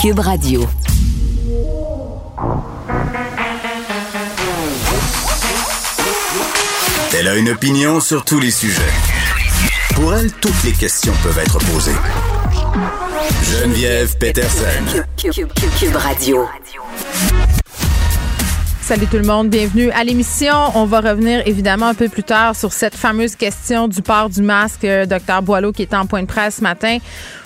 Cube Radio. Elle a une opinion sur tous les sujets. Pour elle, toutes les questions peuvent être posées. Geneviève Peterson. Cube, Radio. Salut tout le monde, bienvenue à l'émission. On va revenir évidemment un peu plus tard sur cette fameuse question du port du masque. Euh, docteur Boileau qui était en point de presse ce matin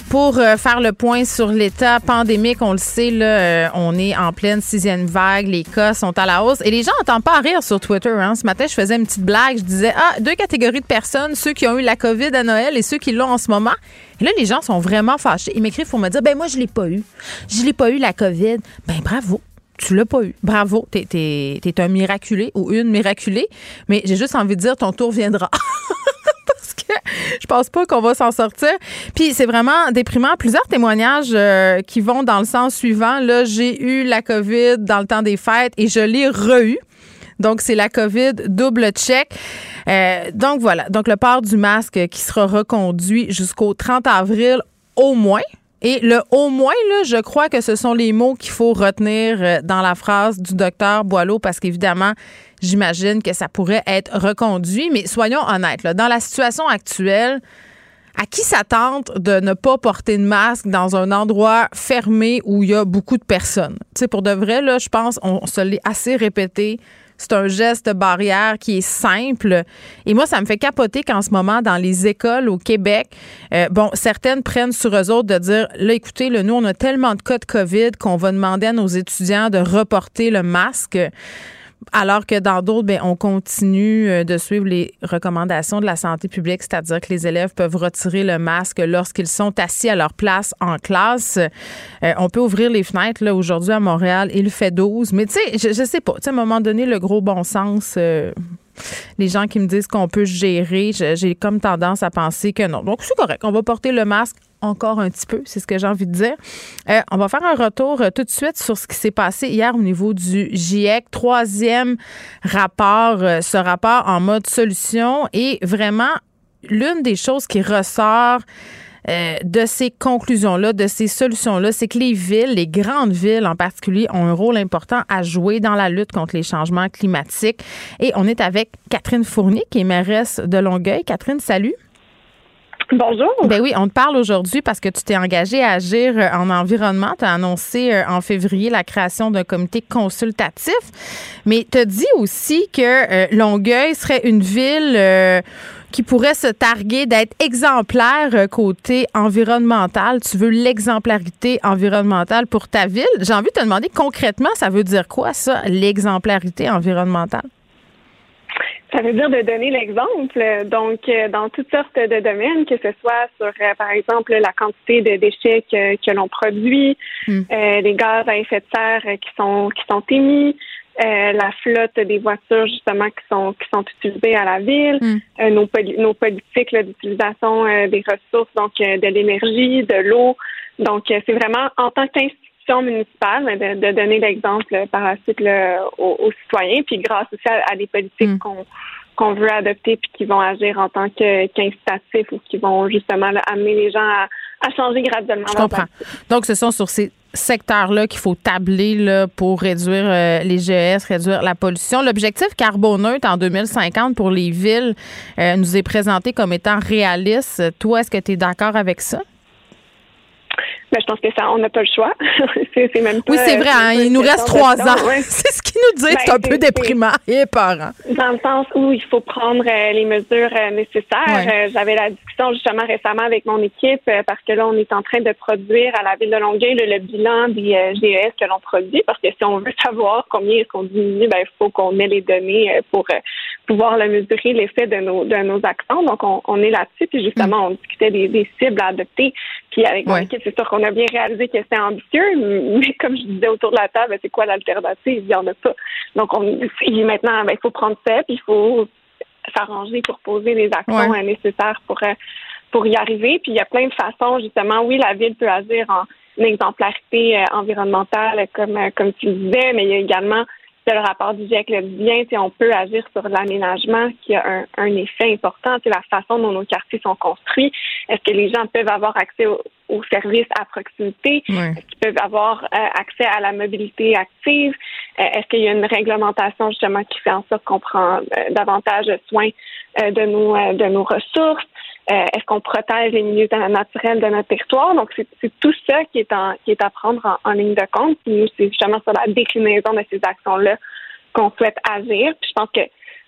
pour euh, faire le point sur l'état pandémique. On le sait, là, euh, on est en pleine sixième vague. Les cas sont à la hausse. Et les gens n'entendent pas rire sur Twitter. Hein. Ce matin, je faisais une petite blague. Je disais, ah, deux catégories de personnes, ceux qui ont eu la COVID à Noël et ceux qui l'ont en ce moment. Et là, les gens sont vraiment fâchés. Ils m'écrivent pour me dire, ben moi, je l'ai pas eu. Je l'ai pas eu, la COVID. Ben bravo tu l'as pas eu. Bravo, t'es es, un miraculé ou une miraculée. Mais j'ai juste envie de dire, ton tour viendra. je pense pas qu'on va s'en sortir. Puis c'est vraiment déprimant. Plusieurs témoignages euh, qui vont dans le sens suivant. Là, j'ai eu la COVID dans le temps des fêtes et je l'ai re-eu. Donc, c'est la COVID double check. Euh, donc, voilà. Donc, le port du masque qui sera reconduit jusqu'au 30 avril au moins. Et le au moins, là, je crois que ce sont les mots qu'il faut retenir euh, dans la phrase du docteur Boileau parce qu'évidemment, j'imagine que ça pourrait être reconduit. Mais soyons honnêtes, là, dans la situation actuelle, à qui s'attendre de ne pas porter de masque dans un endroit fermé où il y a beaucoup de personnes? Tu sais, pour de vrai, là, je pense, on se l'est assez répété c'est un geste barrière qui est simple. Et moi, ça me fait capoter qu'en ce moment, dans les écoles au Québec, euh, bon, certaines prennent sur eux autres de dire, là, écoutez, nous, on a tellement de cas de COVID qu'on va demander à nos étudiants de reporter le masque. Alors que dans d'autres, ben, on continue euh, de suivre les recommandations de la santé publique, c'est-à-dire que les élèves peuvent retirer le masque lorsqu'ils sont assis à leur place en classe. Euh, on peut ouvrir les fenêtres. Aujourd'hui, à Montréal, il fait 12. Mais tu sais, je, ne sais pas. à un moment donné, le gros bon sens... Euh, les gens qui me disent qu'on peut gérer, j'ai comme tendance à penser que non. Donc, c'est correct. On va porter le masque encore un petit peu, c'est ce que j'ai envie de dire. Euh, on va faire un retour euh, tout de suite sur ce qui s'est passé hier au niveau du GIEC. Troisième rapport, euh, ce rapport en mode solution. Et vraiment, l'une des choses qui ressort de ces conclusions-là, de ces solutions-là, c'est que les villes, les grandes villes en particulier, ont un rôle important à jouer dans la lutte contre les changements climatiques. Et on est avec Catherine Fournier, qui est mairesse de Longueuil. Catherine, salut. Bonjour. Ben oui, on te parle aujourd'hui parce que tu t'es engagé à agir euh, en environnement. Tu as annoncé euh, en février la création d'un comité consultatif. Mais tu as dit aussi que euh, Longueuil serait une ville qui pourrait se targuer d'être exemplaire côté environnemental. Tu veux l'exemplarité environnementale pour ta ville. J'ai envie de te demander concrètement, ça veut dire quoi ça, l'exemplarité environnementale? Ça veut dire de donner l'exemple. Donc, euh, dans toutes sortes de domaines, que ce soit sur, euh, par exemple, la quantité de déchets que, l'on produit, hmm. euh, les gaz à effet de serre qui sont qui sont émis, la flotte des voitures justement qui sont qui sont utilisées à la ville, hmm. nos, nos politiques d'utilisation des ressources, donc de l'énergie, de l'eau. Donc, c'est vraiment en tant qu'institution municipale, de, donner l'exemple par la suite aux, citoyens, puis grâce aussi à, des politiques mm. qu'on veut adopter puis qui vont agir en tant qu'incitatifs ou qui vont justement amener les gens à, changer graduellement. Je comprends. Donc, ce sont sur ces secteurs-là qu'il faut tabler là, pour réduire euh, les GES, réduire la pollution. L'objectif carboneutre en 2050 pour les villes euh, nous est présenté comme étant réaliste. Toi, est-ce que tu es d'accord avec ça? Ben, je pense que ça, on n'a pas le choix. c'est même Oui, c'est vrai. Hein, il nous reste trois ans. c'est ce qu'ils nous disent. c'est un peu déprimant et peurant. Dans le sens où il faut prendre euh, les mesures euh, nécessaires. Euh, j'avais la discussion justement récemment avec mon équipe parce que là, on est en train de produire à la ville de Longueuil le, bilan des GES que l'on produit. Parce que si on veut savoir combien est-ce qu'on diminue, ben, il faut qu'on ait les données pour pouvoir le mesurer l'effet de nos de nos actions. Donc, on, est là-dessus. Puis justement, mm. on discutait des, cibles à adopter. Puis avec mon équipe, c'est sûr qu'on a bien réalisé que c'était ambitieux, mais comme je disais autour de la table, c'est quoi l'alternative? Il n'y en a pas. Donc, on, maintenant, ben, il faut prendre ça, puis il faut s'arranger pour poser les actions nécessaires pour, euh, pour y arriver. Puis il y a plein de façons, justement. Oui, la ville peut agir en exemplarité euh, environnementale, comme, euh, comme tu le disais, mais il y a également le rapport du GIEC le bien, on peut agir sur l'aménagement qui a un, un effet important, c'est la façon dont nos quartiers sont construits. Est-ce que les gens peuvent avoir accès aux, services à proximité? Est-ce qu'ils peuvent avoir euh, accès à la mobilité active? Euh, est-ce qu'il y a une réglementation justement qui fait en sorte qu'on prend euh, davantage soin de nos de nos ressources? Est-ce qu'on protège les milieux naturels de notre territoire? Donc, c'est tout ça qui est, en, qui est à prendre en, ligne de compte. Puis nous, c'est justement sur la déclinaison de ces actions-là qu'on souhaite agir. Puis je pense que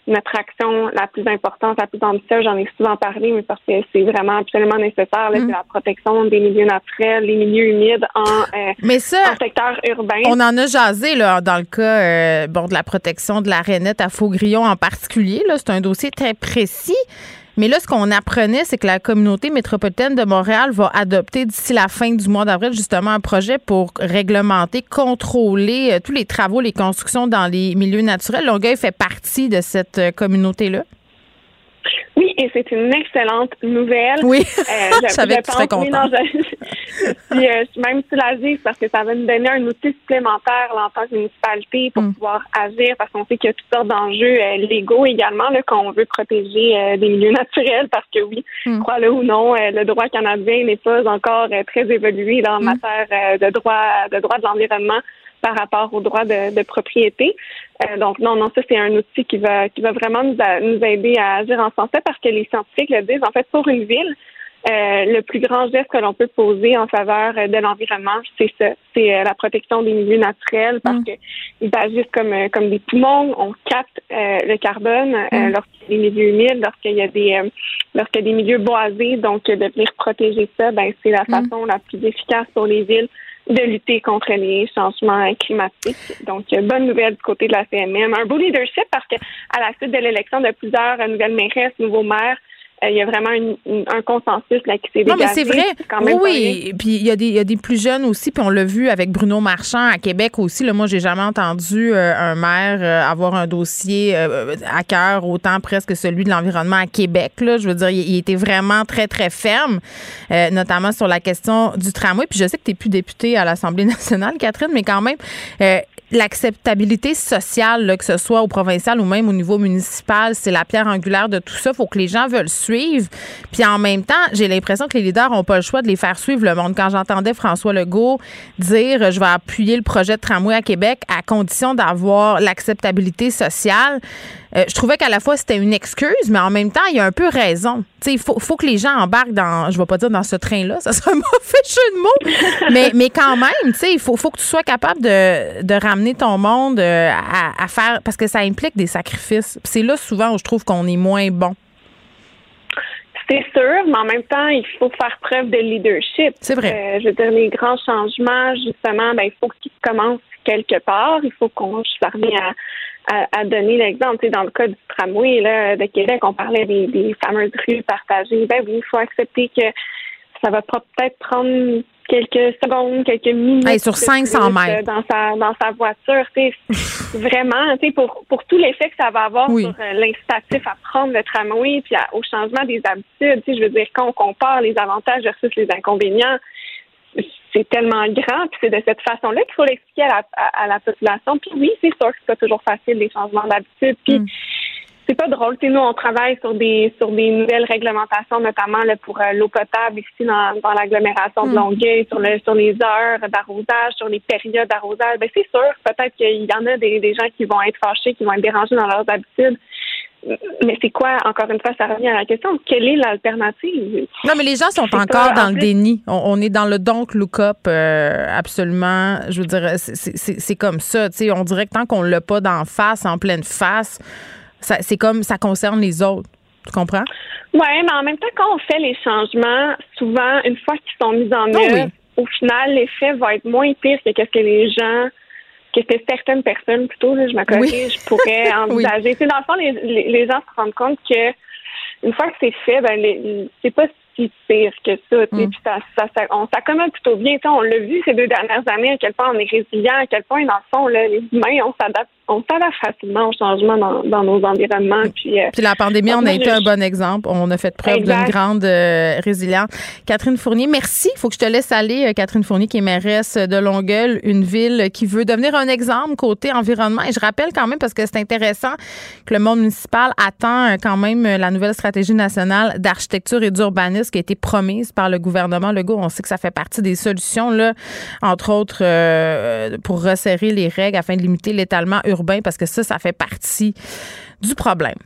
notre action la plus importante, la plus ambitieuse, j'en ai souvent parlé, mais parce que c'est vraiment absolument nécessaire, c'est mm. la protection des milieux naturels, les milieux humides en, euh, mais ça, secteur urbain. On en a jasé là, dans le cas euh, bon, de la protection de la rainette à Faugrillon en particulier. C'est un dossier très précis. Mais là, ce qu'on apprenait, c'est que la communauté métropolitaine de Montréal va adopter d'ici la fin du mois d'avril justement un projet pour réglementer, contrôler euh, tous les travaux, les constructions dans les milieux naturels. Longueuil fait partie de cette euh, communauté-là. Oui, et c'est une excellente nouvelle. Oui, euh, je, savais que tu euh, je, suis même soulagée parce que ça va nous donner un outil supplémentaire en tant que municipalité pour mm. pouvoir agir parce qu'on sait qu'il y a toutes sortes d'enjeux euh, légaux également là, qu'on veut protéger des milieux naturels parce que oui, mm. crois-le ou non, le droit canadien n'est pas encore très évolué dans mm. matière de droit de droit de l'environnement par rapport aux droits de, propriété. Euh, donc non, non, ça c'est un outil qui va qui va vraiment nous, nous aider à agir en français parce que les scientifiques le disent. En fait, pour une ville, euh, le plus grand geste que l'on peut poser en faveur de l'environnement, c'est ça, c'est euh, la protection des milieux naturels parce mm. qu'ils agissent comme comme des poumons. On capte le carbone mm. lorsqu'il y a des milieux humides, lorsqu'il y a des lorsqu'il y a des milieux boisés. Donc de venir protéger ça, ben c'est la mm. façon la plus efficace pour les villes de lutter contre les changements climatiques. Donc, bonne nouvelle du côté de la CMM. Un beau leadership parce que à la suite de l'élection de plusieurs nouvelles mairesses, nouveaux maires, euh, il y a vraiment un consensus là, qui s'est dégagé. Non, mais c'est vrai. oui, puis il y, a des, il y a des plus jeunes aussi, puis on l'a vu avec Bruno Marchand à Québec aussi. Là, moi, j'ai jamais entendu euh, un maire euh, avoir un dossier à cœur autant presque celui de l'environnement à Québec. Là. Je veux dire, il, était vraiment très, très ferme, notamment sur la question du tramway. Puis je sais que tu n'es plus député à l'Assemblée nationale, Catherine, mais quand même, l'acceptabilité sociale, que ce soit au provincial ou même au niveau municipal, c'est la pierre angulaire de tout ça. Faut que les gens veulent suivre. Puis en même temps, j'ai l'impression que les leaders n'ont pas le choix de les faire suivre le monde. Quand j'entendais François Legault dire je vais appuyer le projet de tramway à Québec à condition d'avoir l'acceptabilité sociale, euh, je trouvais qu'à la fois c'était une excuse, mais en même temps, il y a un peu raison. Il faut, faut, que les gens embarquent dans, je ne vais pas dire dans ce train-là, ça serait un mauvais jeu de mots, mais, mais quand même, il faut, faut que tu sois capable de, de ramener ton monde euh, à, à, faire, parce que ça implique des sacrifices. C'est là souvent où je trouve qu'on est moins bon. C'est sûr, mais en même temps, il faut faire preuve de leadership. C'est vrai. Euh, je veux dire, les grands changements, justement, ben, il faut qu'ils commencent quelque part. Il faut qu'on parvienne à à, donner l'exemple. dans le cas du tramway là, de Québec, on parlait des, des fameuses rues partagées. Ben oui, il faut accepter que ça va peut-être prendre quelques secondes, quelques minutes. sur 500 mètres. Dans sa, dans sa voiture. vraiment, pour, pour tout l'effet que ça va avoir sur euh, l'incitatif à prendre le tramway puis au changement des habitudes. Je veux dire, quand on compare les avantages versus les inconvénients, c'est tellement grand, puis c'est de cette façon-là qu'il faut l'expliquer à la, à, la population. Puis oui, c'est sûr que c'est pas toujours facile les changements d'habitude. Puis mm. c'est pas drôle. nous, on travaille sur des sur des nouvelles réglementations, notamment là, pour euh, l'eau potable ici dans, dans l'agglomération de mm. Longueuil, sur le sur les heures d'arrosage, sur les périodes d'arrosage. Ben c'est sûr, peut-être qu'il y en a des, des gens qui vont être fâchés, qui vont être dérangés dans leurs habitudes mais c'est quoi, encore une fois, ça revient à la question, quelle est l'alternative? Non, mais les gens sont encore dans le déni. On, est dans le donc look-up, euh, absolument. Je veux dire, c'est comme ça. on dirait que tant qu'on l'a pas d'en face, en pleine face, c'est comme ça concerne les autres. Tu comprends? Oui, mais en même temps, quand on fait les changements, souvent, une fois qu'ils sont mis en ah œuvre, au final, l'effet va être moins pire que ce que les gens que certaines personnes, plutôt, je me je pourrais envisager. Dans le fond, les, les, gens se rendent compte que une fois que c'est fait, ben, c'est pas si pire que ça. Mm. Puis ça, ça, ça, on s'accommode plutôt bien. on l'a vu ces deux dernières années, à quel point on est résilient, à quel point, dans le fond, là, les humains, on s'adapte on s'adapte facilement au changement dans, dans nos environnements. Puis, euh, puis la pandémie, on a été un bon exemple. On a fait preuve d'une grande euh, résilience. Catherine Fournier, merci. Il faut que je te laisse aller. Euh, Catherine Fournier, qui est mairesse de Longueuil, une ville qui veut devenir un exemple côté environnement. Et je rappelle quand même, parce que c'est intéressant, que le monde municipal attend quand même la nouvelle stratégie nationale d'architecture et d'urbanisme qui a été promise par le gouvernement Legault. On sait que ça fait partie des solutions, là, entre autres, pour resserrer les règles afin de limiter l'étalement urbain parce que ça, ça fait partie du problème.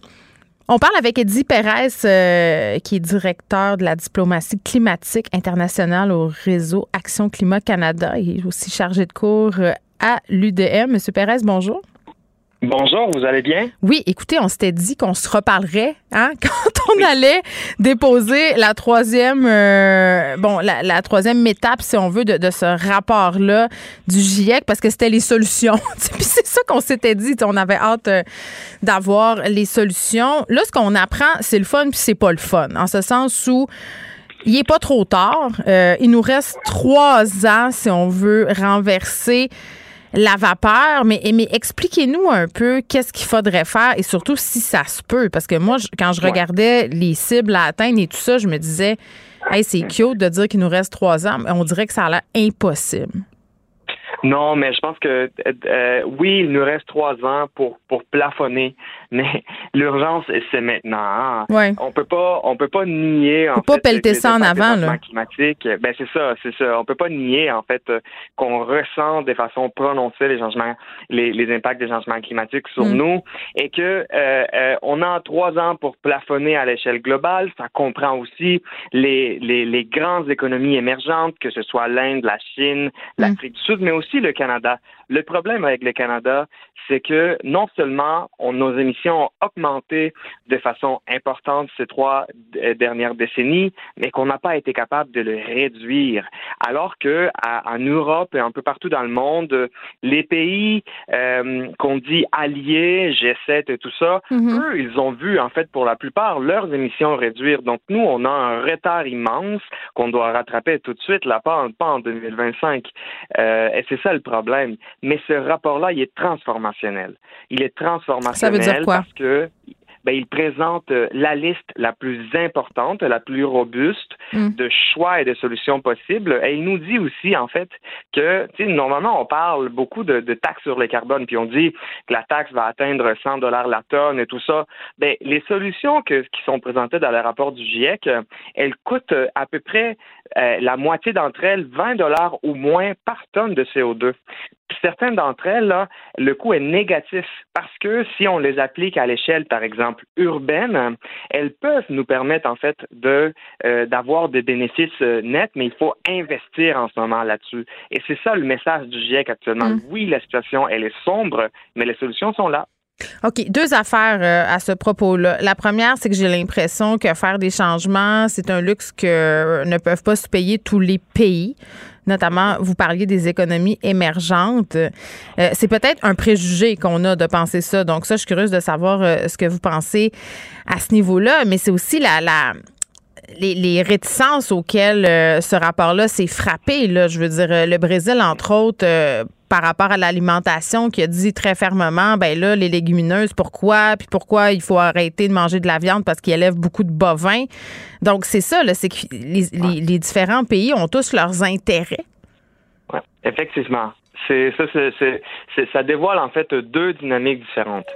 On parle avec Eddie Perez, euh, qui est directeur de la diplomatie climatique internationale au réseau Action Climat Canada. Il est aussi chargé de cours euh, à l'UDM. Monsieur Perez, bonjour. Bonjour, vous allez bien? Oui, écoutez, on s'était dit qu'on se reparlerait hein, quand on allait déposer la troisième, euh, bon, la, troisième étape, si on veut, de, ce rapport-là du GIEC, parce que c'était les solutions. Puis c'est ça qu'on s'était dit, on avait hâte euh, d'avoir les solutions. Là, ce qu'on apprend, c'est le fun, puis c'est pas le fun, en ce sens où il est pas trop tard. Euh, il nous reste trois ans si on veut renverser la vapeur, mais, mais expliquez-nous un peu qu'est-ce qu'il faudrait faire et surtout si ça se peut. Parce que moi, quand je regardais les cibles à atteindre et tout ça, je me disais, hey, c'est cute de dire qu'il nous reste trois ans, mais on dirait que ça a l'air impossible. Non, mais je pense que euh, oui, il nous reste trois ans pour pour plafonner, mais l'urgence c'est maintenant. Hein. Ouais. On peut pas on peut pas nier en peut pas pelleter ça en avant là. Climatique. Ben c'est ça, c'est ça. On peut pas nier en fait qu'on ressent de façon prononcée les changements, les, les impacts des changements climatiques sur mm. nous et que euh, euh, on a trois ans pour plafonner à l'échelle globale. Ça comprend aussi les, les les grandes économies émergentes, que ce soit l'Inde, la Chine, mm. l'Afrique du Sud, mais aussi le Canada. Le problème avec le Canada, c'est que non seulement nos émissions ont augmenté de façon importante ces trois euh, dernières décennies, mais qu'on n'a pas été capable de le réduire. Alors que en Europe et un peu partout dans le monde, les pays euh, qu'on dit alliés, G7 et tout ça, mm-hmm. eux, ils ont vu en fait pour la plupart leurs émissions réduire. Donc nous, on a un retard immense qu'on doit rattraper tout de suite, là, pas, en 2025. Euh, et c'est ça le problème. Mais ce rapport-là, il est transformationnel. Il est transformationnel ça veut dire quoi? parce que ben, il présente euh, la liste la plus importante, la plus robuste mm. de choix et de solutions possibles. Et il nous dit aussi, en fait, que, normalement, on parle beaucoup de, de taxes sur le carbone, puis on dit que la taxe va atteindre 100 dollars la tonne et tout ça. Ben, les solutions que, qui sont présentées dans le rapport du GIEC, elles coûtent à peu près euh, la moitié d'entre elles 20 dollars ou moins par tonne de CO2 certaines d'entre elles, là, le coût est négatif parce que si on les applique à l'échelle, par exemple, urbaine, elles peuvent nous permettre, en fait, de euh, d'avoir des bénéfices euh, nets, mais il faut investir en ce moment là-dessus. Et c'est ça le message du GIEC actuellement. Mm. Oui, la situation, elle est sombre, mais les solutions sont là. OK, deux affaires euh, à ce propos-là. La première, c'est que j'ai l'impression que faire des changements, c'est un luxe que ne peuvent pas se payer tous les pays notamment, vous parliez des économies émergentes. Euh, c'est peut-être un préjugé qu'on a de penser ça. Donc ça, je suis curieuse de savoir euh, ce que vous pensez à ce niveau-là, mais c'est aussi la, les, réticences auxquelles euh, ce rapport-là s'est frappé. Là, je veux dire, le Brésil, entre autres, par rapport à l'alimentation qui a dit très fermement ben là les légumineuses pourquoi? Puis pourquoi il faut arrêter de manger de la viande parce qu'il élève beaucoup de bovins? Donc c'est ça là, c'est que les, différents pays ont tous leurs intérêts. Oui, effectivement. C'est ça, c'est, ça dévoile en fait deux dynamiques différentes.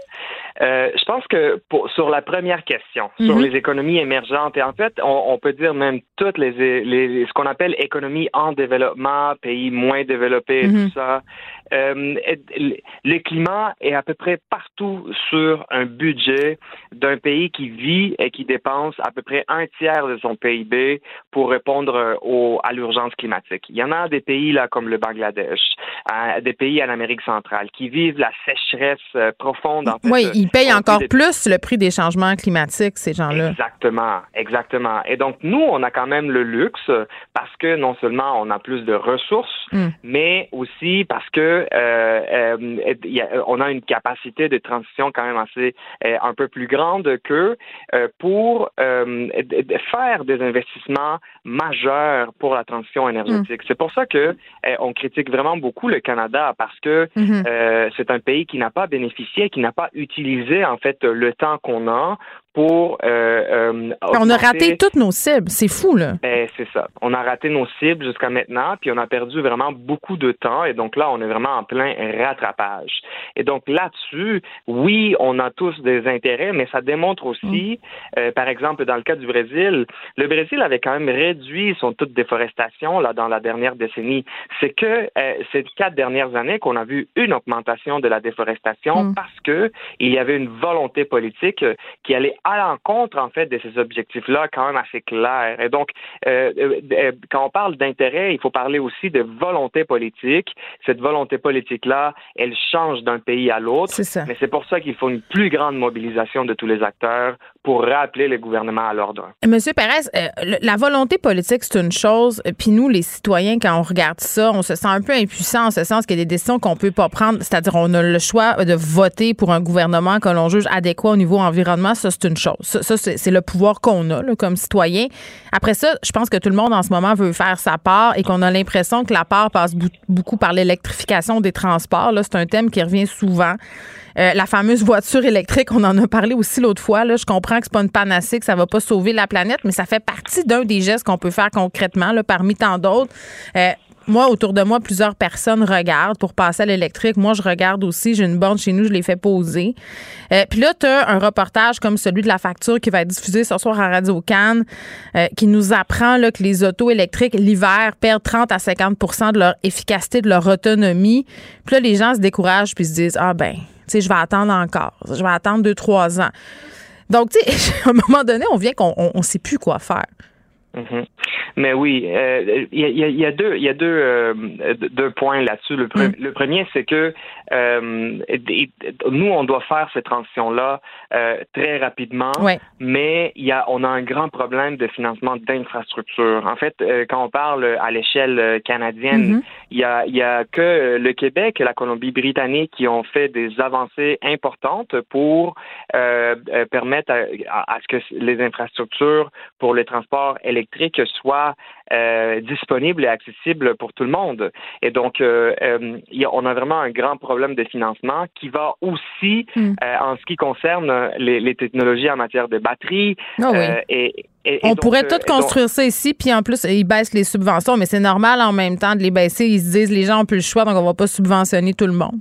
Euh, je pense que pour, sur la première question, sur mhm. les économies émergentes, et en fait, on, peut dire même toutes les, les ce qu'on appelle économies en développement, pays moins développés, mhm. tout ça, euh, le climat est à peu près partout sur un budget d'un pays qui vit et qui dépense à peu près un tiers de son PIB pour répondre au, à l'urgence climatique. Il y en a des pays là comme le Bangladesh, euh, des pays en Amérique centrale qui vivent la sécheresse euh, profonde. En fait, oui, ils payent encore plus le prix des changements climatiques, ces gens-là. Exactement, exactement. Et donc nous, on a quand même le luxe parce que non seulement on a plus de ressources mm. mais aussi parce que euh, euh, on a une capacité de transition quand même assez un peu plus grande que pour faire des investissements majeurs pour la transition énergétique. Mm. C'est pour ça que on critique vraiment beaucoup le Canada parce que mm-hmm. c'est un pays qui n'a pas bénéficié, qui n'a pas utilisé en fait le temps qu'on a pour. Euh, euh, on a raté toutes nos cibles, c'est fou là. Ben, c'est ça. On a raté nos cibles jusqu'à maintenant, puis on a perdu vraiment beaucoup de temps, et donc là, on est vraiment en plein rattrapage. Et donc là-dessus, oui, on a tous des intérêts, mais ça démontre aussi, mm. euh, par exemple, dans le cas du Brésil, le Brésil avait quand même réduit son taux de déforestation là dans la dernière décennie. C'est que ces quatre dernières années qu'on a vu une augmentation de la déforestation mm. parce que il y avait une volonté politique qui allait à l'encontre, en fait, de ces objectifs-là quand même assez clairs. Et donc, euh, euh, euh, quand on parle d'intérêt, il faut parler aussi de volonté politique. Cette volonté politique-là, elle change d'un pays à l'autre. Mais c'est pour ça qu'il faut une plus grande mobilisation de tous les acteurs pour rappeler le gouvernement à l'ordre. Monsieur Pérez, la volonté politique, c'est une chose. Puis nous, les citoyens, quand on regarde ça, on se sent un peu impuissant en ce sens qu'il y a des décisions qu'on peut pas prendre. C'est-à-dire, on a le choix de voter pour un gouvernement que l'on juge adéquat au niveau environnement. Ça, c'est une chose. Ça, c'est le pouvoir qu'on a comme citoyen. Après ça, je pense que tout le monde en ce moment veut faire sa part et qu'on a l'impression que la part passe beaucoup par l'électrification des transports. C'est un thème qui revient souvent. Euh, la fameuse voiture électrique, on en a parlé aussi l'autre fois. Là. Je comprends que c'est pas une panacée, que ça va pas sauver la planète, mais ça fait partie d'un des gestes qu'on peut faire concrètement, là, parmi tant d'autres. Euh, moi, autour de moi, plusieurs personnes regardent pour passer à l'électrique. Moi, je regarde aussi. J'ai une borne chez nous, je l'ai fait poser. Euh, Puis là, tu as un reportage comme celui de la facture qui va être diffusé ce soir à Radio Cannes euh, qui nous apprend que les autos électriques, l'hiver, perdent 30 à 50% de leur efficacité, de leur autonomie. Puis là, les gens se découragent puis se disent Ah, ben, tu sais, je vais attendre encore. Je vais attendre deux, trois ans. Donc, tu sais, à un moment donné, on vient qu'on ne sait plus quoi faire. Mhm. Mais oui, il euh, y, a, y, a, deux, y a deux, euh, deux points là-dessus. Le, mm. le, premier, c'est que euh, nous, on doit faire cette transition-là très rapidement, mais y a, on a un grand problème de financement d'infrastructures. En fait, quand on parle à l'échelle canadienne, mm-hmm. il y, a, y a que le Québec et la Colombie-Britannique qui ont fait des avancées importantes pour permettre à, à, ce que les infrastructures pour le transport électrique électrique soit euh, disponible et accessible pour tout le monde. Et donc, euh, euh, on a vraiment un grand problème de financement qui va aussi, hmm. en ce qui concerne les, technologies en matière de batterie. Ah et, on pourrait tout construire ça ici, puis en plus, ils baissent les subventions, mais c'est normal en même temps de les baisser. Ils se disent, les gens ont plus le choix, donc on va pas subventionner tout le monde.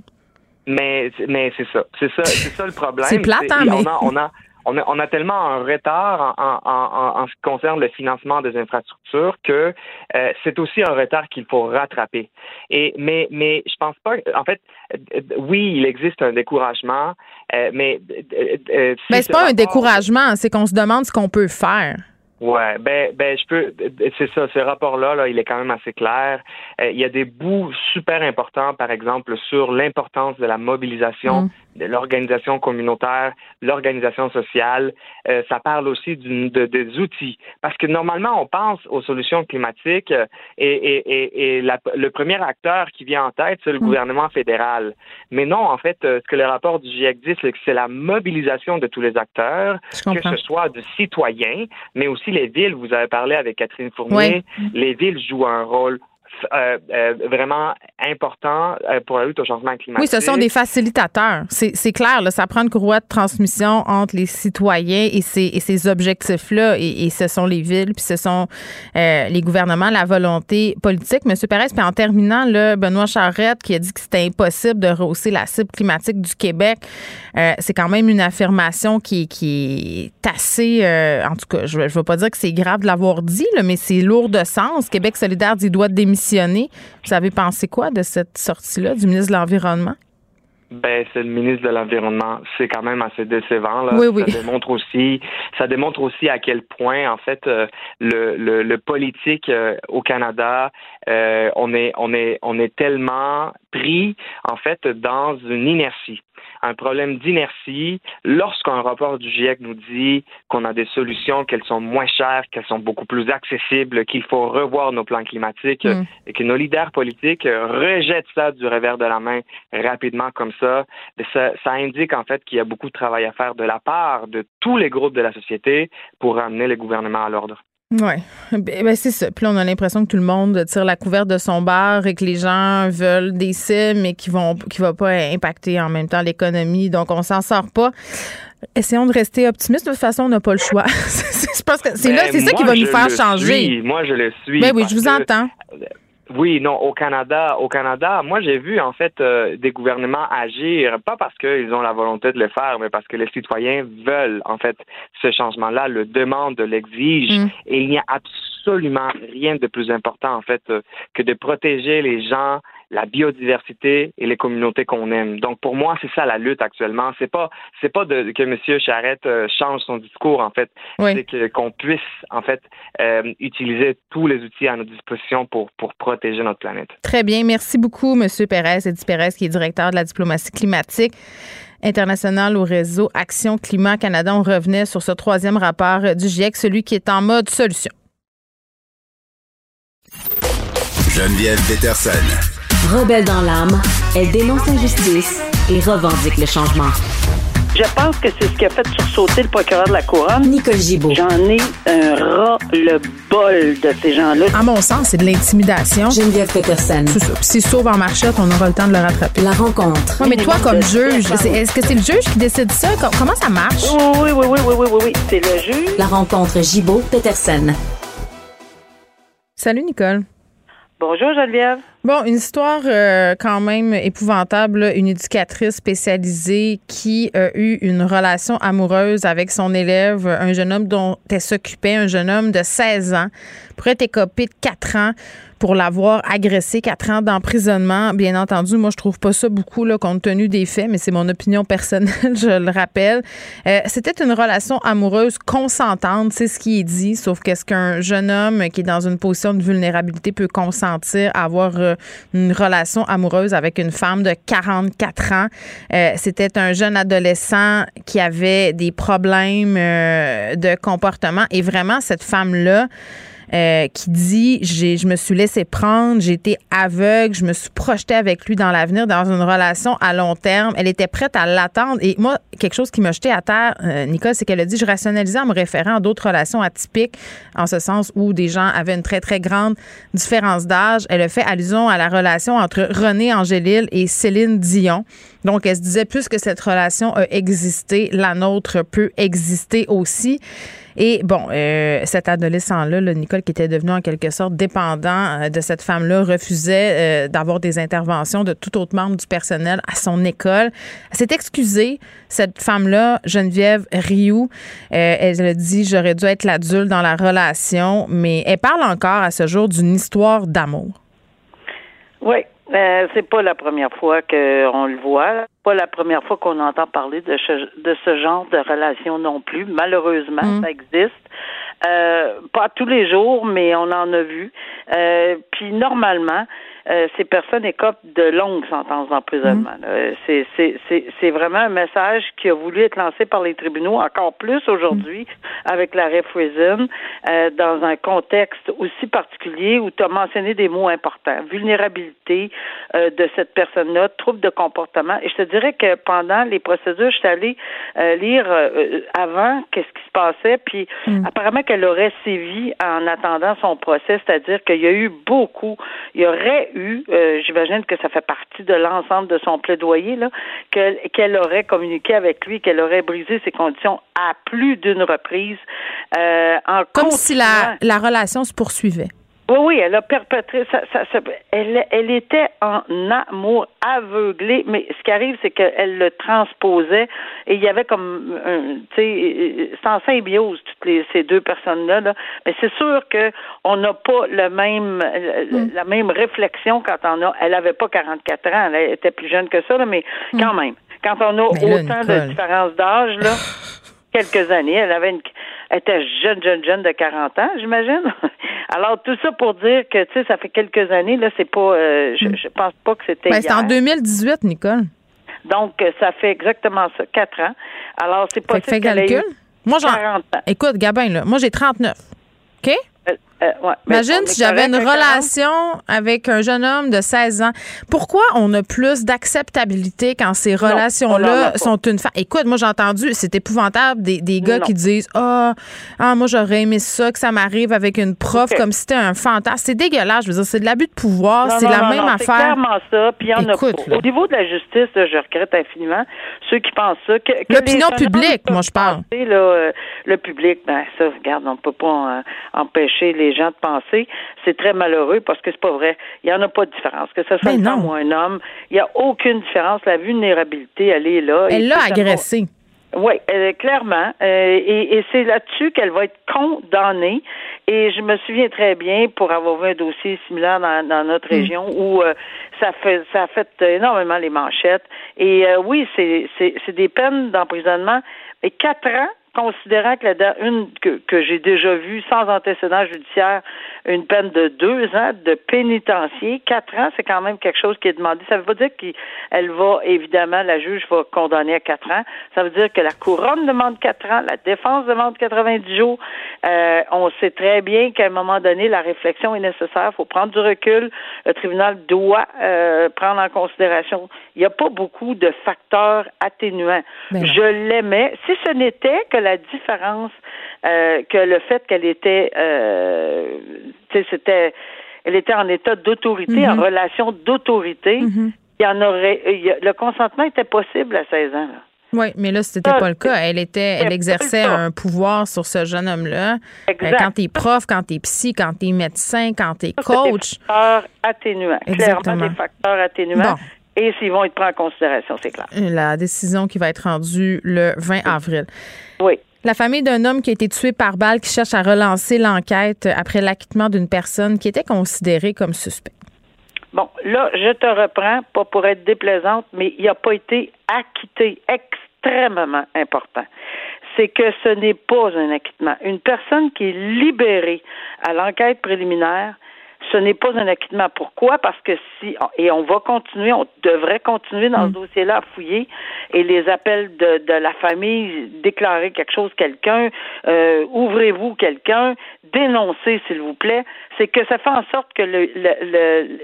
Mais, mais c'est ça. C'est ça, c'est ça le problème. c'est plate, hein, mais... on a on a, on a tellement un retard en, en, en, ce qui concerne le financement des infrastructures que euh, c'est aussi un retard qu'il faut rattraper. Et mais mais je pense pas. En fait, oui, il existe un découragement, euh, mais euh, mais c'est pas un découragement, c'est qu'on se demande ce qu'on peut faire. Ouais, ben, ben, je peux, c'est ça, ce rapport-là, là, il est quand même assez clair. Euh, il y a des bouts super importants, par exemple, sur l'importance de la mobilisation mm. De l'organisation communautaire, l'organisation sociale. Euh, ça parle aussi de, des outils, parce que normalement, on pense aux solutions climatiques euh, et, et, et, la, le premier acteur qui vient en tête, c'est le mm. gouvernement fédéral. Mais non, en fait, ce que le rapport du GIEC dit, c'est que c'est la mobilisation de tous les acteurs, que ce soit de citoyens, mais aussi les villes, vous avez parlé avec Catherine Fournier, les villes jouent un rôle euh, euh, vraiment important euh, pour la lutte au changement climatique. Oui, ce sont des facilitateurs. C'est clair, ça prend une courroie de transmission entre les citoyens et ces, objectifs-là. Et, ce sont les villes, puis ce sont les gouvernements, la volonté politique. Monsieur Perez, puis en terminant, là, Benoît Charette qui a dit que c'était impossible de rehausser la cible climatique du Québec, c'est quand même une affirmation qui, est assez... en tout cas, je ne veux pas dire que c'est grave de l'avoir dit, mais c'est lourd de sens. Québec solidaire dit doit démissionner vous avez pensé quoi de cette sortie-là du ministre de l'Environnement? Ben, c'est le ministre de l'Environnement. C'est quand même assez décevant. Là. Oui, oui. Ça démontre aussi, ça démontre aussi à quel point, en fait, euh, le, le, politique euh, au Canada, euh, on est, on est, on est tellement pris, en fait, dans une inertie. un problème d'inertie. Lorsqu'un rapport du GIEC nous dit qu'on a des solutions, qu'elles sont moins chères, qu'elles sont beaucoup plus accessibles, qu'il faut revoir nos plans climatiques mm. et que nos leaders politiques rejettent ça du revers de la main rapidement comme ça, ça, ça indique en fait qu'il y a beaucoup de travail à faire de la part de tous les groupes de la société pour ramener le gouvernement à l'ordre. Oui, ben, ben, c'est ça. Puis là, on a l'impression que tout le monde tire la couverte de son bar et que les gens veulent des cibles, mais qui vont qui va pas impacter en même temps l'économie. Donc, on s'en sort pas. Essayons de rester optimistes. De toute façon, on n'a pas le choix. je pense que c'est là, c'est ça qui va nous faire changer. Moi, je le suis. Ben oui, je vous entends. Oui, non, au Canada, au Canada, moi j'ai vu en fait euh, des gouvernements agir, pas parce qu'ils ont la volonté de le faire, mais parce que les citoyens veulent en fait ce changement-là, le demandent, l'exigent, mm. et il n'y a absolument rien de plus important en fait euh, que de protéger les gens la biodiversité et les communautés qu'on aime. Donc pour moi, c'est ça la lutte actuellement. C'est pas c'est pas de, que M. Charette euh, change son discours en fait. C'est que, qu'on puisse en fait euh, utiliser tous les outils à notre disposition pour pour protéger notre planète. Très bien, merci beaucoup, M. Pérez, Edith Pérez, qui est directeur de la diplomatie climatique internationale au réseau Action Climat Canada. On revenait sur ce troisième rapport du GIEC, celui qui est en mode solution. Geneviève Peterson. Rebelle dans l'âme, elle dénonce l'injustice et revendique le changement. Je pense que c'est ce qui a fait sursauter le procureur de la Couronne. Nicole Gibault. J'en ai un ras-le-bol de ces gens-là. À mon sens, c'est de l'intimidation. Geneviève Peterson. C'est ça. S'il sauve en marchette, on aura le temps de le rattraper. La rencontre. mais toi, comme juge, est-ce que c'est le juge qui décide ça? Comment ça marche? Oui, oui, oui, oui, oui, oui, oui. C'est le juge. La rencontre Gibault-Peterson. Salut, Nicole. Bonjour Geneviève. Bon, une histoire euh, quand même épouvantable. Une éducatrice spécialisée qui a eu une relation amoureuse avec son élève, un jeune homme dont elle s'occupait, un jeune homme de 16 ans, pourrait être écopé de 4 ans pour l'avoir agressé, quatre ans d'emprisonnement. Bien entendu, moi, je trouve pas ça beaucoup, là, compte tenu des faits, mais c'est mon opinion personnelle, je le rappelle. Euh, c'était une relation amoureuse consentante, c'est ce qui est dit, sauf qu'est-ce qu'un jeune homme qui est dans une position de vulnérabilité peut consentir à avoir euh, une relation amoureuse avec une femme de 44 ans. Euh, c'était un jeune adolescent qui avait des problèmes de comportement et vraiment, cette femme-là, euh, qui dit je me suis laissé prendre, été aveugle, je me suis projetée avec lui dans l'avenir dans une relation à long terme. Elle était prête à l'attendre et moi quelque chose qui m'a jeté à terre euh, Nicole, c'est qu'elle a dit je rationalisais en me référant à d'autres relations atypiques en ce sens où des gens avaient une très très grande différence d'âge. Elle a fait allusion à la relation entre René Angélil et Céline Dion. Donc elle se disait plus que cette relation a existé, la nôtre peut exister aussi. Et bon, euh, cet adolescent-là, Nicole, qui était devenu en quelque sorte dépendant euh, de cette femme-là, refusait euh, d'avoir des interventions de tout autre membre du personnel à son école. Elle s'est excusée, cette femme-là, Geneviève Rioux. elle a dit J'aurais dû être l'adulte dans la relation, mais elle parle encore à ce jour d'une histoire d'amour. Oui, euh, c'est pas la première fois qu'on le voit, pas la première fois qu'on entend parler de ce, de ce genre de relation non plus. Malheureusement, mm. ça existe. Euh, pas tous les jours, mais on en a vu. Euh, puis normalement, euh, ces personnes écopent de longues sentences d'emprisonnement. Mm. C'est vraiment un message qui a voulu être lancé par les tribunaux, encore plus aujourd'hui avec l'arrêt Friesen, euh, dans un contexte aussi particulier où tu as mentionné des mots importants. Vulnérabilité euh, de cette personne-là, trouble de comportement. Et je te dirais que pendant les procédures, je suis allée euh, lire avant qu'est-ce qui se passait, puis mm. apparemment qu'elle aurait sévi en attendant son procès, c'est-à-dire qu'il y a eu beaucoup, il y aurait eu, euh, j'imagine que ça fait partie de l'ensemble de son plaidoyer, là, qu'elle aurait communiqué avec lui, qu'elle aurait brisé ses conditions à plus d'une reprise. Euh, en Comme si la, la relation se poursuivait. Oui, oui, elle a perpétré. Ça, ça, elle, elle était en amour aveuglé, mais ce qui arrive, c'est qu'elle le transposait et il y avait comme, tu sais, c'est en symbiose toutes les, ces deux personnes-là. Là. Mais c'est sûr que on n'a pas le même, mm. la même réflexion quand on a. Elle avait pas 44 ans, elle était plus jeune que ça, là, mais mm. quand même, quand on a autant de différence d'âge, là. quelques années. Elle avait une, elle était jeune, jeune, jeune de 40 ans, j'imagine. Alors, tout ça pour dire que, tu sais, ça fait quelques années, là, c'est pas, euh, je, mm. je pense pas que c'était. Ben, c'est en 2018, Nicole. Donc, ça fait exactement ça, quatre ans. Alors, c'est possible fait calcul. Moi, j'en. Écoute, Gabin, là, moi, j'ai 39. OK? Euh, Imagine si j'avais une relation avec un jeune homme de 16 ans. Pourquoi on a plus d'acceptabilité quand ces relations-là sont une femme? Écoute, moi, j'ai entendu, c'est épouvantable, des, des gars qui disent Ah, ah, moi, j'aurais aimé ça, que ça m'arrive avec une prof comme si c'était un fantasme. C'est dégueulasse. Je veux dire, c'est de l'abus de pouvoir. C'est la même affaire. C'est clairement ça. Puis il y en a Au niveau de la justice, je regrette infiniment ceux qui pensent ça. L'opinion publique, moi, je parle. Euh, le public, ben, ça, regarde, on ne peut pas euh, empêcher les gens de penser. C'est très malheureux parce que c'est pas vrai. Il n'y en a pas de différence. Que ce soit un homme ou un homme, il n'y a aucune différence. La vulnérabilité, elle est là. Elle l'a agressé. Oui, clairement. Euh, et, c'est là-dessus qu'elle va être condamnée. Et je me souviens très bien, pour avoir vu un dossier similaire dans, notre mm. région, où euh, ça fait ça a fait énormément les manchettes. Et euh, oui, c'est des peines d'emprisonnement. Et quatre ans, considérant que la une que, que j'ai déjà vue sans antécédent judiciaire, une peine de deux ans de pénitencier, quatre ans, c'est quand même quelque chose qui est demandé. Ça veut pas dire qu'elle va, évidemment, la juge va condamner à quatre ans. Ça veut dire que la couronne demande quatre ans, la défense demande 90 jours. Euh, on sait très bien qu'à un moment donné, la réflexion est nécessaire. Il faut prendre du recul. Le tribunal doit euh, prendre en considération. Il n'y a pas beaucoup de facteurs atténuants. Ben Je l'aimais. Si ce n'était que la différence euh, que le fait qu'elle était, euh, c'était, elle était en état d'autorité, en mhm. relation d'autorité. Mhm. Il y en aurait, le consentement était possible à 16 ans. Oui, mais là, c'était pas le cas. Elle était, elle exerçait un pouvoir sur ce jeune homme-là. Euh, quand t'es prof, quand t'es psy, quand t'es médecin, quand t'es coach. Des facteurs atténuants. Exactement. Clairement, des facteurs atténuants. Et s'ils vont être pris en considération, c'est clair. La décision qui va être rendue le 20 avril. Oui. La famille d'un homme qui a été tué par balle qui cherche à relancer l'enquête après l'acquittement d'une personne qui était considérée comme suspecte. Bon, là, je te reprends, pas pour être déplaisante, mais il n'a pas été acquitté. Extrêmement important. C'est que ce n'est pas un acquittement. Une personne qui est libérée à l'enquête préliminaire, ce n'est pas un acquittement. Pourquoi? Parce que si, et on va continuer, on devrait continuer dans ce mm. dossier-là à fouiller et les appels de, de la famille, déclarer quelque chose, quelqu'un, euh, ouvrez-vous quelqu'un, dénoncez s'il vous plaît, c'est que ça fait en sorte que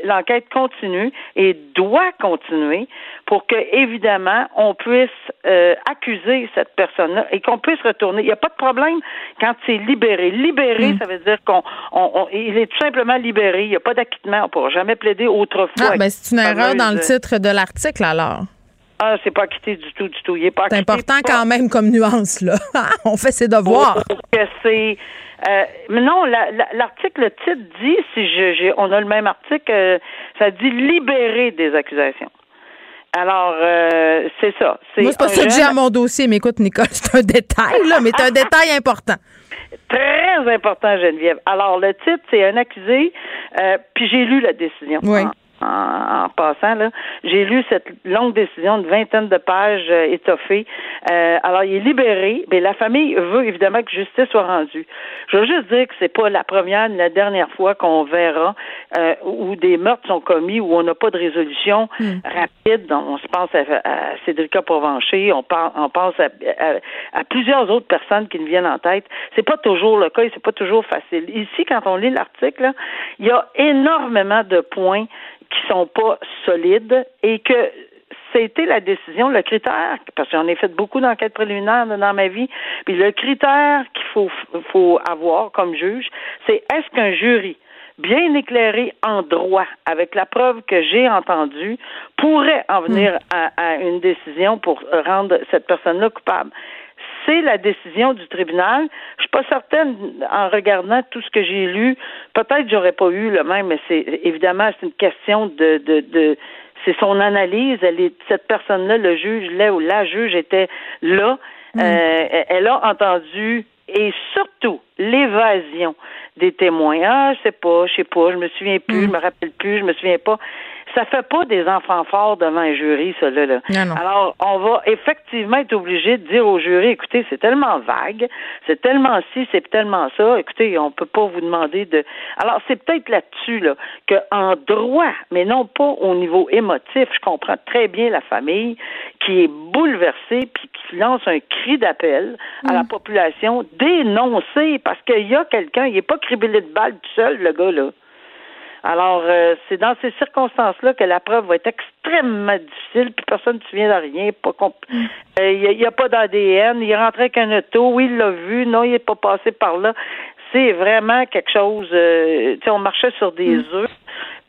l'enquête le, continue et doit continuer pour que, évidemment, on puisse euh, accuser cette personne-là et qu'on puisse retourner. Il n'y a pas de problème quand c'est libéré. Libéré, mm. ça veut dire qu'on on, il est tout simplement libéré. Il n'y a pas d'acquittement. On ne pourra jamais plaider autrefois. Ah, ben, c'est une erreur dans le titre de l'article, alors. Ah, c'est pas acquitté du tout, du tout. Il est pas C'est important quand même comme nuance, là. on fait ses devoirs. que c'est. Euh, mais non, l'article, le titre dit, si je, on a le même article, euh, ça dit libérer des accusations. Alors, euh, c'est ça. Moi, c'est pas ça que j'ai à mon dossier, mais écoute, Nicole, c'est un détail, là, mais c'est un détail important. Très important, Geneviève. Alors, le titre, c'est un accusé, euh, puis j'ai lu la décision. Oui en, passant. Là. J'ai lu cette longue décision de vingtaine de pages euh, étoffées. Euh, alors, il est libéré, mais la famille veut évidemment que justice soit rendue. Je veux juste dire que c'est pas la première ni la dernière fois qu'on verra euh, où des meurtres sont commis, où on n'a pas de résolution hmm. rapide. On se pense à, Cédrica Provencher, on, on pense à, à, plusieurs autres personnes qui nous viennent en tête. C'est pas toujours le cas et c'est pas toujours facile. Ici, quand on lit l'article, il y a énormément de points qui sont pas solides et que c'était la décision, le critère, parce que j'en ai fait beaucoup d'enquêtes préliminaires dans ma vie, puis le critère qu'il faut, faut avoir comme juge, c'est est-ce qu'un jury bien éclairé en droit, avec la preuve que j'ai entendue, pourrait en venir hmm. à, à, une décision pour rendre cette personne-là coupable? C'est la décision du tribunal. Je suis pas certaine, en regardant tout ce que j'ai lu, peut-être j'aurais pas eu le même, mais c'est évidemment c'est une question de, de, de c'est son analyse. Elle est cette personne-là, le juge, là ou la juge était là. Mm. Euh, elle a entendu et surtout l'évasion des témoins. Ah, je sais pas, je sais pas, je me souviens plus, je mm. me rappelle plus, je me souviens pas. Ça fait pas des enfants forts devant un jury, ça là. là. Alors, on va effectivement être obligé de dire au jury, écoutez, c'est tellement vague, c'est tellement ci, c'est tellement ça. Écoutez, on peut pas vous demander de. Alors, c'est peut-être là-dessus là que en droit, mais non pas au niveau émotif. Je comprends très bien la famille qui est bouleversée puis qui lance un cri d'appel à la mm. population dénoncer parce qu'il y a quelqu'un, il n'est pas criblé de balles tout seul, le gars là. Alors, euh, c'est dans ces circonstances-là que la preuve va être extrêmement difficile, puis personne ne se souvient de rien. Pas mm. euh, Il n'y a, pas d'ADN, il est rentré avec un auto, oui, il l'a vu, non, il n'est pas passé par là. C'est vraiment quelque chose, euh, tu sais, on marchait sur des mm. œufs.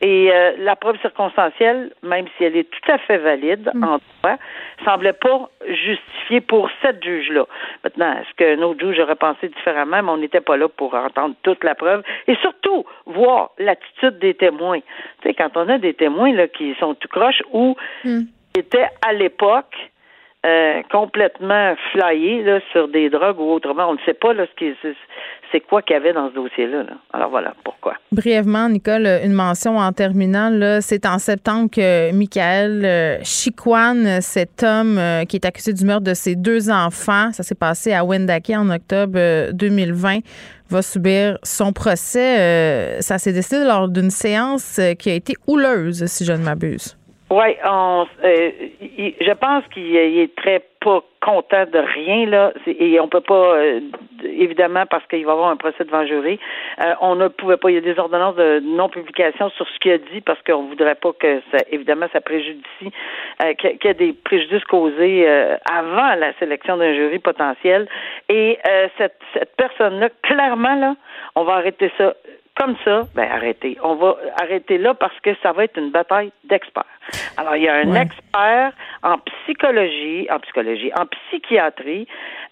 Et euh, la preuve circonstancielle, même si elle est tout à fait valide mm. en droit, semblait pas justifiée pour cette juge-là. Maintenant, est-ce qu'un autre juge aurait pensé différemment, mais on n'était pas là pour entendre toute la preuve et surtout voir l'attitude des témoins. Tu sais, quand on a des témoins là qui sont tout croches ou mm. étaient à l'époque euh, complètement flyés là, sur des drogues ou autrement. On ne sait pas là, ce qui, c'est quoi qu'il y avait dans ce dossier-là. Alors voilà pourquoi? Brièvement, Nicole, une mention en terminant. C'est en septembre que Michael euh, Chiquan, cet homme euh, qui est accusé du meurtre de ses deux enfants, ça s'est passé à Wendake en octobre 2020, va subir son procès. ça s'est décidé lors d'une séance qui a été houleuse, si je ne m'abuse. Oui, euh, je pense qu'il est très pas content de rien là, et on peut pas euh, évidemment parce qu'il va avoir un procès devant jury. Euh, on ne pouvait pas. Il y a des ordonnances de non publication sur ce qu'il a dit parce qu'on voudrait pas que ça, évidemment ça préjudicie, qu'il y ait des préjudices causés avant la sélection d'un jury potentiel. Et cette, cette personne là, clairement là, on va arrêter ça comme ça, ben arrêtez. On va arrêter là parce que ça va être une bataille d'experts. Alors, il y a un expert en psychologie, en psychologie, en psychiatrie,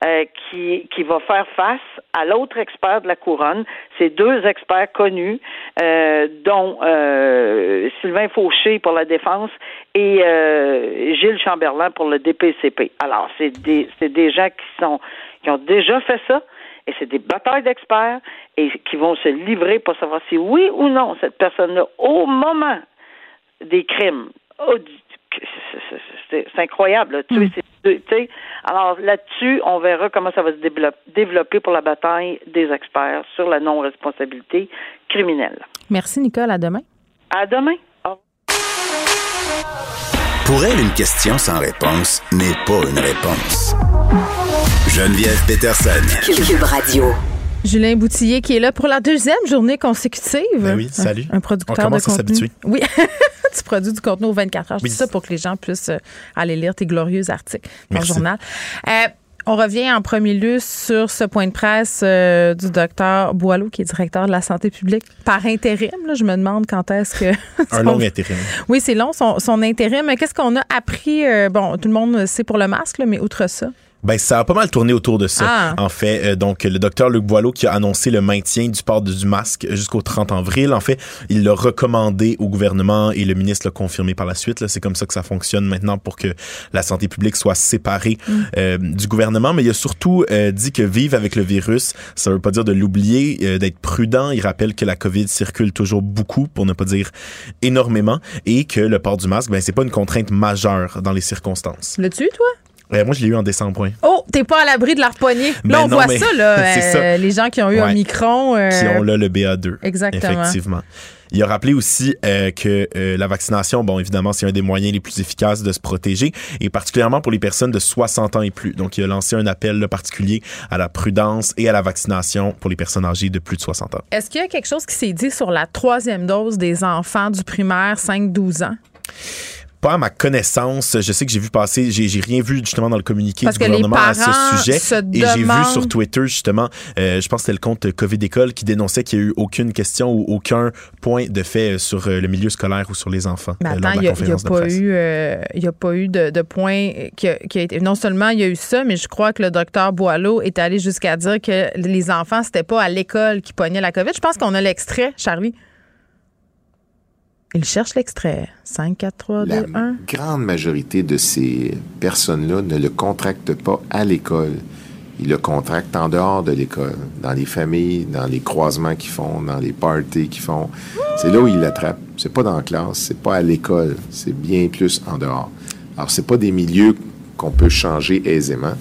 euh, qui, qui va faire face à l'autre expert de la couronne. C'est deux experts connus, euh, dont euh, Sylvain Fauché pour la défense et euh, Gilles Chamberlain pour le DPCP. Alors, c'est des, c'est des gens qui sont qui ont déjà fait ça et c'est des batailles d'experts et qui vont se livrer pour savoir si oui ou non cette personne-là, au moment des crimes, c'est incroyable. Mm. alors là-dessus, on verra comment ça va se développer pour la bataille des experts sur la non-responsabilité criminelle. Merci Nicole. À demain. À demain. Pour elle, une question sans réponse n'est pas une réponse. Geneviève Peterson. Cube Radio. Julien Boutillier qui est là pour la deuxième journée consécutive. Ben oui, salut. Un, producteur On de contenu. s'habituer. Oui. tu produis du contenu aux 24 heures. Je dis ça pour que les gens puissent euh, aller lire tes glorieux articles dans le journal. Euh, on revient en premier lieu sur ce point de presse euh, du docteur Boileau, qui est directeur de la santé publique par intérim. je me demande quand est-ce que. Un long intérim. Oui, c'est long, son, son intérim. Qu'est-ce qu'on a appris? bon, tout le monde sait pour le masque, mais outre ça. Ben, ça a pas mal tourné autour de ça. Ah. En fait, euh, donc le docteur Luc Boileau qui a annoncé le maintien du port du masque jusqu'au 30 avril. En fait, il l'a recommandé au gouvernement et le ministre l'a confirmé par la suite. C'est comme ça que ça fonctionne maintenant pour que la santé publique soit séparée mm. euh, du gouvernement. Mais il a surtout euh, dit que vivre avec le virus, ça veut pas dire de l'oublier, d'être prudent. Il rappelle que la COVID circule toujours beaucoup, pour ne pas dire énormément, et que le port du masque, ben c'est pas une contrainte majeure dans les circonstances. Le tu toi? Euh, moi, je l'ai eu en décembre. Oh, t'es pas à l'abri de la. Là, ben on voit ça, là. Euh, les gens qui ont eu un micron. Euh, qui ont là le BA2. Exactement. Effectivement. Il a rappelé aussi que la vaccination, bon, évidemment, c'est un des moyens les plus efficaces de se protéger, et particulièrement pour les personnes de 60 ans et plus. Donc, il a lancé un appel particulier à la prudence et à la vaccination pour les personnes âgées de plus de 60 ans. Est-ce qu'il y a quelque chose qui s'est dit sur la troisième dose des enfants du primaire 5-12 ans? Pas à ma connaissance. Je sais que j'ai vu passer, j'ai rien vu justement dans le communiqué du gouvernement à ce sujet. Et j'ai vu sur Twitter justement, euh, je pense que c'était le compte Covid École qui dénonçait qu'il n'y a eu aucune question ou aucun point de fait sur euh, le milieu scolaire ou sur les enfants. Mais attends, il n'y a, pas eu, il a pas eu de, point qui a, été. Non seulement il y a eu ça, mais je crois que le docteur Boileau est allé jusqu'à dire que les enfants, c'était pas à l'école qui pognaient la COVID. Je pense qu'on a l'extrait, Charlie. Il cherche l'extrait. 5, 4, 3, 2, 1. La grande majorité de ces personnes-là ne le contractent pas à l'école. ils le contractent en dehors de l'école, dans les familles, dans les croisements qu'ils font, dans les parties qu'ils font. C'est là où ils l'attrapent. C'est pas dans la classe, c'est pas à l'école, c'est bien plus en dehors. Alors, c'est pas des milieux qu'on peut changer aisément,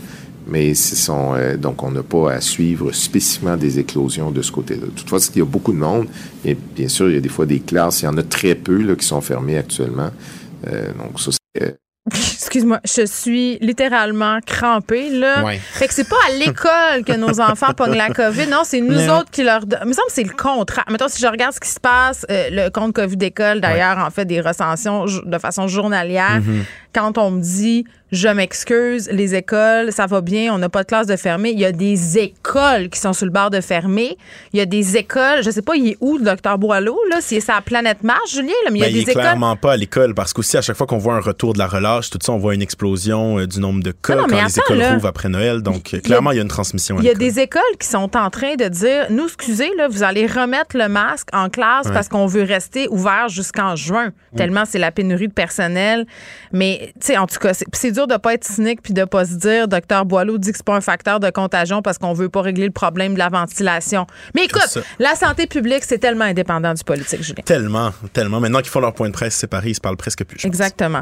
mais ce sont, euh, donc on n'a pas à suivre spécifiquement des éclosions de ce côté-là. Toutefois, il y a beaucoup de monde, et bien sûr, il y a des fois des classes, il y en a très peu là, qui sont fermées actuellement. Euh, donc, ça, c'est euh, Excuse-moi, je suis littéralement crampée, là. Fait que c'est pas à l'école que nos enfants pognent la COVID. Non, c'est nous autres qui leur donnent. Il me semble que c'est le contraire. Mettons, si je regarde ce qui se passe, euh, le compte COVID d'école, d'ailleurs, en fait des recensions de façon journalière. Mm-hmm. Quand on me dit je m'excuse, les écoles, ça va bien, on n'a pas de classe de fermer. Il y a des écoles qui sont sur le bord de fermer. Il y a des écoles, je sais pas, il est où le docteur Boileau, là? Si c'est à Planète Mars, Julien, là, mais il y a ben, des il est clairement pas à l'école parce qu'aussi, à chaque fois qu'on voit un retour de la relâche, tout ça, on voit une explosion euh, du nombre de cas quand les écoles rouvrent après Noël. Donc, clairement, il y a une transmission. Il y a des écoles qui sont en train de dire, nous, excusez, là, vous allez remettre le masque en classe parce qu'on veut rester ouvert jusqu'en juin, tellement c'est la pénurie de personnel. Mais, tu sais, en tout cas, c'est dur de pas être cynique puis de pas se dire, docteur Boileau dit que c'est pas un facteur de contagion parce qu'on veut pas régler le problème de la ventilation. Mais écoute, la santé publique, c'est tellement indépendant du politique, Julien. Tellement, tellement. Maintenant qu'ils font leur point de presse séparés, ils se parlent presque plus. Exactement.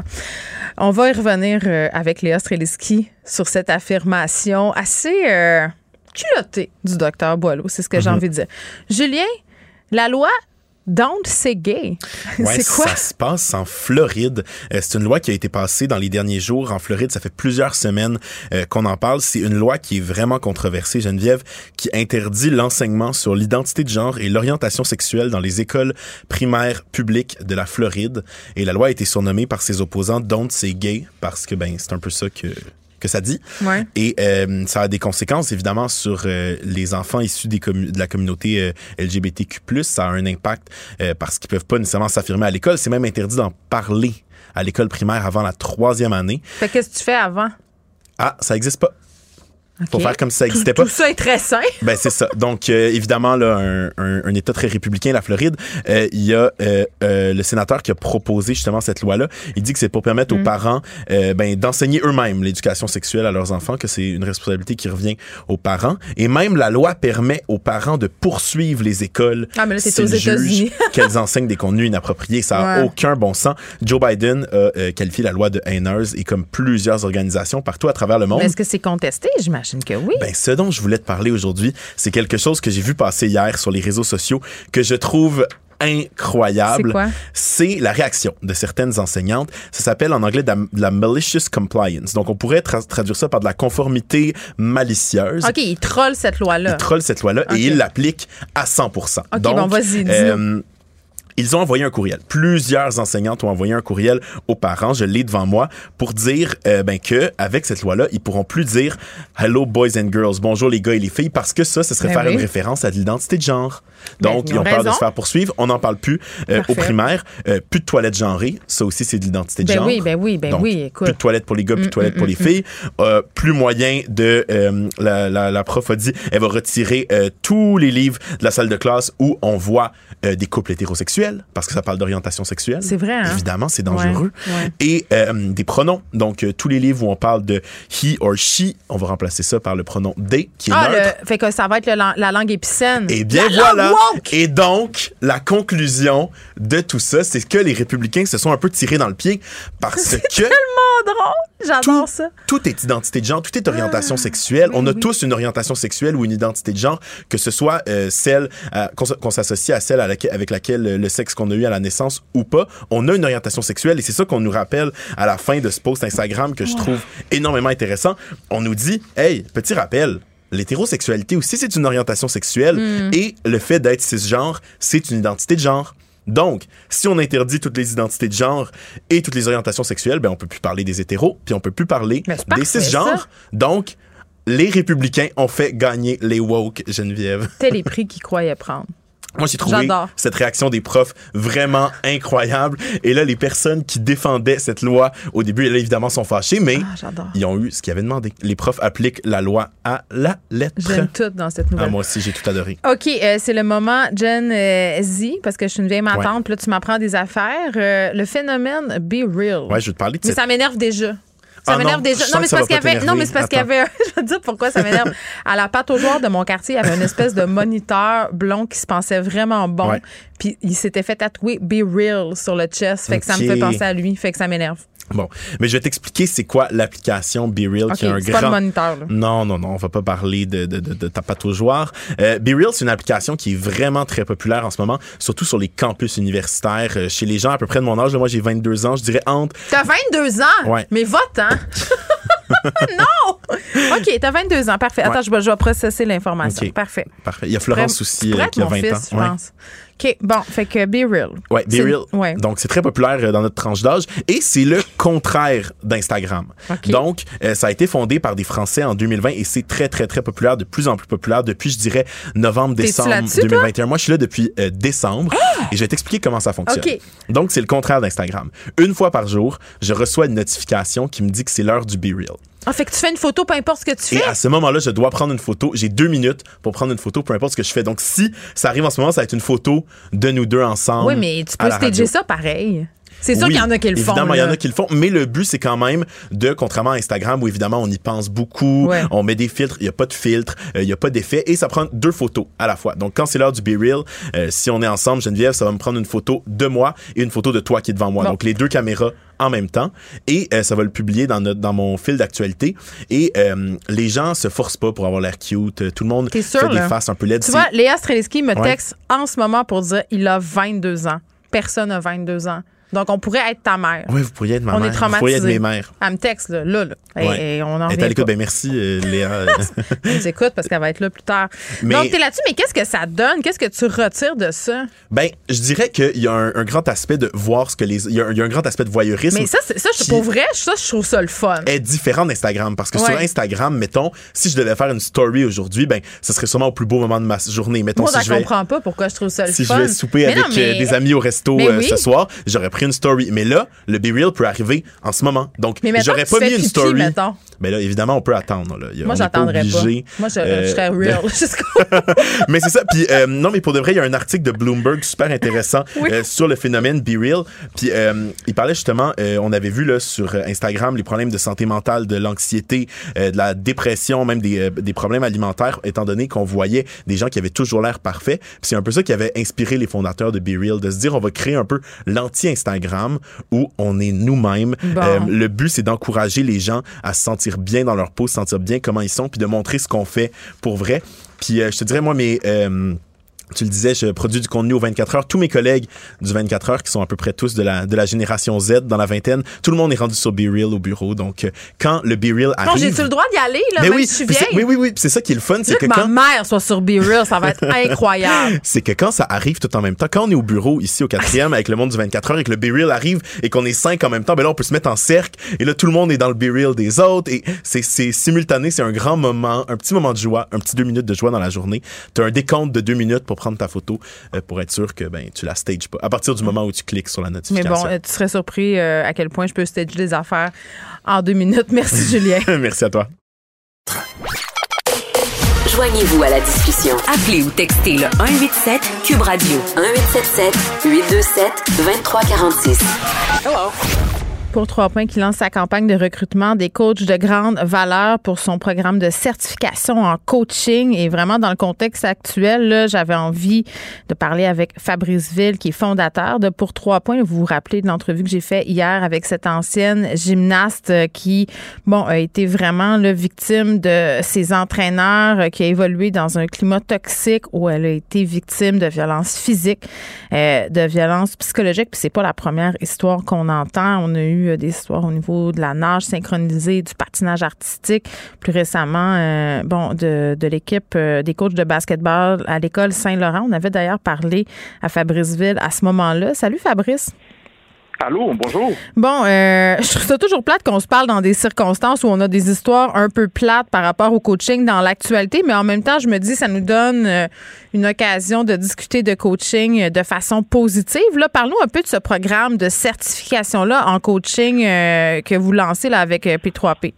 On va y revenir euh, avec Léa Streliski sur cette affirmation assez euh, culottée du docteur Boileau. C'est ce que j'ai mhm. envie de dire. Julien, la loi Don't say gay. c'est quoi? Ça se passe en Floride. Euh, c'est une loi qui a été passée dans les derniers jours en Floride. Ça fait plusieurs semaines euh, qu'on en parle. C'est une loi qui est vraiment controversée, Geneviève, qui interdit l'enseignement sur l'identité de genre et l'orientation sexuelle dans les écoles primaires publiques de la Floride. Et la loi a été surnommée par ses opposants Don't say gay parce que ben c'est un peu ça que que ça dit. Et euh, ça a des conséquences, évidemment, sur euh, les enfants issus des de la communauté euh, LGBTQ+. Ça a un impact parce qu'ils peuvent pas nécessairement s'affirmer à l'école. C'est même interdit d'en parler à l'école primaire avant la troisième année. Fait qu'est-ce que tu fais avant? Ah, ça existe pas. Pour faire comme si ça n'existait pas. Tout ça est très sain. Ben c'est ça. Donc euh, évidemment là un, un, un, État très républicain, la Floride, euh, il y a euh, le sénateur qui a proposé justement cette loi-là. Il dit que c'est pour permettre aux mm. parents ben d'enseigner eux-mêmes l'éducation sexuelle à leurs enfants, que c'est une responsabilité qui revient aux parents. Et même la loi permet aux parents de poursuivre les écoles ah, mais là, c'est aux États-Unis. qu'elles enseignent des contenus inappropriés. Ça a aucun bon sens. Joe Biden a qualifié la loi de haineuse et comme plusieurs organisations partout à travers le monde. Est-ce que c'est contesté, j'imagine? Que oui. Ben, ce dont je voulais te parler aujourd'hui, c'est quelque chose que j'ai vu passer hier sur les réseaux sociaux que je trouve incroyable. C'est la réaction de certaines enseignantes. Ça s'appelle en anglais de la, malicious compliance. Donc, on pourrait traduire ça par de la conformité malicieuse. OK, ils trollent cette loi-là. Ils trollent cette loi-là et ils l'appliquent à 100 OK, Donc, bon, vas-y, euh, ils ont envoyé un courriel. Plusieurs enseignantes ont envoyé un courriel aux parents, je l'ai devant moi, pour dire euh, ben que avec cette loi-là, ils pourront plus dire hello boys and girls, bonjour les gars et les filles, parce que ça, ce serait ben faire une référence à l'identité de genre. Ben, Donc, ils ont, peur de se faire poursuivre. On n'en parle plus euh, au primaire. Euh, plus de toilettes genrées. Ça aussi, c'est de l'identité de ben genre. Oui, ben oui, ben oui. Écoute. Plus de toilettes pour les gars, plus de mm, toilettes mm, pour les mm, filles. Euh, plus moyen de. La, la, la, prof a dit elle va retirer tous les livres de la salle de classe où on voit des couples hétérosexuels, parce que ça parle d'orientation sexuelle. C'est vrai, hein? Évidemment, c'est dangereux. Et des pronoms. Donc, tous les livres où on parle de he or she, on va remplacer ça par le pronom they, qui est ah, neutre. fait que ça va être la langue épicène. Et bien voilà. Et donc, la conclusion de tout ça, c'est que les républicains se sont un peu tirés dans le pied parce que... tellement drôle! J'adore ça. Tout est identité de genre, tout est orientation ah, sexuelle. On a tous une orientation sexuelle ou une identité de genre, que ce soit euh, celle euh, qu'on s'associe à celle avec laquelle le sexe qu'on a eu à la naissance ou pas. On a une orientation sexuelle et c'est ça qu'on nous rappelle à la fin de ce post Instagram que je trouve énormément intéressant. On nous dit, hey, petit rappel, l'hétérosexualité aussi, c'est une orientation sexuelle hmm. et le fait d'être cisgenre, c'est une identité de genre. Donc, si on interdit toutes les identités de genre et toutes les orientations sexuelles, ben on peut plus parler des hétéros, puis on peut plus parler des cisgenres. Donc, les républicains ont fait gagner les woke, Geneviève. Tel les prix qu'ils croyaient prendre. Moi, j'ai trouvé cette réaction des profs vraiment incroyable. Et là, les personnes qui défendaient cette loi, au début, là, évidemment, sont fâchées, mais ah, ils ont eu ce qu'ils avaient demandé. Les profs appliquent la loi à la lettre. J'aime tout dans cette nouvelle. Ah, moi aussi, j'ai tout adoré. OK, euh, c'est le moment, Jen euh, Z, parce que je suis une vieille matante, puis là, tu m'apprends des affaires. Euh, le phénomène Be Real. Ouais, je vais te parler de Mais ça m'énerve déjà. Ça ah m'énerve déjà. Non, mais c'est parce qu'il y avait. Non, mais c'est parce qu'il y avait. je vais te dire pourquoi ça m'énerve. À la pâte aux joueurs de mon quartier, il y avait une espèce de moniteur blond qui se pensait vraiment bon. Puis il s'était fait tatouer Be Real sur le chest. Fait que ça me fait penser à lui. Fait que ça m'énerve. Bon, mais je vais t'expliquer c'est quoi l'application BeReal qui a un grand. Pas le moniteur, là. Non, non, non, on va pas parler de, de, de, de ta pataugeoire. Euh, BeReal, c'est une application qui est vraiment très populaire en ce moment, surtout sur les campus universitaires, euh, chez les gens à peu près de mon âge. Moi, j'ai 22 ans, je dirais entre. T'as 22 ans? Ouais. Mais vote, hein? non! OK, t'as 22 ans. Parfait. Attends, je, vais, je vais processer l'information. Parfait. Parfait. Il y a Florence aussi euh, qui a 20 fils, ans. Je pense. OK, bon, fait que Be Real. Ouais, Be Real. Ouais. Donc, c'est très populaire euh, dans notre tranche d'âge et c'est le contraire d'Instagram. Donc, euh, ça a été fondé par des Français en 2020 et c'est très, très, très populaire, de plus en plus populaire depuis, je dirais, novembre, décembre 2021. Moi, je suis là depuis euh, décembre ah! et je vais t'expliquer comment ça fonctionne. Okay. Donc, c'est le contraire d'Instagram. Une fois par jour, je reçois une notification qui me dit que c'est l'heure du Be Real. Ah, fait que tu fais une photo, peu importe ce que tu fais? Et à ce moment-là, je dois prendre une photo. J'ai deux minutes pour prendre une photo, peu importe ce que je fais. Donc, si ça arrive en ce moment, ça va être une photo de nous deux ensemble. Oui, mais tu peux stager ça pareil. C'est sûr qu'il y en a qui le font. Évidemment, il y en a qui le font, mais le but, c'est quand même de, contrairement à Instagram, où évidemment, on y pense beaucoup, on met des filtres, il n'y a pas de filtre, euh, il n'y a pas d'effet, et ça prend deux photos à la fois. Donc, quand c'est l'heure du Be Real, euh, si on est ensemble, Geneviève, ça va me prendre une photo de moi et une photo de toi qui est devant moi. Donc, les deux caméras en même temps et euh, ça va le publier dans notre dans mon fil d'actualité. Et euh, les gens se forcent pas pour avoir l'air cute tout le monde fait des faces un peu laides. Tu vois Léa Streliski me texte en ce moment pour dire il a 22 ans. Personne n'a 22 ans donc, on pourrait être ta mère. Oui, vous pourriez être ma on mère. Est traumatisé. Vous pourriez être mes mères. Elle me texte, là, là. là. Et, on en Elle. Ben, merci, euh, Léa. elle nous écoute parce qu'elle va être là plus tard. Mais, Donc, t'es là-dessus, mais qu'est-ce que ça donne? Qu'est-ce que tu retires de ça? Ben, je dirais qu'il y a un, grand aspect de voir ce que les. Il y, a un, grand aspect de voyeurisme. Mais ça, ça pour vrai, ça, je trouve ça le fun. Est différent d'Instagram. Parce que sur Instagram, mettons, si je devais faire une story aujourd'hui, ben, ce serait sûrement au plus beau moment de ma journée. Mettons, Moi, si je comprends pas pourquoi je trouve ça le fun. Si je vais souper avec euh, des amis au resto euh, ce soir, j'aurais pris une story. Mais là, le Be Real peut arriver en ce moment. Donc, j'aurais pas mis une story. Mettons. Mais là, évidemment, on peut attendre. Là. Moi, j'attendrais pas, Moi, je, euh, serais real. mais c'est ça. Puis, euh, non, mais pour de vrai, il y a un article de Bloomberg super intéressant euh, sur le phénomène Be Real. Puis, il parlait justement, on avait vu là, sur Instagram les problèmes de santé mentale, de l'anxiété, de la dépression, même des, des problèmes alimentaires, étant donné qu'on voyait des gens qui avaient toujours l'air parfaits. Puis, c'est un peu ça qui avait inspiré les fondateurs de Be Real, de se dire, on va créer un peu l'anti-Instagram où on est nous-mêmes. le but, c'est d'encourager les gens à se sentir bien dans leur peau, se sentir bien comment ils sont, puis de montrer ce qu'on fait pour vrai. Puis euh, je te dirais, moi, mes... Euh, tu le disais, je produis du contenu aux 24 heures. Tous mes collègues du 24 heures, qui sont à peu près tous de la, de la génération Z dans la vingtaine, tout le monde est rendu sur Be Real au bureau. Donc, euh, quand le Be Real arrive. Non, j'ai-tu le droit d'y aller, là, mais même oui, si je suis Oui, oui, oui. C'est ça qui est le fun. C'est que, que quand. ma mère soit sur Be Real, ça va être incroyable. c'est que quand ça arrive tout en même temps, quand on est au bureau, ici au quatrième, avec le monde du 24 heures, et que le Be Real arrive et qu'on est cinq en même temps, ben là, on peut se mettre en cercle et là, tout le monde est dans le Be Real des autres et c'est simultané. C'est un grand moment, un petit moment de joie, un petit deux minutes de joie dans la journée. Tu as un décompte de deux minutes pour prendre ta photo. Euh, pour être sûr que ben, tu la stages pas. À partir du moment où tu cliques sur la notification. Mais bon, euh, tu serais surpris euh, à quel point je peux stage des affaires en deux minutes. Merci, Julien. Merci à toi. Joignez-vous à la discussion. Appelez ou textez le 187 Cube Radio 1877 827 2346. Hello pour Trois Points qui lance sa campagne de recrutement des coachs de grande valeur pour son programme de certification en coaching. Et vraiment, dans le contexte actuel, j'avais envie de parler avec Fabrice Ville, qui est fondateur de Pour Trois Points. Vous vous rappelez de l'entrevue que j'ai faite hier avec cette ancienne gymnaste qui, bon, a été vraiment le victime de ses entraîneurs, qui a évolué dans un climat toxique où elle a été victime de violences physiques, euh, de violences psychologiques. Puis c'est pas la première histoire qu'on entend. On a eu euh, des histoires au niveau de la nage synchronisée, du patinage artistique. Plus récemment, euh, bon, de, de l'équipe euh, des coachs de basketball à l'école Saint-Laurent. On avait d'ailleurs parlé à Fabrice Ville à ce moment-là. Salut Fabrice. Allô, bonjour. Bon, euh, je trouve ça toujours plate qu'on se parle dans des circonstances où on a des histoires un peu plates par rapport au coaching dans l'actualité, mais en même temps, je me dis, ça nous donne euh, une occasion de discuter de coaching de façon positive. Là, parlons un peu de ce programme de certification-là en coaching euh, que vous lancez là, avec P3P.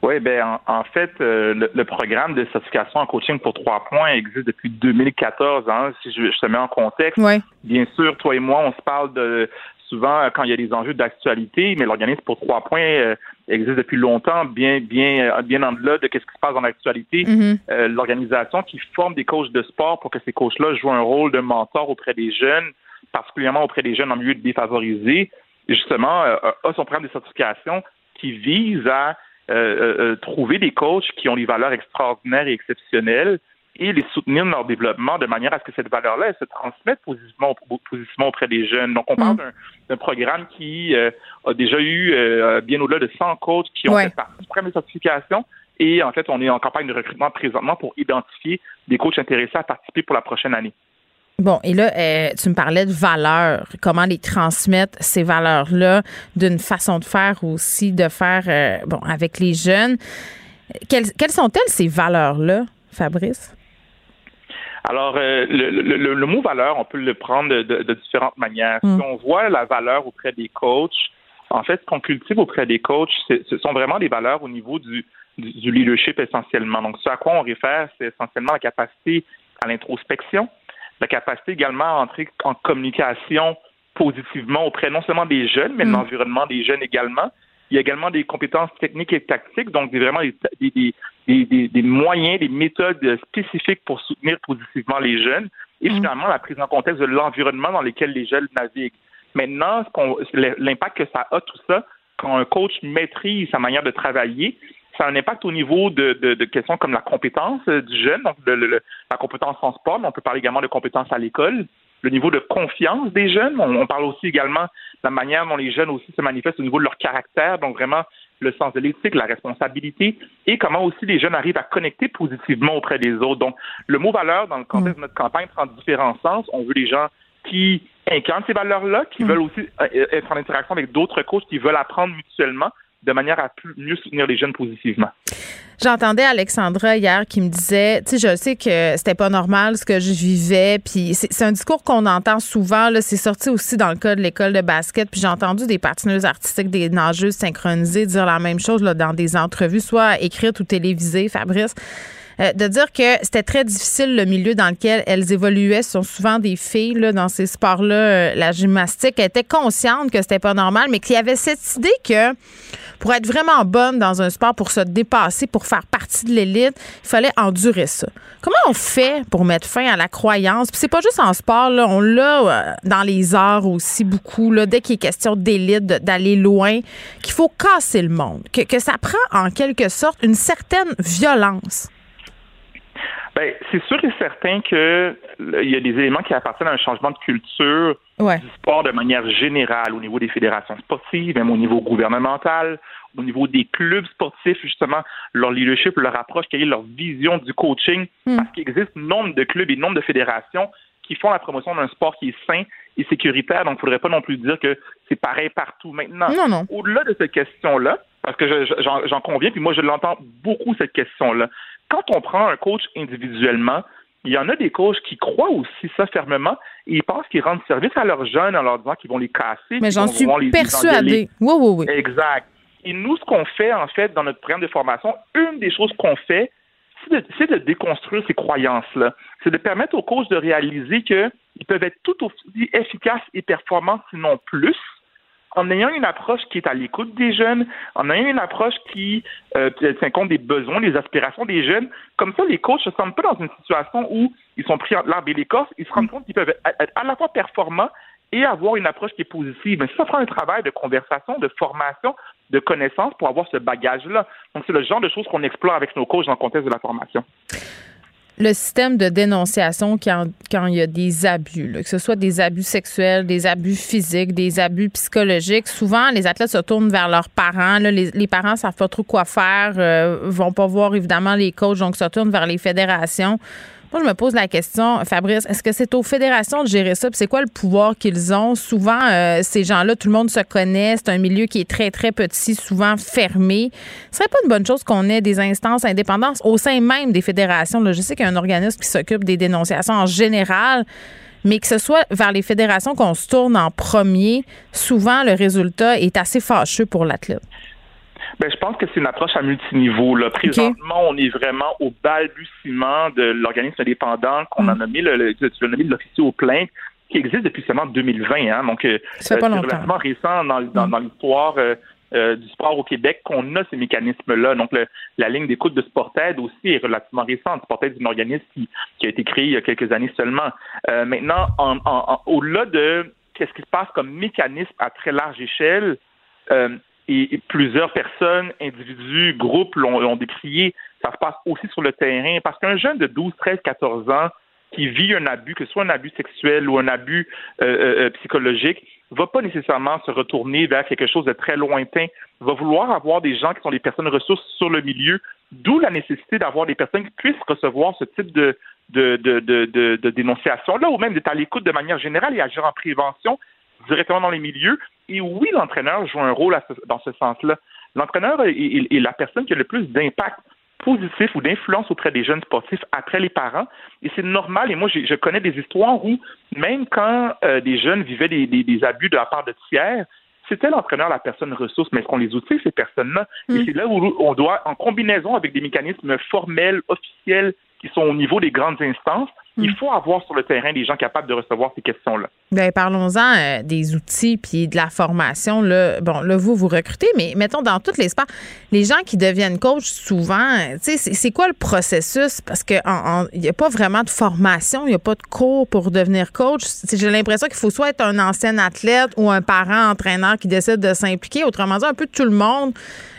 Oui, ben en, fait, le, programme de certification en coaching pour trois points existe depuis 2014. Hein, si je, je te mets en contexte, ouais. bien sûr, toi et moi, on se parle de souvent quand il y a des enjeux d'actualité, mais l'organisme pour trois points existe depuis longtemps, bien, bien, bien en delà de ce qui se passe dans l'actualité. Mm-hmm. L'organisation qui forme des coachs de sport pour que ces coachs-là jouent un rôle de mentor auprès des jeunes, particulièrement auprès des jeunes en milieu défavorisé, justement, a son programme de certification qui vise à trouver des coachs qui ont des valeurs extraordinaires et exceptionnelles et les soutenir dans leur développement de manière à ce que cette valeur-là se transmette positivement, positivement auprès des jeunes. Donc, on parle mm. d'un programme qui euh, a déjà eu euh, bien au-delà de 100 coachs qui ont fait partie de certification. Et en fait, on est en campagne de recrutement présentement pour identifier des coachs intéressés à participer pour la prochaine année. Bon, et là, euh, tu me parlais de valeurs, comment les transmettre, ces valeurs-là, d'une façon de faire aussi, de faire, bon, avec les jeunes? Quelles, quelles sont-elles, ces valeurs-là, Fabrice? Alors, euh, le, mot valeur, on peut le prendre de, différentes manières. Si mm. on voit la valeur auprès des coachs, en fait, ce qu'on cultive auprès des coachs, ce sont vraiment des valeurs au niveau du, du, leadership essentiellement. Donc, ce à quoi on réfère, c'est essentiellement la capacité à l'introspection, la capacité également à entrer en communication positivement auprès non seulement des jeunes, mais de mm. l'environnement des jeunes également. Il y a également des compétences techniques et tactiques, donc vraiment des, des, moyens, des méthodes spécifiques pour soutenir positivement les jeunes et mm. finalement la prise en contexte de l'environnement dans lequel les jeunes naviguent. Maintenant, l'impact que ça a tout ça, quand un coach maîtrise sa manière de travailler, ça a un impact au niveau de, questions comme la compétence du jeune, donc la compétence en sport, mais on peut parler également de compétences à l'école, le niveau de confiance des jeunes. On, parle aussi également de la manière dont les jeunes aussi se manifestent au niveau de leur caractère, donc vraiment le sens de l'éthique, la responsabilité, et comment aussi les jeunes arrivent à connecter positivement auprès des autres. Donc, le mot valeur, dans le contexte de notre campagne, prend différents sens. On veut des gens qui incarnent ces valeurs-là, qui mm. veulent aussi euh, être en interaction avec d'autres coachs, qui veulent apprendre mutuellement de manière à mieux soutenir les jeunes positivement. J'entendais Alexandra hier qui me disait, tu sais, je sais que c'était pas normal ce que je vivais, puis c'est un discours qu'on entend souvent. Là, c'est sorti aussi dans le cas de l'école de basket, puis j'ai entendu des patineuses artistiques, des nageuses synchronisées dire la même chose là, dans des entrevues, soit écrites ou télévisées. Fabrice. Euh, de dire que c'était très difficile le milieu dans lequel elles évoluaient. Ce sont souvent des filles là, dans ces sports-là, euh, la gymnastique. Elles étaient conscientes que c'était pas normal, mais qu'il y avait cette idée que pour être vraiment bonne dans un sport, pour se dépasser, pour faire partie de l'élite, il fallait endurer ça. Comment on fait pour mettre fin à la croyance? Puis c'est pas juste en sport, là, on l'a euh, dans les arts aussi beaucoup, là, dès qu'il est question d'élite, d'aller loin, qu'il faut casser le monde, que, que ça prend en quelque sorte une certaine violence. Ben, c'est sûr et certain que il y a des éléments qui appartiennent à un changement de culture du sport de manière générale au niveau des fédérations sportives, même au niveau gouvernemental, au niveau des clubs sportifs, justement, leur leadership, leur approche, quelle est leur vision du coaching, hmm. parce qu'il existe nombre de clubs et nombre de fédérations qui font la promotion d'un sport qui est sain et sécuritaire. Donc, il ne faudrait pas non plus dire que c'est pareil partout maintenant. Au-delà de cette question-là, parce que j'en conviens, puis moi, je l'entends beaucoup, cette question-là quand on prend un coach individuellement, il y en a des coachs qui croient aussi ça fermement et ils pensent qu'ils rendent service à leurs jeunes en leur disant qu'ils vont les casser. Mais j'en suis persuadée. Oui, oui, oui. Exact. Et nous, ce qu'on fait, en fait, dans notre programme de formation, une des choses qu'on fait, c'est de, déconstruire ces croyances-là. C'est de permettre aux coachs de réaliser qu'ils peuvent être tout aussi efficaces et performants, sinon plus, en ayant une approche qui est à l'écoute des jeunes, en ayant une approche qui euh, tient compte des besoins, des aspirations des jeunes. Comme ça, les coachs se sentent pas dans une situation où ils sont pris entre l'arbre et l'écorce. Ils se rendent compte qu'ils peuvent être à la fois performants et avoir une approche qui est positive. Mais ça prend un travail de conversation, de formation, de connaissance pour avoir ce bagage-là. Donc, c'est le genre de choses qu'on explore avec nos coachs dans le contexte de la formation le système de dénonciation quand, quand il y a des abus, que ce soit des abus sexuels, des abus physiques, des abus psychologiques. Souvent, les athlètes se tournent vers leurs parents. les, les, parents savent pas trop quoi faire, euh, vont pas voir évidemment les coachs, donc se tournent vers les fédérations. Moi, je me pose la question, Fabrice, est-ce que c'est aux fédérations de gérer ça? c'est quoi le pouvoir qu'ils ont? Souvent, euh, ces gens-là, tout le monde se connaît. C'est un milieu qui est très, très petit, souvent fermé. Ce serait pas une bonne chose qu'on ait des instances indépendantes au sein même des fédérations? je sais qu'il y a un organisme qui s'occupe des dénonciations en général mais que ce soit vers les fédérations qu'on se tourne en premier, souvent le résultat est assez fâcheux pour l'athlète. Ben, je pense que c'est une approche à multiniveau. Là. Présentement, on est vraiment au balbutiement de l'organisme indépendant qu'on a mm. nommé, le, le, le, de l'officier aux plaintes, qui existe depuis seulement 2020. Hein, donc, c'est relativement récent dans, dans, mm. dans l'histoire euh, du sport au Québec qu'on a ces mécanismes-là. Donc, la ligne d'écoute de Sportaid aussi est relativement récente. Sportaid est un organisme qui, a été créé il y a quelques années seulement. Euh, maintenant, au-delà de qu'est-ce qui se passe comme mécanisme à très large échelle, euh, et, plusieurs personnes, individus, groupes l'ont décrié, ça se passe aussi sur le terrain, parce qu'un jeune de 12, 13, 14 ans qui vit un abus, que ce soit un abus sexuel ou un abus psychologique, va pas nécessairement se retourner vers quelque chose de très lointain, va vouloir avoir des gens qui sont des personnes ressources sur le milieu, d'où la nécessité d'avoir des personnes qui puissent recevoir ce type de, de, de, de, de dénonciation-là, ou même d'être à l'écoute de manière générale et agir en prévention directement dans les milieux. Et oui, l'entraîneur joue un rôle dans ce sens-là. L'entraîneur est, la personne qui a le plus d'impact positif ou d'influence auprès des jeunes sportifs après les parents. Et c'est normal. Et moi, je connais des histoires où, même quand euh, des jeunes vivaient des, des, abus de la part de tiers, c'était l'entraîneur la personne ressource, mais est-ce qu'on les outille, ces personnes-là? Et mm. c'est là où on doit, en combinaison avec des mécanismes formels, officiels, qui sont au niveau des grandes instances, il mm. faut avoir sur le terrain des gens capables de recevoir ces questions-là. Bien, parlons-en euh, des outils puis de la formation. Là. Bon, là, vous, vous recrutez, mais mettons dans tous les sports, les gens qui deviennent coach, souvent, tu sais, c'est quoi le processus? Parce qu'il n'y a pas vraiment de formation, il n'y a pas de cours pour devenir coach. J'ai l'impression qu'il faut soit être un ancien athlète ou un parent entraîneur qui décide de s'impliquer. Autrement dit, un peu tout le monde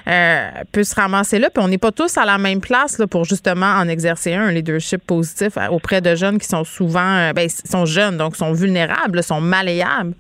euh, peut se ramasser là. Puis on n'est pas tous à la même place là, pour justement en exercer un, leadership positif euh, auprès de jeunes qui sont souvent, euh, ben, sont jeunes, donc sont vulnérables, sont malléables.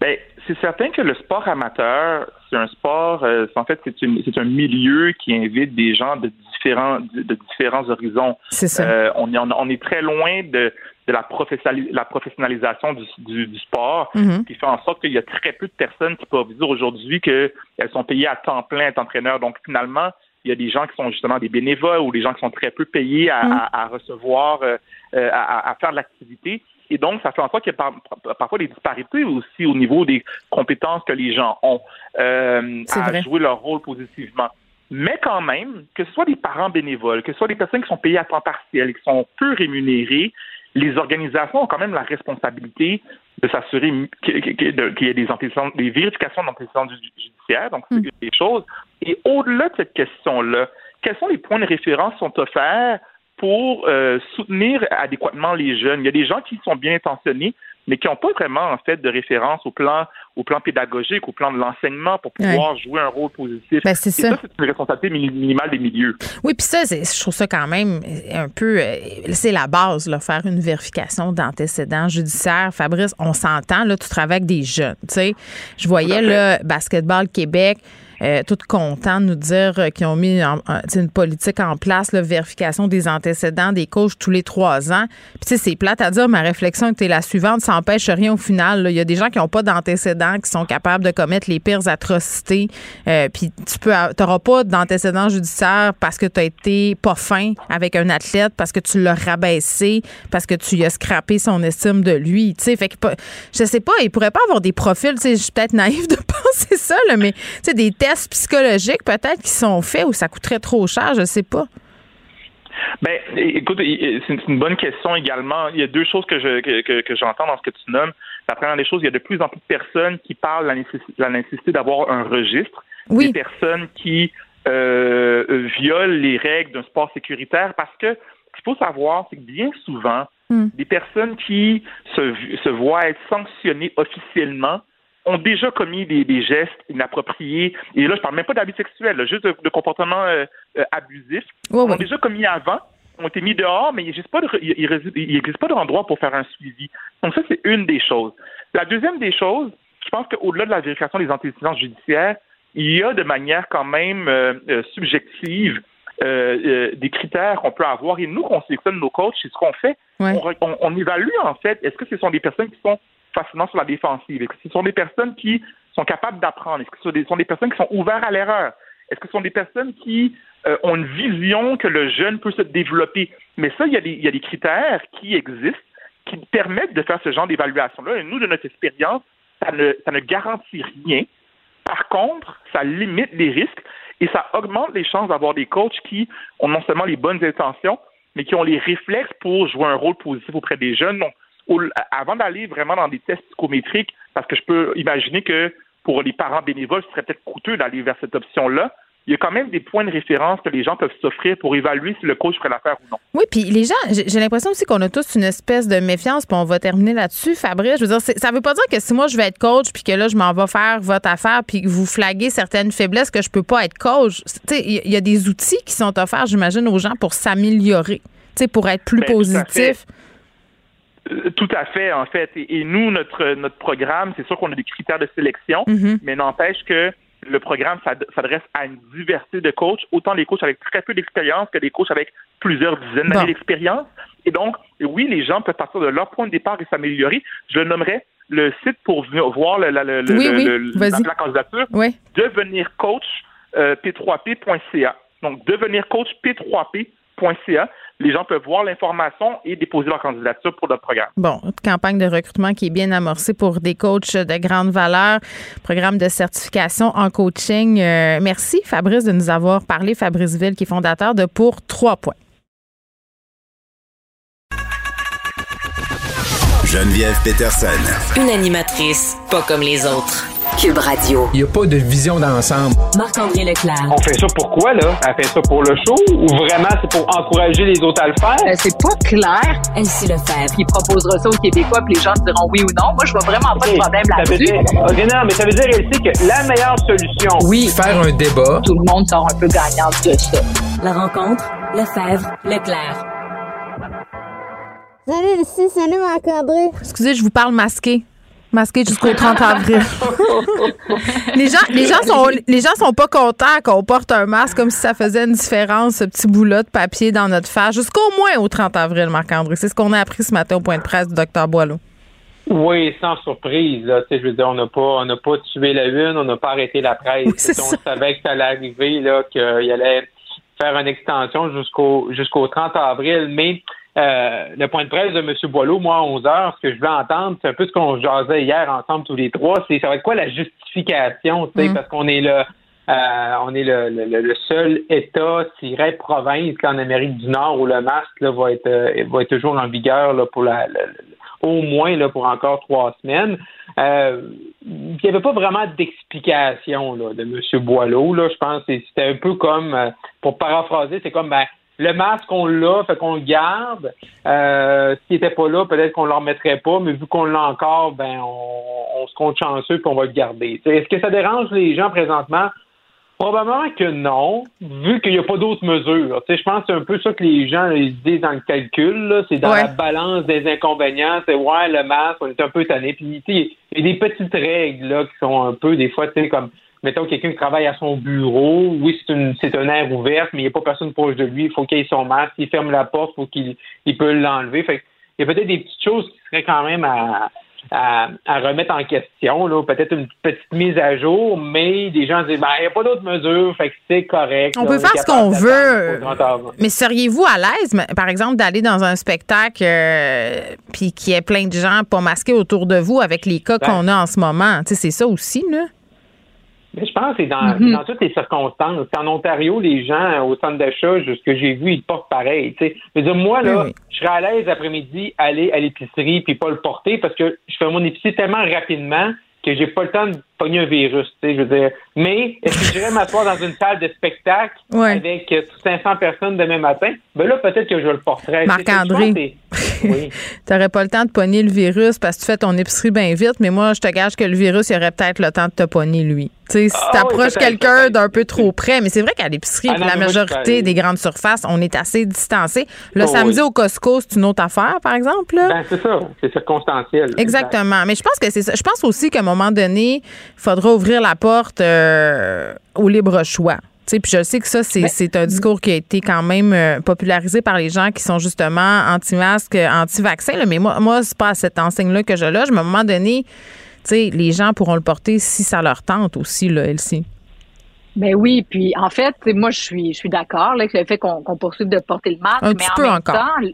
Bien, c'est certain que le sport amateur, c'est un sport, en fait, c'est un milieu qui invite des gens de différents, de, différents horizons. C'est ça. on, on, est très loin de, de la, professionnalisation du, du, sport, mm-hmm. qui fait en sorte qu'il y a très peu de personnes qui peuvent dire aujourd'hui qu'elles sont payées à temps plein être. Donc finalement, il y a des gens qui sont justement des bénévoles ou des gens qui sont très peu payés à, mm. recevoir, euh, euh, à, faire de l'activité. Et donc, ça fait en sorte qu'il y a parfois des disparités aussi au niveau des compétences que les gens ont euh, à jouer leur rôle positivement. Mais quand même, que ce soit des parents bénévoles, que ce soit des personnes qui sont payées à temps partiel, qui sont peu rémunérées, les organisations ont quand même la responsabilité de s'assurer qu'il y ait des, des vérifications d'antécédents judiciaires, donc c'est mm. des choses. Et au-delà de cette question-là, quels sont les points de référence qui sont offerts pour euh, soutenir adéquatement les jeunes? Il y a des gens qui sont bien intentionnés, mais qui n'ont pas vraiment en fait de référence au plan au plan pédagogique, au plan de l'enseignement pour pouvoir jouer un rôle positif. Ben, c'est ça. c'est une responsabilité minimale des milieux. Oui, puis ça, je trouve ça quand même un peu, euh, c'est la base, là, faire une vérification d'antécédents judiciaires. Fabrice, on s'entend, là, tu travailles avec des jeunes, tu sais. Je voyais, le Basketball Québec, euh, tout content de nous dire euh, qu'ils ont mis une politique en place, la vérification des antécédents des coachs tous les trois ans. Puis c'est plate à dire, ma réflexion était la suivante, ça n'empêche rien au final. Il y a des gens qui n'ont pas d'antécédents, qui sont capables de commettre les pires atrocités. Euh, puis tu n'auras pas d'antécédents judiciaires parce que tu été pas fin avec un athlète, parce que tu l'as rabaissé, parce que tu as scrappé son estime de lui. Tu sais, fait que je sais pas, il pourrait pas avoir des profils. Je suis peut-être naïve de penser ça, là, mais tu sais, des tests psychologiques peut-être qui sont faits ou ça coûterait trop cher, je sais pas. Ben, écoute, c'est une bonne question également. Il y a deux choses que je j'entends dans ce que tu nommes. La première des choses, il y a de plus en plus de personnes qui parlent de la nécessité, d'avoir un registre. Oui. Des personnes qui euh, violent les règles d'un sport sécuritaire parce que ce qu'il faut savoir, c'est que bien souvent, hmm. des personnes qui se, se voient être sanctionnées officiellement ont déjà commis des, gestes inappropriés. Et là, je parle même pas d'abus sexuels, juste de, comportements euh, euh, abusifs. ont déjà commis avant, ont été mis dehors, mais il n'existe pas de, il, pas d'endroit pour faire un suivi. Donc ça, c'est une des choses. La deuxième des choses, je pense qu'au-delà de la vérification des antécédents judiciaires, il y a de manière quand même euh, subjective des critères qu'on peut avoir. Et nous, qu'on sélectionne nos coachs, c'est ce qu'on fait. On, on, évalue, en fait, est-ce que ce sont des personnes qui sont facilement sur la défensive? Est-ce que ce sont des personnes qui sont capables d'apprendre? Est-ce que ce sont des personnes qui sont ouvertes à l'erreur? Est-ce que ce sont des personnes qui euh, ont une vision que le jeune peut se développer? Mais ça, il y, a des, critères qui existent qui permettent de faire ce genre d'évaluation-là. Et nous, de notre expérience, ça ne, garantit rien. Par contre, ça limite les risques et ça augmente les chances d'avoir des coachs qui ont non seulement les bonnes intentions, mais qui ont les réflexes pour jouer un rôle positif auprès des jeunes. Avant d'aller vraiment dans des tests psychométriques, parce que je peux imaginer que pour les parents bénévoles, ce serait peut-être coûteux d'aller vers cette option-là il y a quand même des points de référence que les gens peuvent s'offrir pour évaluer si le coach ferait l'affaire ou non. Oui, puis les gens, j'ai l'impression aussi qu'on a tous une espèce de méfiance, puis on va terminer là-dessus, Fabrice. Je veux dire, ça veut pas dire que si moi je vais être coach, puis que là je m'en vais faire votre affaire, puis que vous flaguez certaines faiblesses que je peux pas être coach. Tu sais, il y, a des outils qui sont offerts, j'imagine, aux gens pour s'améliorer, tu sais, pour être plus ben, positif. Euh, tout à fait, en fait. Et, nous, notre notre programme, c'est sûr qu'on a des critères de sélection, mm-hmm. mais n'empêche que le programme s'adresse à une diversité de coachs, autant les coachs avec très peu d'expérience que des coachs avec plusieurs dizaines d'années d'expérience. Et donc, oui, les gens peuvent partir de leur point de départ et s'améliorer. Je le nommerai le site pour venir voir la, candidature. Devenir coach euh, p3p.ca. Donc, devenir coach p3p.ca les gens peuvent voir l'information et déposer leur candidature pour notre programme. Bon, campagne de recrutement qui est bien amorcée pour des coachs de grande valeur, programme de certification en coaching. Euh, merci Fabrice de nous avoir parlé. Fabrice Ville qui est fondateur de Pour trois points. Geneviève Peterson. Une animatrice pas comme les autres. Cube Radio. Il n'y a pas de vision d'ensemble. Marc-André Leclerc. On fait ça pourquoi, là? Elle fait ça pour le show ou vraiment c'est pour encourager les autres à le faire? Euh, c'est pas clair. Ainsi le faire. Il proposera ça aux Québécois, puis les gens diront oui ou non. Moi, je vois vraiment pas de problème là-dessus. OK, non, mais ça veut dire, elle que la meilleure solution... Oui. Faire un débat. Tout le monde sort un peu gagnant de ça. La rencontre, Lefebvre, Leclerc. Salut, ici, salut Marc-André. Excusez, je vous parle masqué masqué jusqu'au 30 avril. les gens, les gens sont, les gens sont pas contents qu'on porte un masque comme si ça faisait une différence, ce petit bout-là de papier dans notre face, jusqu'au moins au 30 avril, Marc-André. C'est ce qu'on a appris ce matin au point de presse du docteur Boileau. Oui, sans surprise. Là. Je veux dire, on n'a pas, on n'a pas tué la une, on n'a pas arrêté la presse. on savait que ça allait arriver, là, qu'il allait faire une extension jusqu'au jusqu'au 30 avril. Mais euh, le point de presse de M. Boileau, moi, à 11 heures, ce que je veux entendre, c'est un peu ce qu'on jasait hier ensemble tous les trois, c'est ça va être quoi la justification, tu sais, mm. parce qu'on est là. Euh, on est le, le, seul État, tiret province qu'en Amérique du Nord où le masque là, va être euh, va être toujours en vigueur là, pour la, au moins là, pour encore trois semaines. Euh, il n'y avait pas vraiment d'explication de M. Boileau. Là, je pense que c'était un peu comme, pour paraphraser, c'est comme ben, le masque, on l'a, fait qu'on le garde. Euh, S'il n'était pas là, peut-être qu'on ne le remettrait pas, mais vu qu'on l'a encore, ben on, se compte chanceux qu'on va le garder. Est-ce que ça dérange les gens présentement? Probablement que non, vu qu'il n'y a pas d'autres mesures. Je pense que c'est un peu ça que les gens ils disent dans le calcul. C'est dans la balance des inconvénients. C'est ouais, le masque, on est un peu tanné. Puis il y a des petites règles là, qui sont un peu des fois, tu sais, comme mettons quelqu'un qui travaille à son bureau, oui, c'est une c'est un air ouvert, mais il n'y a pas personne proche de lui, il faut qu'il ait son masque, il ferme la porte, il faut qu'il il peut l'enlever. Fait il y a peut-être des petites choses qui seraient quand même à, à, remettre en question, là, peut-être une petite mise à jour, mais des gens disent ben, il n'y a pas d'autres mesures, fait que c'est correct. On peut faire ce qu'on veut. Mais seriez-vous à l'aise, par exemple, d'aller dans un spectacle euh, puis qu'il y ait plein de gens pas masqués autour de vous avec les cas ben qu'on a en ce moment? C'est ça aussi, là? Mais je pense que c'est dans, mhm. dans toutes les circonstances. En Ontario, les gens au centre d'achat, ce que j'ai vu, ils portent pareil. sais. Mais moi, là, je serais à l'aise après-midi aller à l'épicerie puis pas le porter parce que je fais mon épicerie tellement rapidement que j'ai pas le temps de pogner un virus, tu sais, je veux dire. Mais est-ce que j'irais m'asseoir dans une salle de spectacle avec 500 personnes demain matin? Ben là, peut-être que je le porterais. Marc-André, oui. t'aurais pas le temps de pogner le virus parce que tu fais ton épicerie bien vite, mais moi, je te gage que le virus, il aurait peut-être le temps de te pogner, lui. Tu sais, si ah t'approches quelqu'un d'un peu trop près, mais c'est vrai qu'à l'épicerie, ah la majorité des grandes surfaces, on est assez distancés. Le oh samedi au Costco, c'est une autre affaire, par exemple. Ben, c'est ça. C'est circonstanciel. Exactement. Mais je pense que c'est ça. Je pense aussi qu'à un moment donné, faudra ouvrir la porte euh, au libre choix. Puis je sais que ça, c'est, ben, un discours qui a été quand même euh, popularisé par les gens qui sont justement anti-masques, anti-vaccins. Mais moi, moi c'est pas à cette enseigne-là que je loge. Mais à un moment donné, les gens pourront le porter si ça leur tente aussi, là, Elsie. Ben oui, puis en fait, moi je suis je suis d'accord avec le fait qu'on poursuive de porter le masque, un mais en même encore. temps,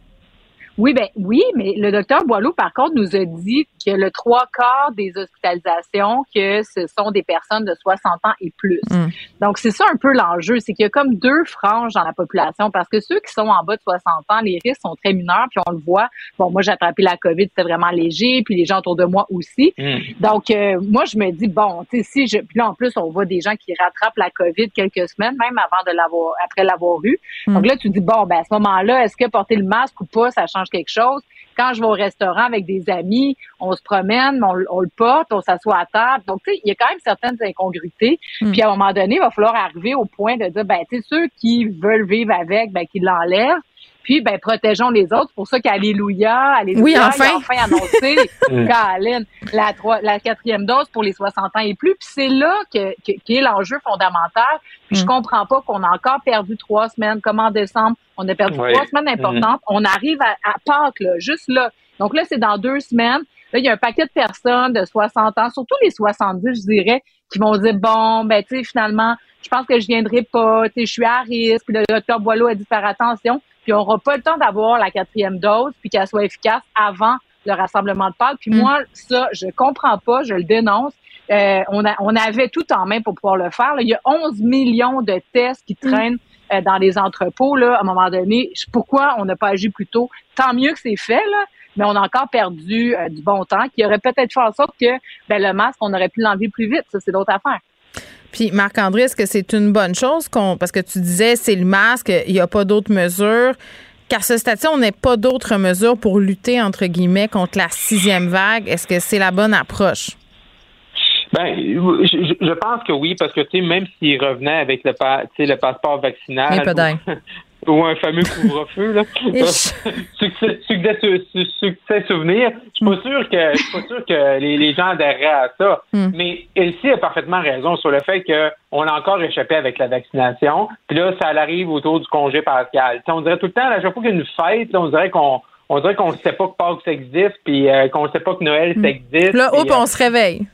Oui, ben oui, mais le docteur Boileau, par contre, nous a dit que le trois quarts des hospitalisations, que ce sont des personnes de 60 ans et plus. Mm. Donc, c'est ça un peu l'enjeu, c'est qu'il y a comme deux franges dans la population, parce que ceux qui sont en bas de 60 ans, les risques sont très mineurs, puis on le voit. Bon, moi, j'ai attrapé la COVID, c'était vraiment léger, puis les gens autour de moi aussi. Mm. Donc, euh, moi, je me dis, bon, tu sais, si je... Puis là, en plus, on voit des gens qui rattrapent la COVID quelques semaines, même avant de l'avoir, après l'avoir eu. Mm. Donc là, tu dis, bon, ben à ce moment-là, est-ce que porter le masque ou pas, ça change quelque chose? Quand je vais au restaurant avec des amis, on se promène, on, on le porte, on s'assoit à table. Donc, tu sais, il y a quand même certaines incongruités. Mm. Puis à un moment donné, il va falloir arriver au point de dire, ben, tu sais, ceux qui veulent vivre avec, ben, qu'ils l'enlèvent. Puis, ben, protégeons les autres. C'est pour ça qu'Alléluia, Alléluia, oui, enfin. enfin annoncé, Caroline, la, la quatrième dose pour les 60 ans et plus. Puis c'est là que, que, est l'enjeu fondamental. Puis je mm. comprends pas qu'on a encore perdu trois semaines, comme en décembre. On a perdu trois semaines importantes. On arrive à, à Pâques, là, juste là. Donc là, c'est dans deux semaines. Là, il y a un paquet de personnes de 60 ans, surtout les 70, je dirais, qui vont dire, bon, ben, tu sais, finalement, je pense que je viendrai pas, tu sais, je suis à risque. Puis le docteur Boileau a dit faire attention puis on n'aura pas le temps d'avoir la quatrième dose, puis qu'elle soit efficace avant le rassemblement de Pâques. Puis mm. moi, ça, je comprends pas, je le dénonce. Euh, on, a, on avait tout en main pour pouvoir le faire. Il y a 11 millions de tests qui mm. traînent euh, dans les entrepôts. Là, à un moment donné, pourquoi on n'a pas agi plus tôt? Tant mieux que c'est fait, là, mais on a encore perdu euh, du bon temps, qui aurait peut-être fait en sorte que ben, le masque, on aurait pu l'enlever plus vite. Ça, c'est d'autres affaires. Puis Marc-André, est-ce que c'est une bonne chose qu'on parce que tu disais c'est le masque, il n'y a pas d'autres mesures? Qu'à ce stade on n'ait pas d'autres mesures pour lutter, entre guillemets, contre la sixième vague. Est-ce que c'est la bonne approche? Ben, je, pense que oui, parce que tu sais, même s'il revenait avec le, le passeport vaccinal, ou un fameux couvre-feu là. succès, succès, souvenir. Je suis pas sûr que je suis pas sûr que les, les gens adhéreraient à ça. Hmm. Mais Elsie a parfaitement raison sur le fait qu'on a encore échappé avec la vaccination. Puis là, ça arrive autour du congé partiel. on dirait tout le temps, à chaque fois qu'il y a une fête, on dirait qu'on on dirait qu'on ne sait pas que Pâques ça existe, puis euh, qu'on ne sait pas que Noël ça hmm. existe. Là, hop, on euh, se réveille.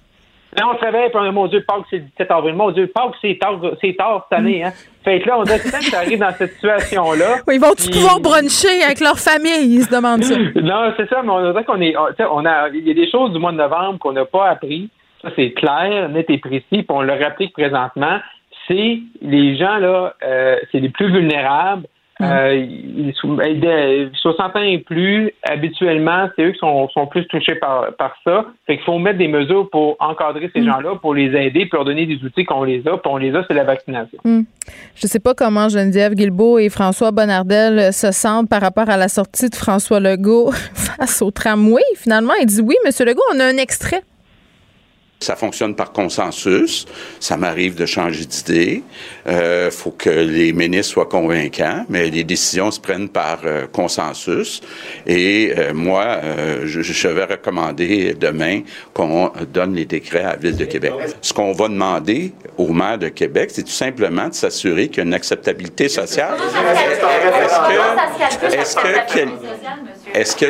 Là, on se réveille, puis on a, mon Dieu, Pâques, c'est le 17 avril. Mon Dieu, Pâques, c'est tard, c'est tard cette année, hein. Fait que là, on dirait que ça arrive dans cette situation-là. Oui, ils vont-tu pouvoir bruncher avec leur famille? Ils se demandent ça? non, c'est ça, mais on dirait qu'on est, on a, il y a des choses du mois de novembre qu'on n'a pas appris. Ça, c'est clair, net et précis, puis on le rapplique présentement. C'est les gens, là, euh, c'est les plus vulnérables. Euh, 60 ans et plus, habituellement, c'est eux qui sont, sont plus touchés par, par ça. Fait qu'il faut mettre des mesures pour encadrer ces mm. gens-là, pour les aider, pour leur donner des outils qu'on les a. Puis on les a, c'est la vaccination. Mm. Je ne sais pas comment Geneviève Guilbeault et François Bonnardel se sentent par rapport à la sortie de François Legault face au tramway. Finalement, il dit oui, Monsieur Legault, on a un extrait ça fonctionne par consensus. Ça m'arrive de changer d'idée. Euh, faut que les ministres soient convaincants, mais les décisions se prennent par euh, consensus. Et euh, moi, euh, je, je, vais recommander demain qu'on donne les décrets à la Ville de Québec. Ce qu'on va demander au maire de Québec, c'est tout simplement de s'assurer qu'il y a une acceptabilité sociale. Est-ce que, est-ce que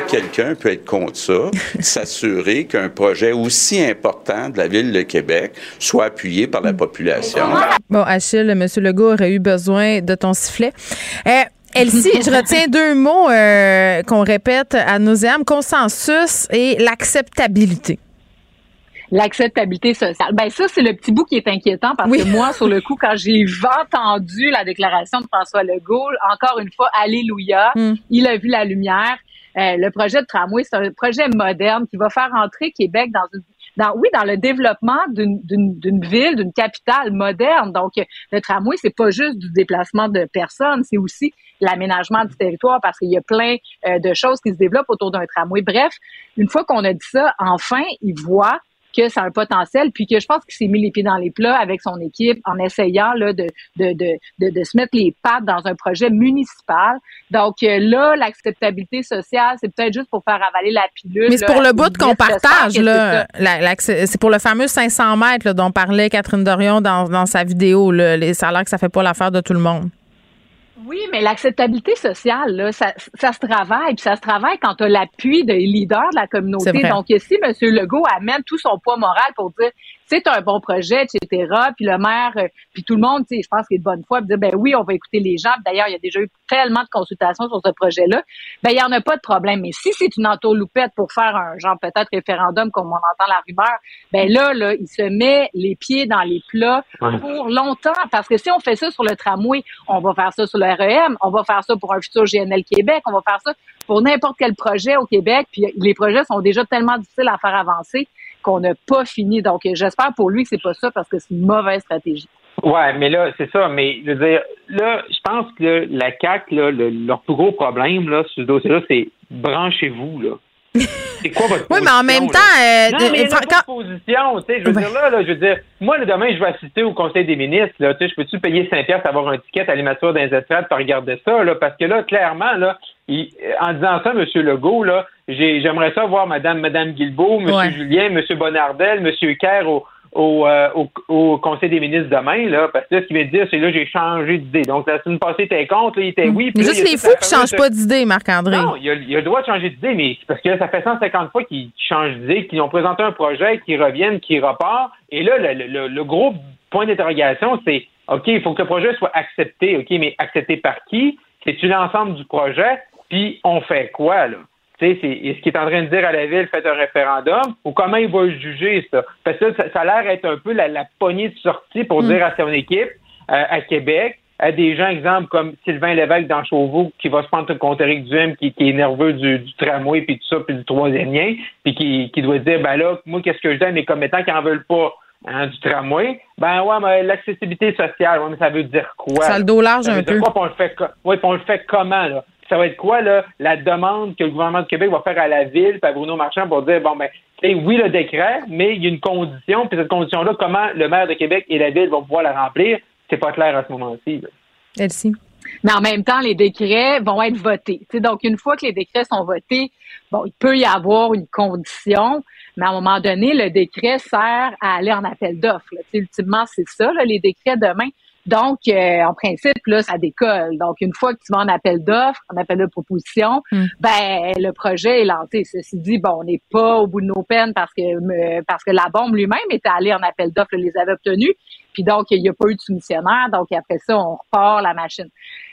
quelqu'un peut être contre ça, s'assurer qu'un projet aussi important de la Ville de Québec soit appuyé par la population? Bon, Achille, M. Legault aurait eu besoin de ton sifflet. Euh, Elsie, je retiens deux mots euh, qu'on répète à nos âmes, consensus et l'acceptabilité l'acceptabilité sociale. Ben ça, c'est le petit bout qui est inquiétant parce que moi, sur le coup, quand j'ai entendu la déclaration de François Legault, encore une fois, alléluia, hmm. il a vu la lumière. Euh, le projet de tramway, c'est un projet moderne qui va faire entrer Québec dans une dans, oui, dans le développement d'une ville, d'une capitale moderne. Donc, le tramway, c'est pas juste du déplacement de personnes, c'est aussi l'aménagement du territoire parce qu'il y a plein euh, de choses qui se développent autour d'un tramway. Bref, une fois qu'on a dit ça, enfin, ils voient que ça a un potentiel, puis que je pense qu'il s'est mis les pieds dans les plats avec son équipe en essayant là, de, de, de, de, se mettre les pattes dans un projet municipal. Donc euh, là, l'acceptabilité sociale, c'est peut-être juste pour faire avaler la pilule. Mais c'est pour le bout qu'on partage, là. C'est pour le fameux 500 mètres dont parlait Catherine Dorion dans, dans sa vidéo. Là, les salaires que ça fait pas l'affaire de tout le monde. Oui, mais l'acceptabilité sociale, là, ça, ça se travaille, puis ça se travaille quand tu as l'appui des leaders de la communauté. Donc, si M. Legault amène tout son poids moral pour dire c'est un bon projet, etc. Puis le maire, euh, puis tout le monde, tu sais, je pense qu'il est de bonne foi, dire, ben oui, on va écouter les gens. D'ailleurs, il y a déjà eu tellement de consultations sur ce projet-là. Ben, il y en a pas de problème. Mais si c'est une entourloupette pour faire un genre peut-être référendum comme on entend la rumeur, ben là, là, il se met les pieds dans les plats pour longtemps. Parce que si on fait ça sur le tramway, on va faire ça sur le REM, on va faire ça pour un futur GNL Québec, on va faire ça pour n'importe quel projet au Québec. Puis les projets sont déjà tellement difficiles à faire avancer qu'on n'a pas fini. Donc, j'espère pour lui que c'est pas ça parce que c'est une mauvaise stratégie. Ouais, mais là, c'est ça. Mais je veux dire, là, je pense que la CAC, leur plus gros problème là, sur ce dossier-là, c'est branchez-vous là. C'est quoi votre Oui, mais en même temps, euh, non, mais il a position, tu sais, je veux dire là, là, je veux dire, moi le demain je vais assister au Conseil des ministres, là, tu sais, je peux-tu payer 5 pièces avoir un ticket à l'immature dans les estrades pour regarder ça, là, parce que là, clairement, là, en disant ça, M. Legault, là, j'aimerais ça voir Mme, Madame Guilbeault, M. Julien, M. Bonardel, M. Kerr au, euh, au, au, Conseil des ministres demain, là, parce que là, ce qu'il vient de dire, c'est là, j'ai changé d'idée. Donc, la semaine passée, t'es contre, là, il était oui. Mais juste les fous qui changent pas d'idée, Marc-André. Non, il a, il a, le droit de changer d'idée, mais parce que ça fait 150 fois qu'ils changent d'idée, qu'ils ont présenté un projet, qu'ils reviennent, qu'ils repartent. Et là, le, le, le gros point d'interrogation, c'est, OK, il faut que le projet soit accepté, OK, mais accepté par qui? C'est-tu l'ensemble du projet? Puis, on fait quoi, là? Est-ce qu'il est en train de dire à la ville, faites un référendum, ou comment il va juger ça? Parce que ça, ça a l'air être un peu la, poignée de sortie pour mm. dire à son équipe, euh, à Québec, à des gens, exemple, comme Sylvain Lévesque dans Chauveau, qui va se prendre contre Eric Duhem, qui, qui est nerveux du, tramway, puis tout ça, puis du troisième lien, puis qui, qui doit dire, ben là, moi, qu'est-ce que je dis à mes commettants qui en veulent pas? Hein, du tramway, ben ouais, mais l'accessibilité sociale, ouais, mais ça veut dire quoi? Ça le dos large un peu. Quoi, on le fait, ouais, on le fait comment, là? Ça va être quoi, là, la demande que le gouvernement de Québec va faire à la ville, puis à Bruno Marchand pour dire, bon, ben, oui, le décret, mais il y a une condition, puis cette condition-là, comment le maire de Québec et la ville vont pouvoir la remplir, c'est pas clair à ce moment-ci. Elsie? Mais en même temps, les décrets vont être votés. donc, une fois que les décrets sont votés, bon, il peut y avoir une condition, mais à un moment donné, le décret sert à aller en appel d'offres. Ultimement, c'est ça, les décrets demain. Donc, euh, en principe, là, ça décolle. Donc, une fois que tu vas en appel d'offres, en appel de proposition, hmm. ben le projet est lancé. Ceci dit, bon, on n'est pas au bout de nos peines parce que parce que la bombe lui-même était allée en appel d'offres, les avait obtenus. Puis donc, il n'y a pas eu de soumissionnaire. Donc, après ça, on repart la machine.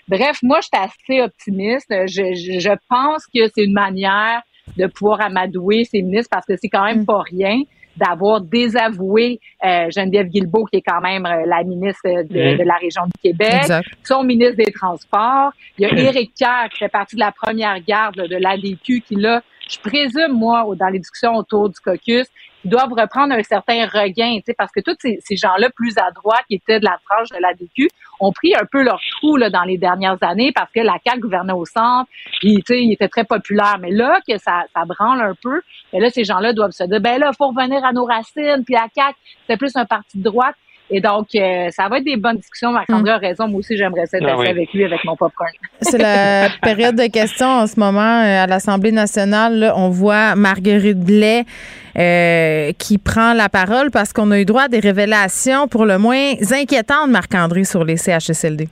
Bref, moi, je suis assez optimiste. Je, je, pense que c'est une manière de pouvoir amadouer ces ministres parce que c'est quand même hmm. pas rien d'avoir désavoué euh, Geneviève Guilbeault, qui est quand même euh, la ministre de, de, la région du Québec, son ministre des Transports. Il y a Éric Kerr, qui fait partie de la première garde de l'ADQ, qui là, je présume, moi, dans les discussions autour du caucus, ils doivent reprendre un certain regain, parce que tous ces, gens-là plus à droite qui étaient de la tranche de la DQ ont pris un peu leur trou là, dans les dernières années parce que la CAQ gouvernait au centre, puis ils étaient très populaires. Mais là, que ça, branle un peu, mais là, ces gens-là doivent se dire, ben là, faut revenir à nos racines, puis la CAQ, c'est plus un parti de droite. Et donc, euh, ça va être des bonnes discussions. Marc-André a mm. raison. Moi aussi, j'aimerais ça être ah avec lui, avec mon popcorn. C'est la période de questions en ce moment euh, à l'Assemblée nationale. on voit Marguerite Blais euh, qui prend la parole parce qu'on a eu droit à des révélations pour le moins inquiétantes, Marc-André, sur les CHSLD.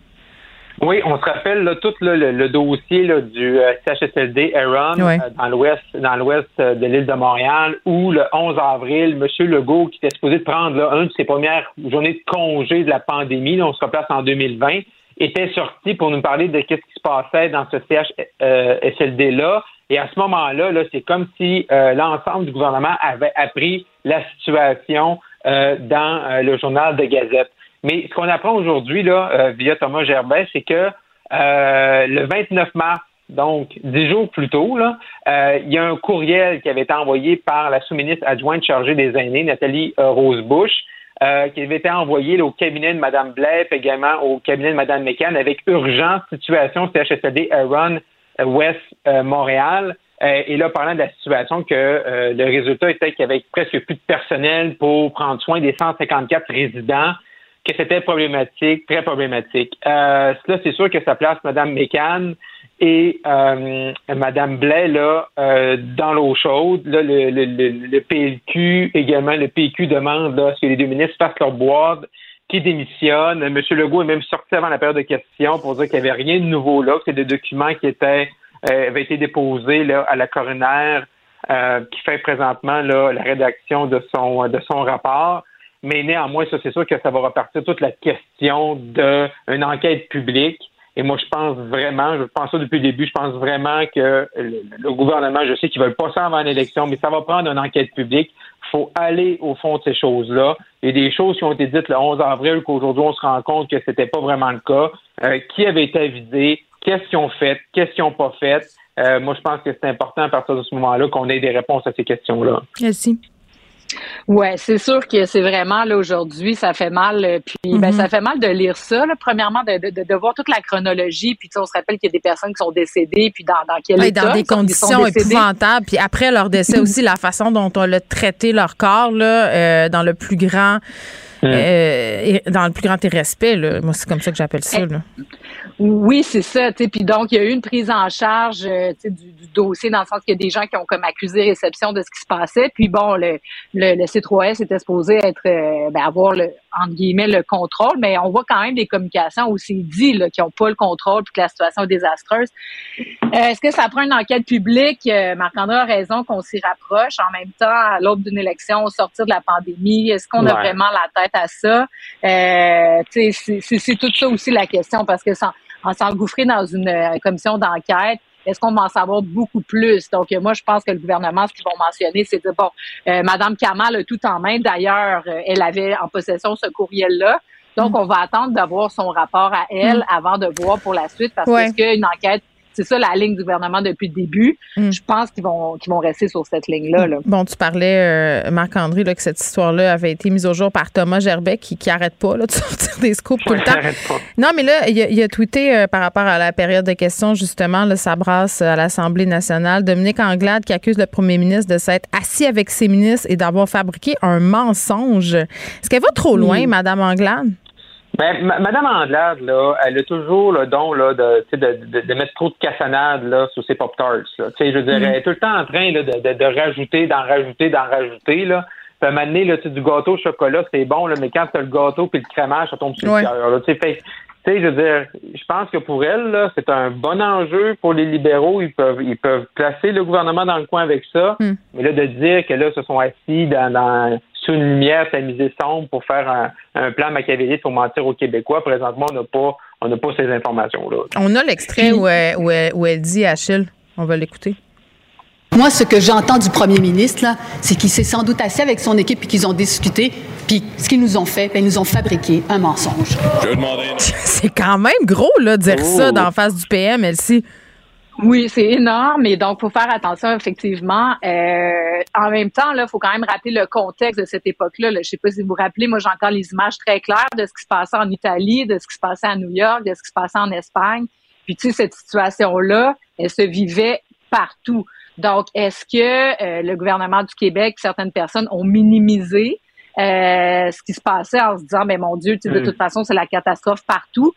Oui, on se rappelle là, tout le, dossier du euh, CHSLD Aaron euh, dans l'ouest dans l'ouest euh, de l'île de Montréal où le 11 avril, M. Legault, qui était supposé prendre là, une de ses premières journées de congé de la pandémie, on se replace en 2020, était sorti pour nous parler de ce qui se passait dans ce CHSLD-là. Et à ce moment-là, -là, c'est comme si l'ensemble du gouvernement avait appris la situation dans le journal de Gazette. Mais ce qu'on apprend aujourd'hui là euh, via Thomas Gerbet, c'est que euh, le 29 mars, donc dix jours plus tôt, là, euh, il y a un courriel qui avait été envoyé par la sous-ministre adjointe chargée des aînés, Nathalie Rosebush, qui avait été envoyé au cabinet de Mme Blais, également au cabinet de Mme McCann, avec urgence situation CHSLD Aaron West Montréal. et là, parlant de la situation que le résultat était qu'il y avait presque plus de personnel pour prendre soin des 154 résidents que c'était problématique, très problématique. Euh, là, c'est sûr que ça place Mme Mécan et euh, Mme Blais là, euh, dans l'eau chaude. Là, le, le, PLQ, également, le PQ demande là, que les deux ministres fassent leur boîte, qui démissionnent. M. Legault est même sorti avant la période de questions pour dire qu'il n'y avait rien de nouveau là, c'est des documents qui étaient euh, avaient été déposés là, à la coroner qui fait présentement là, la rédaction de son de son rapport. Mais néanmoins, ça, c'est sûr que ça va repartir toute la question d'une enquête publique. Et moi, je pense vraiment, je pense ça depuis le début, je pense vraiment que le, gouvernement, je sais qu'ils veulent pas ça avant l'élection, mais ça va prendre une enquête publique. Il faut aller au fond de ces choses-là. A des choses qui ont été dites le 11 avril qu'aujourd'hui, on se rend compte que c'était pas vraiment le cas. Euh, qui avait été avisé? Qu'est-ce qu'ils ont fait? Qu'est-ce qu'ils n'ont pas fait? Euh, moi, je pense que c'est important à partir de ce moment-là qu'on ait des réponses à ces questions-là. Merci. Ouais, c'est sûr que c'est vraiment là aujourd'hui, ça fait mal. Euh, puis ben, ça mhm. fait mal de lire ça. Là, premièrement, de, de, de, voir toute la chronologie. Puis on se rappelle qu'il y a des personnes qui sont décédées, puis dans, dans quel état Dans des conditions épouvantables. Puis après leur décès aussi, la façon dont on a traité leur corps là, euh, dans le plus grand. Euh, dans le plus grand irrespect, là. moi c'est comme ça que j'appelle ça. Là. Oui, c'est ça. Puis donc, il y a eu une prise en charge euh, du, du, dossier dans le sens qu'il y a des gens qui ont comme accusé réception de ce qui se passait. Puis bon, le, le, le C3S était supposé être euh, ben, avoir le entre guillemets le contrôle, mais on voit quand même des communications où c'est dit là, qu'ils n'ont pas le contrôle puis que la situation est désastreuse. Euh, est-ce que ça prend une enquête publique? Marc-André a raison qu'on s'y rapproche. En même temps, à l'aube d'une élection, au sortir de la pandémie, est-ce qu'on a vraiment la tête à ça? c'est tout ça aussi la question parce que sans en s'engouffrer dans une euh, commission d'enquête, est-ce qu'on va en savoir beaucoup plus? Donc, euh, moi, je pense que le gouvernement, ce qu'ils vont mentionner, c'est de, bon, euh, Madame Kamal a tout en main. D'ailleurs, elle avait en possession ce courriel-là. Donc, mm. on va attendre d'avoir son rapport à elle mm. avant de voir pour la suite parce que qu'une enquête c'est ça la ligne du gouvernement depuis le début. Mm. Je pense qu'ils vont qu'ils vont rester sur cette ligne-là. Bon, tu parlais, euh, Marc-André, que cette histoire-là avait été mise au jour par Thomas Gerbet qui, qui arrête pas là, de sortir des scoops tout le temps. Non, mais là, il a, a tweeté euh, par rapport à la période de questions, justement, là, ça brasse à l'Assemblée nationale. Dominique Anglade qui accuse le premier ministre de s'être assis avec ses ministres et d'avoir fabriqué un mensonge. Est-ce qu'elle va trop loin, Madame Anglade? Ben, Madame Anglade, là, elle a toujours le don là, de, de, de, mettre trop de cassonade là, sur ses Pop-Tarts. Je veux dire, mm. elle est tout le temps en train là, de, de, rajouter, d'en rajouter, d'en rajouter. Là. Puis à un moment donné, là, du gâteau au chocolat, c'est bon, là, mais quand tu as le gâteau puis le crémage, ça tombe sur le cœur. Tu sais, je veux dire, je pense que pour elle, là, c'est un bon enjeu pour les libéraux. Ils peuvent, ils peuvent placer le gouvernement dans le coin avec ça. Mm. Mais là, de dire que là, se sont assis dans, dans une lumière tamisée sombre pour faire un, un plan machiavélique pour mentir aux Québécois. Présentement, on n'a pas, on n'a pas ces informations-là. On a l'extrait où, où, où, elle dit, Achille, on va l'écouter. Moi, ce que j'entends du premier ministre, là, c'est qu'il s'est sans doute assis avec son équipe et qu'ils ont discuté. Puis, ce qu'ils nous ont fait, ben, ils nous ont fabriqué un mensonge. c'est quand même gros, là, dire ça oh. d'en face du PM, Elsie. Oui, c'est énorme et donc faut faire attention effectivement. Euh, en même temps, là, faut quand même rappeler le contexte de cette époque-là. Là. Je sais pas si vous vous rappelez, moi j'ai encore les images très claires de ce qui se passait en Italie, de ce qui se passait à New York, de ce qui se passait en Espagne. Puis tu sais, cette situation-là, elle se vivait partout. Donc, est-ce que euh, le gouvernement du Québec, certaines personnes ont minimisé euh, ce qui se passait en se disant, mais mon Dieu, de mm. toute façon, c'est la catastrophe partout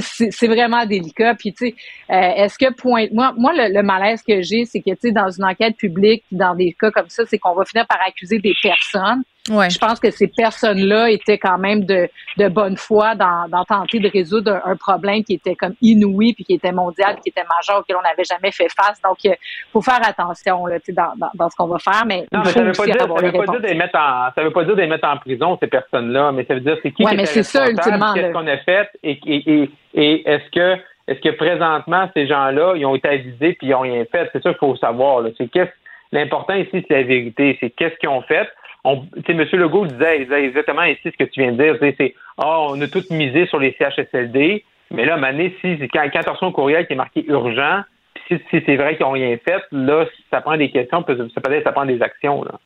c'est vraiment délicat. Puis, tu sais, euh, est-ce que point, moi, moi, le, malaise que j'ai, c'est que, tu sais, dans une enquête publique, dans des cas comme ça, c'est qu'on va finir par accuser des personnes. Ouais. Je pense que ces personnes-là étaient quand même de, de bonne foi dans, dans tenter de résoudre un, problème qui était comme inouï puis qui était mondial, qui était majeur, auquel on n'avait jamais fait face. Donc, il faut faire attention là, dans, dans, dans ce qu'on va faire. Mais, non, mais ça ne veut pas dire, ça veut pas dire de mettre en, ça veut pas dire de les mettre en prison ces personnes-là, mais ça veut dire c'est qui ouais, mais c'est ça ultimement. Qu'est-ce qu'on a fait et, et, et et est-ce que est-ce que présentement, ces gens-là, ils ont été avisés puis ils n'ont rien fait? C'est ça qu'il faut savoir. C'est qu'est-ce l'important ici, c'est la vérité. C'est qu'est-ce qu'ils ont fait. On, M. Legault disait, exactement ici ce que tu viens de dire. C'est oh, on a tout misé sur les CHSLD, mais là, Mané, si quand, quand tu reçois un courriel qui est marqué urgent, si, si c'est vrai qu'ils n'ont rien fait, là, ça prend des questions, ça peut-être ça prend des actions. Là.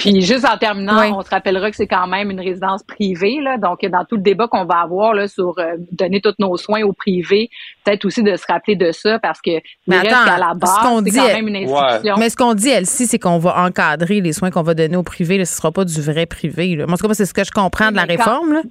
Puis juste en terminant, on se rappellera que c'est quand même une résidence privée, là, donc dans tout le débat qu'on va avoir là, sur euh, donner tous nos soins au privé, peut-être aussi de se rappeler de ça parce que mais attends, à la base, c'est quand même une institution. Mais ce qu'on dit, Elsie, c'est qu'on va encadrer les soins qu'on va donner au privé. Là, ce sera pas du vrai privé. Là. Moi, c'est ce que je comprends de la réforme. Là.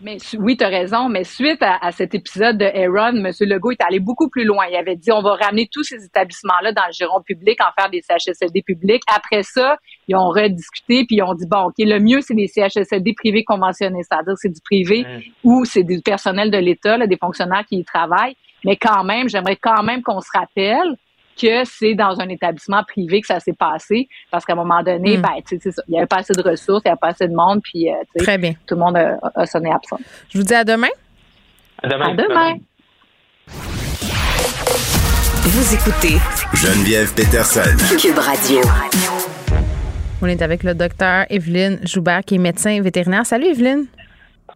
Mais oui, tu as raison, mais suite à, cet épisode de Aaron, M. Legault est allé beaucoup plus loin. Il avait dit on va ramener tous ces établissements-là dans le giron public, en faire des CHSLD publics. Après ça, ils ont rediscuté, puis ils ont dit bon, OK, le mieux, c'est des CHSLD privés conventionnés, c'est-à-dire c'est du privé ou c'est du personnel de l'État, des fonctionnaires qui y travaillent. Mais quand même, j'aimerais quand même qu'on se rappelle que c'est dans un établissement privé que ça s'est passé, parce qu'à un moment donné, ben, tu sais, il n'y avait pas assez de ressources, il n'y avait pas assez de monde, puis, euh, Très bien. tout le monde a, sonné absent. Je vous dis à demain. À demain. À demain. Vous écoutez Geneviève Peterson. Cube Radio. On est avec le docteur Evelyne Joubert, qui est médecin vétérinaire. Salut Evelyne.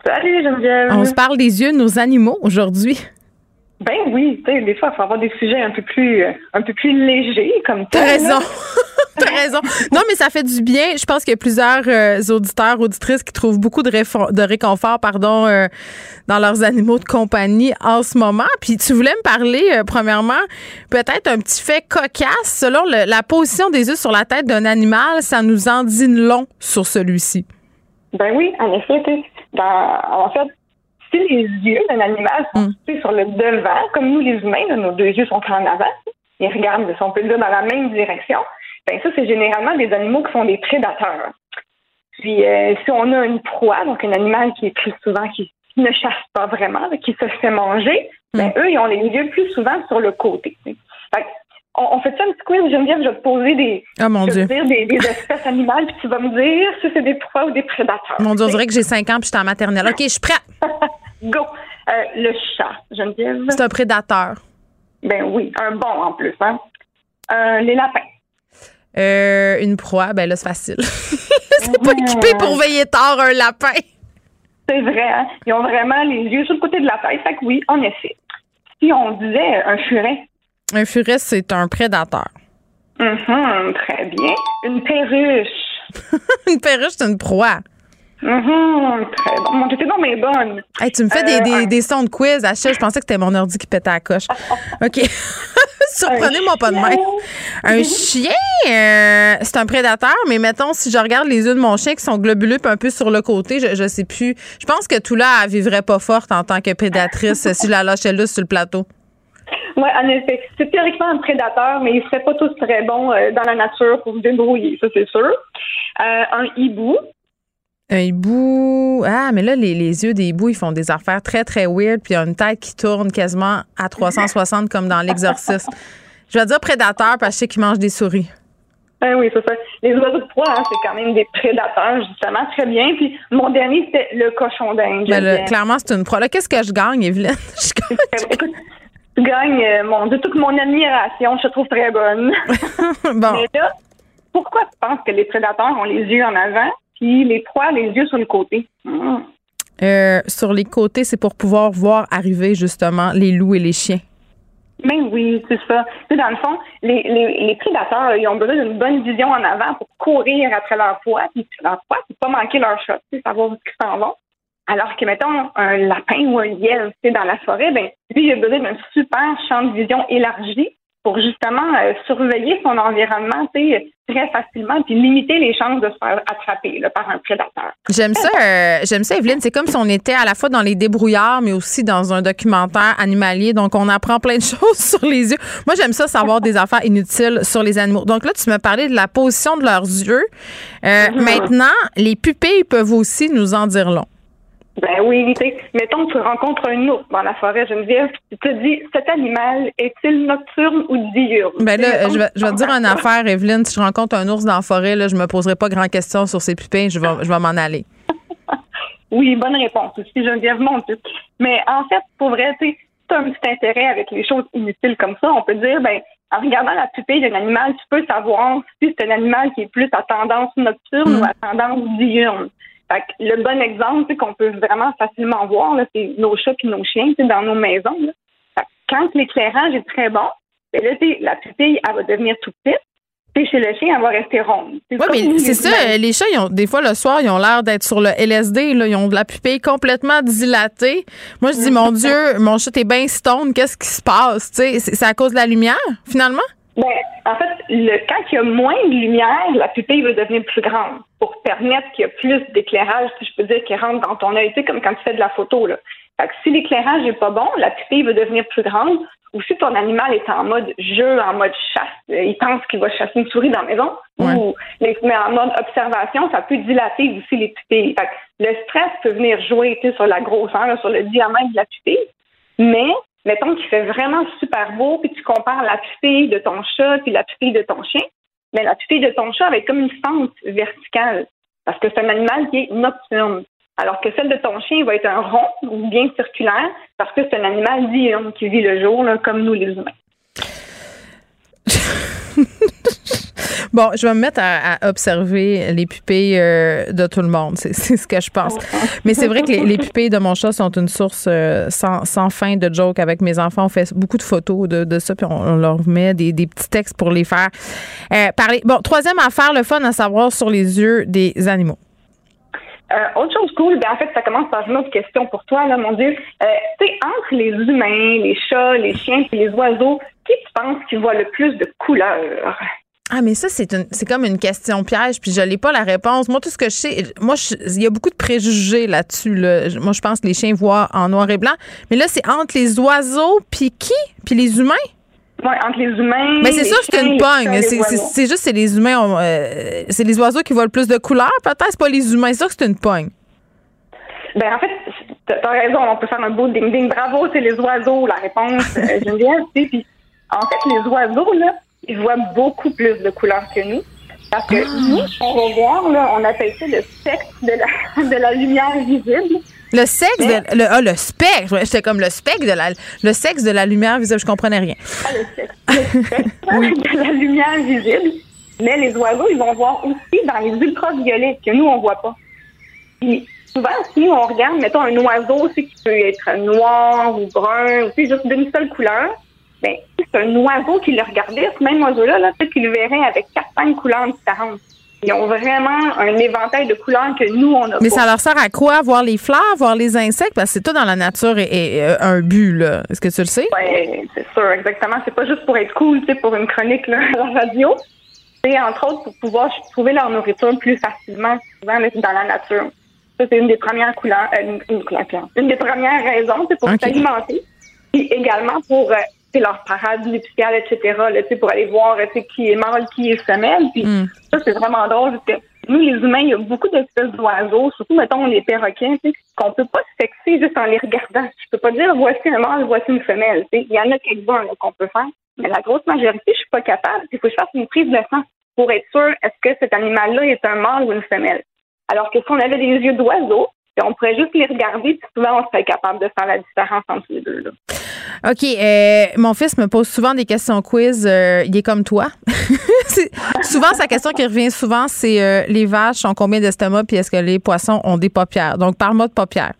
Salut Geneviève. On se parle des yeux de nos animaux aujourd'hui. Ben oui, tu sais, des fois, il faut avoir des sujets un peu plus, euh, un peu plus légers comme T'as raison. T'as raison. Non, mais ça fait du bien. Je pense qu'il y a plusieurs euh, auditeurs, auditrices qui trouvent beaucoup de, de réconfort, pardon, euh, dans leurs animaux de compagnie en ce moment. Puis tu voulais me parler, premièrement, peut-être un petit fait cocasse. Selon la position des yeux sur la tête d'un animal, ça nous en dit long sur celui-ci. Ben oui, en effet. en fait, si les yeux d'un animal sont mm. sur le devant, comme nous les humains, nos deux yeux sont en avant, ils regardent, si on peut dire, dans la même direction, ben ça, c'est généralement des animaux qui sont des prédateurs. Puis euh, si on a une proie, donc un animal qui est plus souvent qui, ne chasse pas vraiment, qui se fait manger, ben mm. eux, ils ont les yeux plus souvent sur le côté. on, fait ça un petit quiz, Geneviève, je vais te poser des, oh, mon Dieu. Dire des, espèces animales, puis tu vas me dire si c'est des proies ou des prédateurs. Mon Dieu, on dirait que j'ai 5 ans puis je suis en maternelle. OK, je suis prête. Go. Euh, le chat, Geneviève. C'est un prédateur. Ben oui, un bon en plus. Hein? Euh, les lapins. Euh, une proie, ben là, c'est facile. c'est pas équipé pour veiller tard un lapin. C'est vrai, hein? Ils ont vraiment les yeux sur le côté de la tête. Fait que oui, en effet. Si on disait un furet. Un furet, c'est un prédateur. Mm très bien. Une perruche. une perruche, c'est une proie. Très bon. Mon Dieu, mais bonne. Hey, tu me fais des, des, des, sons de quiz. Achille, je pensais que c'était mon ordi qui pétait à la coche. OK. Surprenez-moi pas de main. Un chien, euh, c'est un prédateur, mais mettons, si je regarde les yeux de mon chien qui sont globuleux un peu sur le côté, je, je sais plus. Je pense que tout là, elle vivrait pas forte en tant que prédatrice si je la lâchais là sur le plateau. Oui, en effet. C'est théoriquement un prédateur, mais il serait pas tous très bons euh, dans la nature pour se débrouiller, ça c'est sûr. Euh, un hibou, un hibou. Ah, mais là, les, yeux des hiboux, ils font des affaires très, très weird, puis il y a une tête qui tourne quasiment à 360 comme dans l'exorcisme. Je vais dire prédateur parce que je sais qu'ils mangent des souris. Ben oui, c'est ça. Les oiseaux de proie, hein, c'est quand même des prédateurs, justement, très bien. Puis mon dernier, c'était le cochon d'Inde. Ben clairement, c'est une proie. Là, qu'est-ce que je gagne, Evelyne? Je gagne. tu gagnes, euh, mon, de toute mon admiration. Je te trouve très bonne. bon. Mais là, pourquoi tu penses que les prédateurs ont les yeux en avant? Les proies, les yeux sur le côté. Euh, sur les côtés, c'est pour pouvoir voir arriver justement les loups et les chiens. Ben oui, c'est ça. dans le fond, les, prédateurs, ils ont besoin d'une bonne vision en avant pour courir après leur proie, puis leur proie, c'est pas manquer leur shot, savoir où ils s'en vont. Alors que, mettons, un lapin ou un lièvre, dans la forêt, ben, lui, il a besoin d'un super champ de vision élargi pour justement euh, surveiller son environnement très facilement puis limiter les chances de se faire attraper par un prédateur. J'aime ça, euh, j'aime ça, Evelyne. C'est comme si on était à la fois dans les débrouillards, mais aussi dans un documentaire animalier. Donc, on apprend plein de choses sur les yeux. Moi, j'aime ça savoir des affaires inutiles sur les animaux. Donc là, tu me parlais de la position de leurs yeux. Euh, mm-hmm. Maintenant, les pupilles peuvent aussi nous en dire long. Ben oui, tu sais, mettons que tu rencontres un ours dans la forêt Geneviève, tu te dis, cet animal est-il nocturne ou diurne? Ben là, je vais, je vais te dire une affaire, Evelyne. Si je rencontre un ours dans la forêt, là, je me poserai pas grand question sur ses pupilles, je vais, je vais m'en aller. oui, bonne réponse aussi, Geneviève Montu. Mais en fait, pour vrai, tu as un petit intérêt avec les choses inutiles comme ça. On peut dire, ben, en regardant la pupille d'un animal, tu peux savoir si c'est un animal qui est plus à tendance nocturne ou à tendance diurne le bon exemple qu'on peut vraiment facilement voir, c'est nos chats et nos chiens dans nos maisons. quand l'éclairage est très bon, ben la pupille elle va devenir tout petite. chez le chien, elle va rester ronde. Oui, mais c'est ça. Les chats, ont, des fois, le soir, ils ont l'air d'être sur le LSD. Là, ils ont de la pupille complètement dilatée. Moi, je dis, mon Dieu, mon chat est bien stone. Qu'est-ce qui se passe? C'est à cause de la lumière, finalement? Ben, en fait, le, quand il y a moins de lumière, la pupille va devenir plus grande pour permettre qu'il y ait plus d'éclairage, si je peux dire, qui rentre dans ton œil, tu sais, comme quand tu fais de la photo. Là. Fait que si l'éclirage n'est pas bon, la pupille va devenir plus grande. Ou si ton animal est en mode jeu, en mode chasse, euh, il pense qu'il va chasser une souris dans la maison, ou mais en mode observation, ça peut dilater aussi les pupilles. Fait que le stress peut venir jouer sur la grosseur, sur le diamètre de la pupille. Mais mettons qu'il fait vraiment super beau, puis tu compares la pupille de ton chat puis la pupille de ton chien, mais la pupille de ton chat va être comme une fente verticale, parce que c'est un animal qui est nocturne. Alors que celle de ton chien va être un rond ou bien circulaire, parce que c'est un animal diurne qui vit le jour, comme nous les humains. Bon, je vais me mettre à, observer les pupilles euh, de tout le monde. C'est ce que je pense. Mais c'est vrai que les, pupilles de mon chat sont une source euh, sans, fin de jokes avec mes enfants. On fait beaucoup de photos de, ça, puis on, leur met des, petits textes pour les faire euh, parler. Bon, troisième affaire, le fun à savoir sur les yeux des animaux. autre chose cool, ben en fait, ça commence par une autre question pour toi, là, mon Dieu. tu sais, entre les humains, les chats, les chiens et les oiseaux, qui tu penses qui voit le plus de couleurs? Ah, mais ça, c'est une, c'est comme une question piège, puis je n'ai pas la réponse. Moi, tout ce que je sais, moi, il y a beaucoup de préjugés là-dessus. Là. Moi, je pense que les chiens voient en noir et blanc. Mais là, c'est entre les oiseaux, puis qui? Puis les humains? Oui, entre les humains. Mais c'est ça, c'est une pogne. C'est, juste, c'est les humains, euh, c'est les oiseaux qui voient le plus de couleurs, peut-être. C'est pas les humains. C'est ça que c'est une pogne. Ben, en fait, t'as raison. On peut faire un beau ding-ding. Bravo, c'est les oiseaux, la réponse, euh, Geneviève. Puis, en fait, les oiseaux, là, ils voient beaucoup plus de couleurs que nous. Parce que ah. nous, on va voir, là, on appelle ça le spectre de la, de la lumière visible. Le sexe de le, ah, le spectre, j'étais comme le spectre de la le sexe de la lumière visible, je comprenais rien. Ah, le sexe, le spectre de la lumière visible. Mais les oiseaux, ils vont voir aussi dans les ultraviolets que nous on voit pas. Puis souvent, si on regarde, mettons un oiseau, c'est qui peut être noir ou brun, ou juste d'une seule couleur, ben, c'est un oiseau qui le regardait, ce même oiseau-là, là, peut-être qu'il le verrait avec quatre, cinq couleurs différentes. Ils ont vraiment un éventail de couleurs que nous, on a Mais ça leur sert à quoi? Voir les fleurs, voir les insectes? Parce que c'est tout dans la nature et, euh, un but, là. Est-ce que tu le sais? Oui, c'est sûr, exactement. C'est pas juste pour être cool, tu sais, pour une chronique, là, à la radio. C'est entre autres pour pouvoir trouver leur nourriture plus facilement, souvent, dans la nature. Ça, c'est une des premières couleurs, euh, une, une, des premières raisons, c'est pour s'alimenter. Puis également pour euh, leur parade nuptiale, etc., là, pour aller voir qui est mâle, qui est femelle. Puis mm. ça, c'est vraiment drôle parce que nous, les humains, il y a beaucoup d'espèces d'oiseaux, surtout, mettons, les perroquets, qu'on peut pas sexer juste en les regardant. Je peux pas dire voici un mâle, voici une femelle. Il y en a quelques-uns qu'on peut faire. Mais la grosse majorité, je suis pas capable. Il faut que je fasse une prise de sang pour être sûr est-ce que cet animal-là est un mâle ou une femelle? Alors que si on avait des yeux d'oiseau, on pourrait juste les regarder, puis souvent, on serait capable de faire la différence entre les deux. Là. OK. Euh, mon fils me pose souvent des questions quiz. Euh, il est comme toi. souvent, sa question qui revient souvent, c'est euh, les vaches ont combien d'estomac puis est-ce que les poissons ont des paupières? Donc, parle-moi de paupières.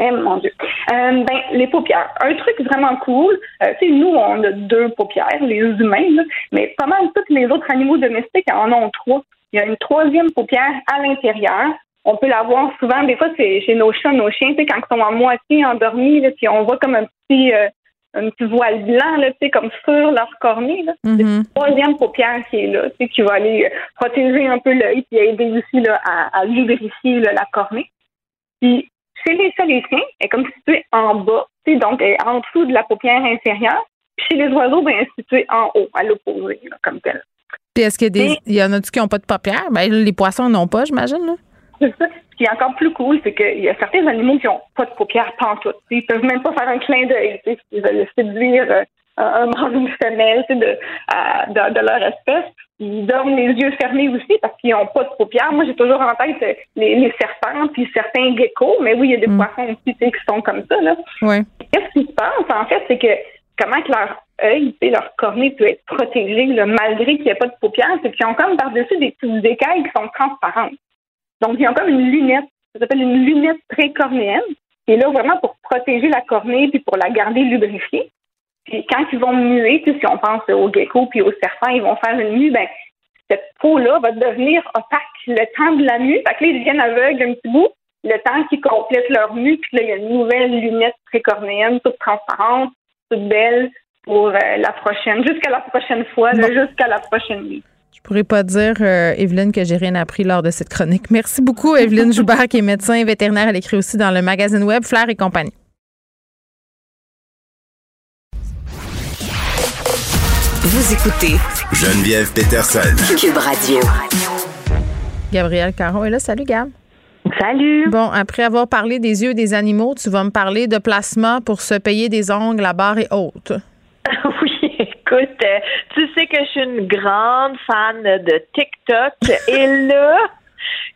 Eh mon Dieu. ben, les paupières. Un truc vraiment cool, sais, nous, on a deux paupières, les humains, mais pas mal tous les autres animaux domestiques en ont trois. Il y a une troisième paupière à l'intérieur on peut la voir souvent. Des fois, c'est chez nos chats, nos chiens, quand ils sont à moitié endormis, là, puis on voit comme un petit, euh, un petit voile blanc, là, comme sur leur cornée. La troisième paupière qui est là, qui va aller euh, protéger un peu l'œil, puis aider aussi là, à, à lubrifier la cornée. Puis chez les chats, les chiens, elle est comme située en bas, donc elle est en dessous de la paupière inférieure. Puis chez les oiseaux, ben, elle est située en haut, à l'opposé, comme tel. Puis est-ce qu'il y, a des, y en a qui n'ont pas de paupières? Ben, les poissons n'ont pas, j'imagine. Là. Ce qui est encore plus cool, c'est qu'il y a certains animaux qui n'ont pas de paupières pantoute. Ils peuvent même pas faire un clin d'œil. Ils veulent séduire euh, un mâle ou une femelle de, de, leur espèce. Ils dorment les yeux fermés aussi parce qu'ils n'ont pas de paupières. Moi, j'ai toujours en tête les, serpents puis certains geckos, mais oui, il y a des mm. poissons aussi qui sont comme ça. Là. Qu'est-ce qui se passe, en fait, c'est que comment que leur œil, leur cornée peut être protégé malgré qu'il n'y ait pas de paupières, c'est qu'ils ont comme par-dessus des petites écailles qui sont transparentes. Donc, il y a comme une lunette, ça s'appelle une lunette précornéenne, qui est là vraiment pour protéger la cornée puis pour la garder lubrifiée. Puis quand ils vont muer, si on pense aux geckos puis aux serpents, ils vont faire une mue, ben cette peau-là va devenir opaque le temps de la mue. Fait que là, ils deviennent aveugles un petit bout, le temps qu'ils complètent leur mue, puis là, il y a une nouvelle lunette précornéenne, toute transparente, toute belle pour euh, la prochaine, jusqu'à la prochaine fois, jusqu'à la prochaine nuit. Je pourrais pas dire, euh, Evelyne, que j'ai rien appris lors de cette chronique. Merci beaucoup, Evelyne Joubert, qui est médecin et vétérinaire. Elle écrit aussi dans le magazine web Flair et compagnie. Vous écoutez Geneviève Peterson. Cube Radio. Gabriel Caron est là. Salut, Gab. Salut. Bon, après avoir parlé des yeux des animaux, tu vas me parler de plasma pour se payer des ongles à barre et haute. oui, écoute, euh, tu sais que je suis une grande fan de TikTok et là,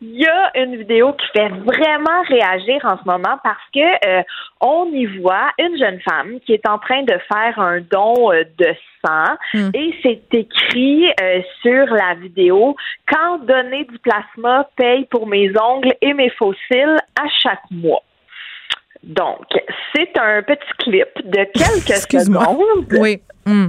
il y a une vidéo qui fait vraiment réagir en ce moment parce que euh, on y voit une jeune femme qui est en train de faire un don euh, de sang hmm. et c'est écrit euh, sur la vidéo quand donner du plasma paye pour mes ongles et mes fossiles à chaque mois. Donc, c'est un petit clip de quelques secondes. Oui. Hmm.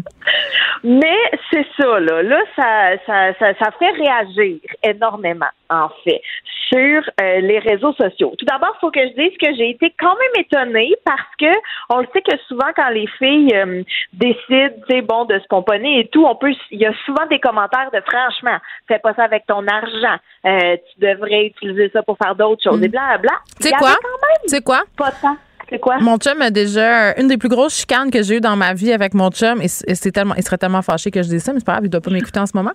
Mais c'est ça, là. Là, ça, ça, ça, réagir énormément, en fait, sur euh, les réseaux sociaux. Tout d'abord, il faut que je dise que j'ai été quand même étonnée parce que on le sait que souvent, quand les filles euh, décident, tu sais, bon, de se pomponner et tout, on peut, il y a souvent des commentaires de franchement, fais pas ça avec ton argent, euh, tu devrais utiliser ça pour faire d'autres choses, et bla bla. Tu sais quoi? C'est quoi? Pas tant. Mon chum a déjà une des plus grosses chicanes que j'ai eues dans ma vie avec mon chum. Et c'est tellement, il serait tellement fâché que je dise ça, mais c'est pas grave, il doit pas m'écouter en ce moment.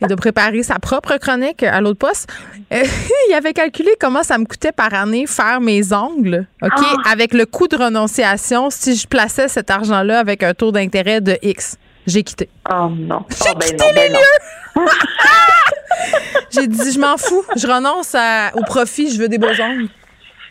Il doit préparer sa propre chronique à l'autre poste. il avait calculé comment ça me coûtait par année faire mes ongles, OK, ah! avec le coût de renonciation si je plaçais cet argent-là avec un taux d'intérêt de X. J'ai quitté. Oh non. J'ai oh, ben quitté non, les ben lieux. J'ai dit, je m'en fous. Je renonce au profit. Je veux des beaux ongles.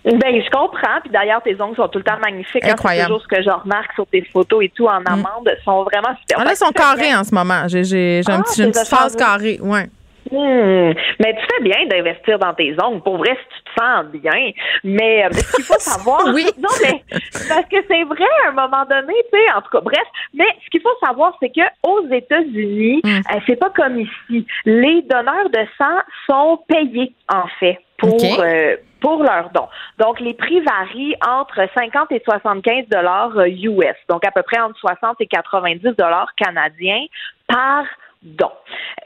Ben, je comprends. Puis d'ailleurs, tes ongles sont tout le temps magnifiques. Hein. Incroyable. C'est toujours ce que je remarque sur tes photos et tout en amande. Ils sont vraiment super. Ah, là, ils sont carrés en ce moment. J'ai, j'ai, j'ai un Ah, petit, une petite phase carrée. Ouais. Hmm. Mais tu fais bien d'investir dans tes ongles. Pour vrai, si tu te sens bien. Mais, euh, ce qu'il faut savoir. Oui. Non, mais parce que c'est vrai à un moment donné, tu sais. En tout cas, bref. Mais ce qu'il faut savoir, c'est que aux États-Unis, Hmm. euh, c'est pas comme ici. Les donneurs de sang sont payés, en fait, pour. Euh, pour leurs dons. Donc, les prix varient entre 50 et 75 dollars US, donc à peu près entre 60 et 90 dollars canadiens par don.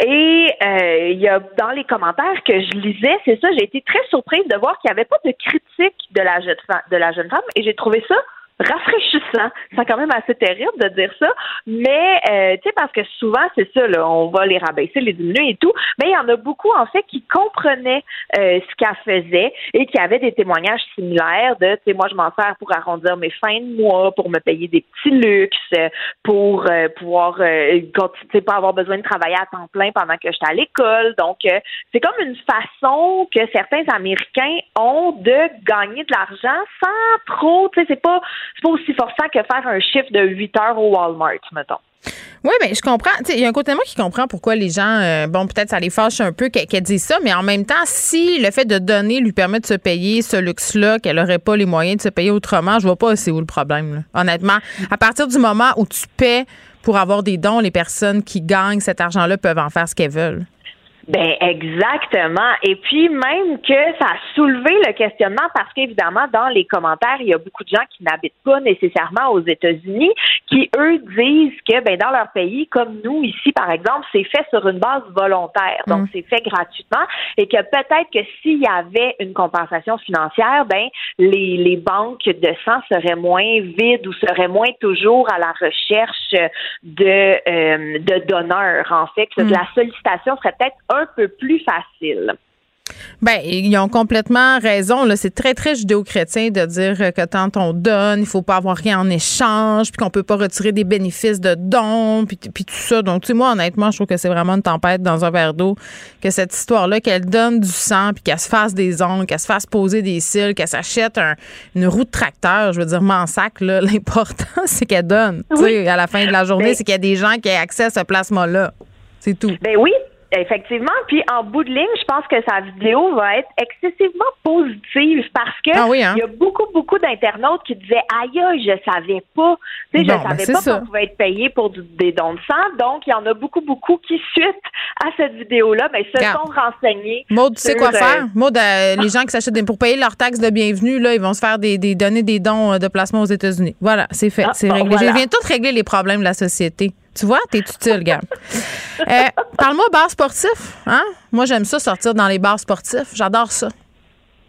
Et euh, il y a dans les commentaires que je lisais, c'est ça, j'ai été très surprise de voir qu'il n'y avait pas de critique de la jeune femme, de la jeune femme, et j'ai trouvé ça rafraîchissant. C'est quand même assez terrible de dire ça, mais euh, tu sais parce que souvent c'est ça là, on va les rabaisser, les diminuer et tout, mais il y en a beaucoup en fait qui comprenaient euh, ce qu'elle faisait et qui avaient des témoignages similaires de tu sais moi je m'en sers pour arrondir mes fins de mois, pour me payer des petits luxes, pour euh, pouvoir euh, sais, pas avoir besoin de travailler à temps plein pendant que j'étais à l'école. Donc euh, c'est comme une façon que certains Américains ont de gagner de l'argent sans trop, tu sais c'est pas c'est pas aussi forçant que faire un chiffre de 8 heures au Walmart, mettons. Oui, mais je comprends. Il y a un côté de moi qui comprend pourquoi les gens, euh, bon, peut-être ça les fâche un peu qu'elle qu'elle dise ça, mais en même temps, si le fait de donner lui permet de se payer ce luxe-là, qu'elle n'aurait pas les moyens de se payer autrement, je vois pas c'est où le problème. Honnêtement, à partir du moment où tu paies pour avoir des dons, les personnes qui gagnent cet argent-là peuvent en faire ce qu'elles veulent. Ben exactement. Et puis même que ça a soulevé le questionnement parce qu'évidemment dans les commentaires il y a beaucoup de gens qui n'habitent pas nécessairement aux États-Unis qui eux disent que ben dans leur pays comme nous ici par exemple c'est fait sur une base volontaire donc c'est fait gratuitement et que peut-être que s'il y avait une compensation financière ben les, les banques de sang seraient moins vides ou seraient moins toujours à la recherche de euh, de donneurs en fait que Mm. la sollicitation serait peut-être un peu plus facile. Ben, ils ont complètement raison. C'est très, très judéo-chrétien de dire que quand on donne, il faut pas avoir rien en échange, puis qu'on peut pas retirer des bénéfices de dons, puis, puis tout ça. Donc, tu sais, moi, honnêtement, je trouve que c'est vraiment une tempête dans un verre d'eau, que cette histoire-là, qu'elle donne du sang, puis qu'elle se fasse des ongles, qu'elle se fasse poser des cils, qu'elle s'achète un- une roue de tracteur, je veux dire, m'en sac, là. L'important, c'est qu'elle donne. Tu sais, à la fin de la journée, Ben- c'est qu'il y a des gens qui aient accès à ce plasma-là. C'est tout. Ben oui, effectivement. Puis en bout de ligne, je pense que sa vidéo va être excessivement positive parce que Ah oui, hein? il y a beaucoup, beaucoup d'internautes qui disaient Aïe, je savais pas. Tu sais, Bon, je ben, savais c'est pas qu'on pouvait être payé pour du- des dons de sang. Donc, il y en a beaucoup, beaucoup qui, suite à cette vidéo-là, ben, se sont renseignés. Maud, tu sais quoi euh, faire? Maud, euh, les gens qui s'achètent des, pour payer leur taxe de bienvenue, là, ils vont se faire des, des donner des dons euh, de placement aux États-unis. Voilà, c'est fait, Ah, c'est bon, réglé. voilà. Je viens tout régler les problèmes de la société. Tu vois, t'es utile, gars. Euh, Parle-moi bar sportif, hein? Moi, j'aime ça sortir dans les bars sportifs. J'adore ça.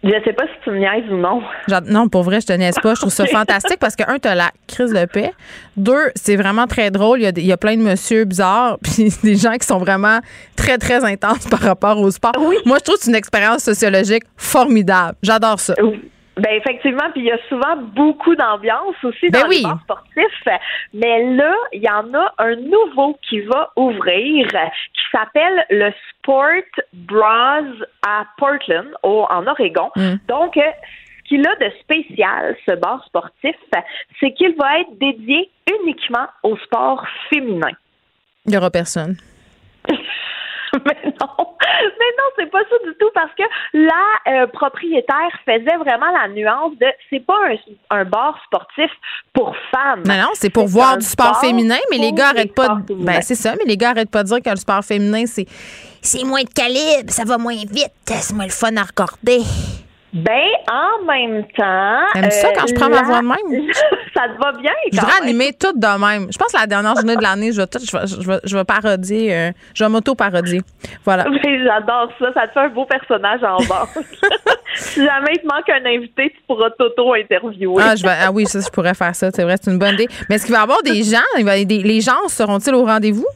Je sais pas si tu me niaises ou non. non, pour vrai, je te niaise pas. Je trouve ça fantastique parce que, un, t'as la crise de paix. Deux, c'est vraiment très drôle. Il y, a, il y a plein de monsieur bizarres, puis des gens qui sont vraiment très, très intenses par rapport au sport. Moi, je trouve que c'est une expérience sociologique formidable. J'adore ça. Ben effectivement, puis il y a souvent beaucoup d'ambiance aussi ben dans les sports sportifs. Mais là, il y en a un nouveau qui va ouvrir, qui s'appelle le Sport Bras à Portland, au, en Oregon. Mm. Donc, ce qu'il a de spécial, ce bar sportif, c'est qu'il va être dédié uniquement au sport féminin. Il n'y aura personne. mais non, mais non, c'est pas ça du tout parce que la euh, propriétaire faisait vraiment la nuance de c'est pas un, un, bar sportif pour femmes. Non, non, c'est pour voir du sport féminin, mais les gars arrêtent pas de, ben c'est ça, mais les gars arrêtent pas de dire que le sport féminin c'est c'est moins de calibre, ça va moins vite, c'est moins le fun à regarder. Ben, en même temps. J'aime ça quand je prends ma voix de même? ça te va bien, Je voudrais animer tout de même. Je pense que la dernière journée de l'année, je vais tout, je vais, je vais, je vais parodier, euh, je vais m'auto-parodier. Voilà. Oui, j'adore ça. Ça te fait un beau personnage en bas. si jamais il te manque un invité, tu pourras t'auto-interviewer. Ah, je vais, ah oui, ça, je pourrais faire ça. C'est vrai, c'est une bonne idée. Mais est-ce qu'il va y avoir des gens? Les gens seront-ils au rendez-vous?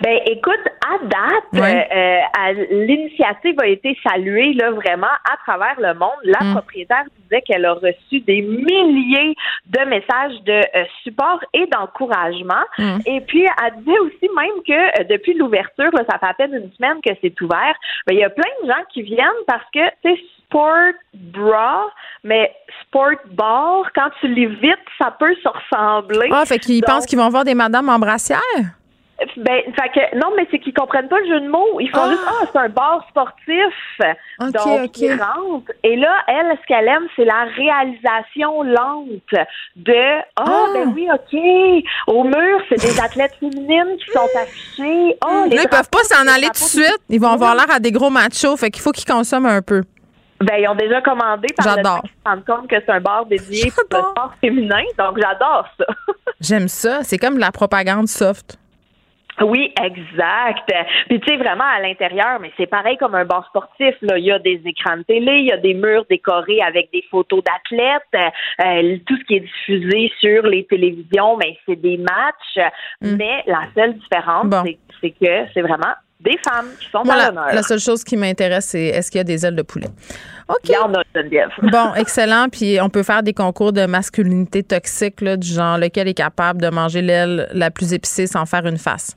Ben, écoute, à date, euh, l'initiative a été saluée là vraiment à travers le monde. La Mm. propriétaire disait qu'elle a reçu des milliers de messages de euh, support et d'encouragement. Mm. Et puis, elle disait aussi même que euh, depuis l'ouverture, ça fait à peine une semaine que c'est ouvert. Ben, il y a plein de gens qui viennent parce que c'est sport bra, mais sport bar, quand tu l'évites, ça peut se ressembler. Ah, fait qu'ils pensent qu'ils vont voir des madames en brassière? Ben, fait que, non, mais c'est qu'ils comprennent pas le jeu de mots. Ils font juste, ah, c'est un bar sportif. Ok, Donc, ils rentrent. Et là, elle, ce qu'elle aime, c'est la réalisation lente de, ah, Ah. ben oui, OK. Au mur, c'est des athlètes féminines qui sont affichées. Ah, les Là, ils peuvent pas s'en aller tout de suite. Ils vont avoir l'air à des gros machos. Fait qu'il faut qu'ils consomment un peu. Ben, ils ont déjà commandé par le J'adore. temps se rendent compte que c'est un bar dédié pour le sport féminin. Donc, j'adore ça. J'aime ça. C'est comme de la propagande soft. Oui, exact. Puis tu sais vraiment à l'intérieur, mais c'est pareil comme un bar sportif. Là, il y a des écrans de télé, il y a des murs décorés avec des photos d'athlètes, euh, tout ce qui est diffusé sur les télévisions, mais c'est des matchs. Mais la seule différence, Bon. c'est, que c'est vraiment des femmes qui sont la, l'honneur. la seule chose qui m'intéresse, c'est est-ce qu'il y a des ailes de poulet? OK. Il y en a, Geneviève. Bon, excellent. Puis on peut faire des concours de masculinité toxique, là, du genre lequel est capable de manger l'aile la plus épicée sans faire une face?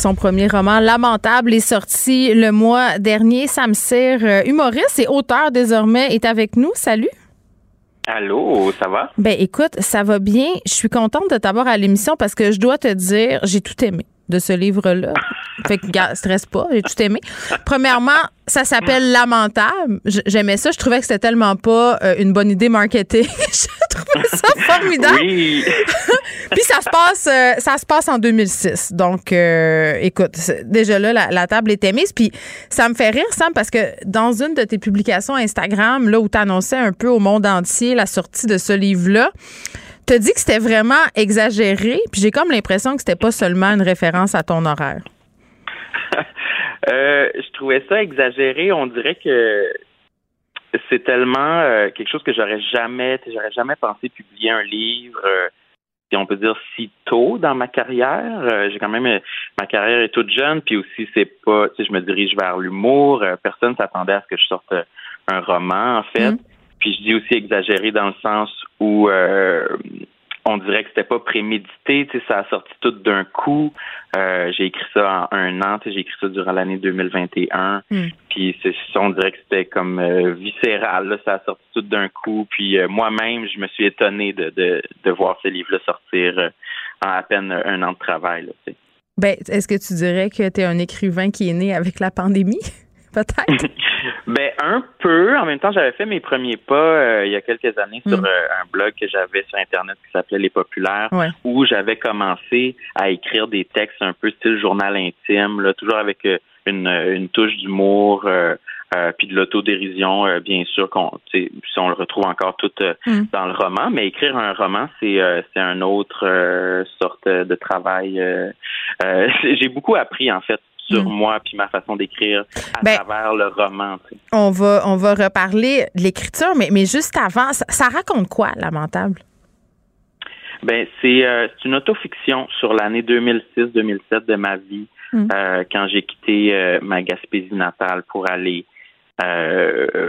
Son premier roman, Lamentable, est sorti le mois dernier. Sam Cyr, euh, humoriste et auteur désormais, est avec nous. Salut. Allô, ça va? Ben écoute, ça va bien. Je suis contente de t'avoir à l'émission parce que je dois te dire, j'ai tout aimé de ce livre-là. fait que, gars, stresse pas, j'ai tout aimé. Premièrement, ça s'appelle Lamentable. J'aimais ça. Je trouvais que c'était tellement pas euh, une bonne idée marketing. je trouvais ça formidable. Oui. Puis ça se passe, euh, ça se passe en 2006. Donc, euh, écoute, déjà là, la, la table était mise. Puis ça me fait rire, Sam, parce que dans une de tes publications Instagram, là où tu annonçais un peu au monde entier la sortie de ce livre-là, tu dit que c'était vraiment exagéré. Puis j'ai comme l'impression que c'était pas seulement une référence à ton horaire. Euh, je trouvais ça exagéré. On dirait que c'est tellement euh, quelque chose que j'aurais jamais, j'aurais jamais pensé publier un livre, euh, si on peut dire si tôt dans ma carrière. Euh, j'ai quand même ma carrière est toute jeune, puis aussi c'est pas, tu sais, je me dirige vers l'humour. Personne s'attendait à ce que je sorte un roman en fait. Puis je dis aussi exagéré dans le sens où euh, on dirait que c'était pas prémédité, tu sais, ça a sorti tout d'un coup. Euh, j'ai écrit ça en un an, tu sais, j'ai écrit ça durant l'année 2021. Puis c'est on dirait que c'était comme euh, viscéral, là, ça a sorti tout d'un coup. Puis euh, moi-même, je me suis étonné de, de, de voir ce livre-là sortir euh, en à peine un an de travail. Là, tu sais. Ben, est-ce que tu dirais que tu es un écrivain qui est né avec la pandémie? Peut-être. Ben un peu. En même temps, j'avais fait mes premiers pas euh, il y a quelques années sur mm. euh, un blog que j'avais sur internet qui s'appelait Les Populaires, où j'avais commencé à écrire des textes un peu style journal intime, là, toujours avec euh, une, une touche d'humour. puis de l'autodérision, bien sûr, qu'on, si on le retrouve encore tout mm. dans le roman, mais écrire un roman, c'est c'est un autre sorte de travail. j'ai beaucoup appris en fait sur hmm. moi puis ma façon d'écrire à ben, travers le roman. On va on va reparler de l'écriture, mais, mais juste avant, ça, raconte quoi, Lamentable? Ben c'est euh, une autofiction sur l'année 2006-2007 de ma vie hmm. euh, quand j'ai quitté euh, ma Gaspésie natale pour aller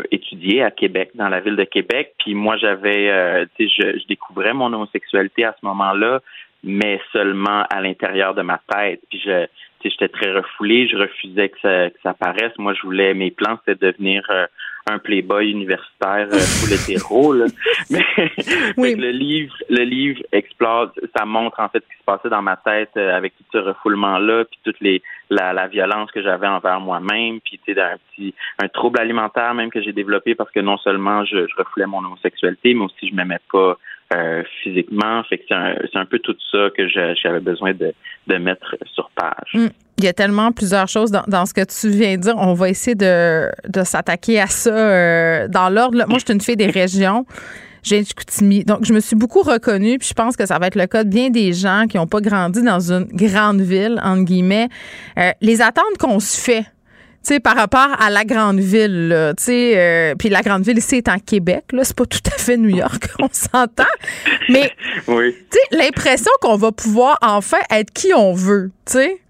étudier à Québec, dans la ville de Québec. Puis moi, j'avais, je, je découvrais mon homosexualité à ce moment-là, mais seulement à l'intérieur de ma tête. Puis je, j'étais très refoulé, je refusais que ça, que ça paraisse. Moi, je voulais, mes plans, c'était de devenir euh, un playboy universitaire euh, full hétéro. Là. Mais le livre, le livre explore, ça montre en fait ce qui se passait dans ma tête euh, avec tout ce refoulement-là, puis toute les la, la violence que j'avais envers moi-même, puis tu sais, un petit un trouble alimentaire même que j'ai développé parce que non seulement je, je refoulais mon homosexualité, mais aussi je m'aimais pas euh, physiquement. Fait que c'est un, peu tout ça que j'avais besoin de, de, mettre sur page. Hum. Il y a tellement plusieurs choses dans, dans, ce que tu viens de dire. On va essayer de, de s'attaquer à ça euh, dans l'ordre. Moi, je suis une fille des régions. J'ai Chicoutimi. Donc, je me suis beaucoup reconnue, puis je pense que ça va être le cas de bien des gens qui n'ont pas grandi dans une grande ville, entre guillemets. Euh, les attentes qu'on se fait sais, par rapport à la grande ville, tu sais, euh, puis la grande ville ici est en Québec, là, c'est pas tout à fait New York, on s'entend, mais oui. tu sais, l'impression qu'on va pouvoir enfin être qui on veut, tu sais.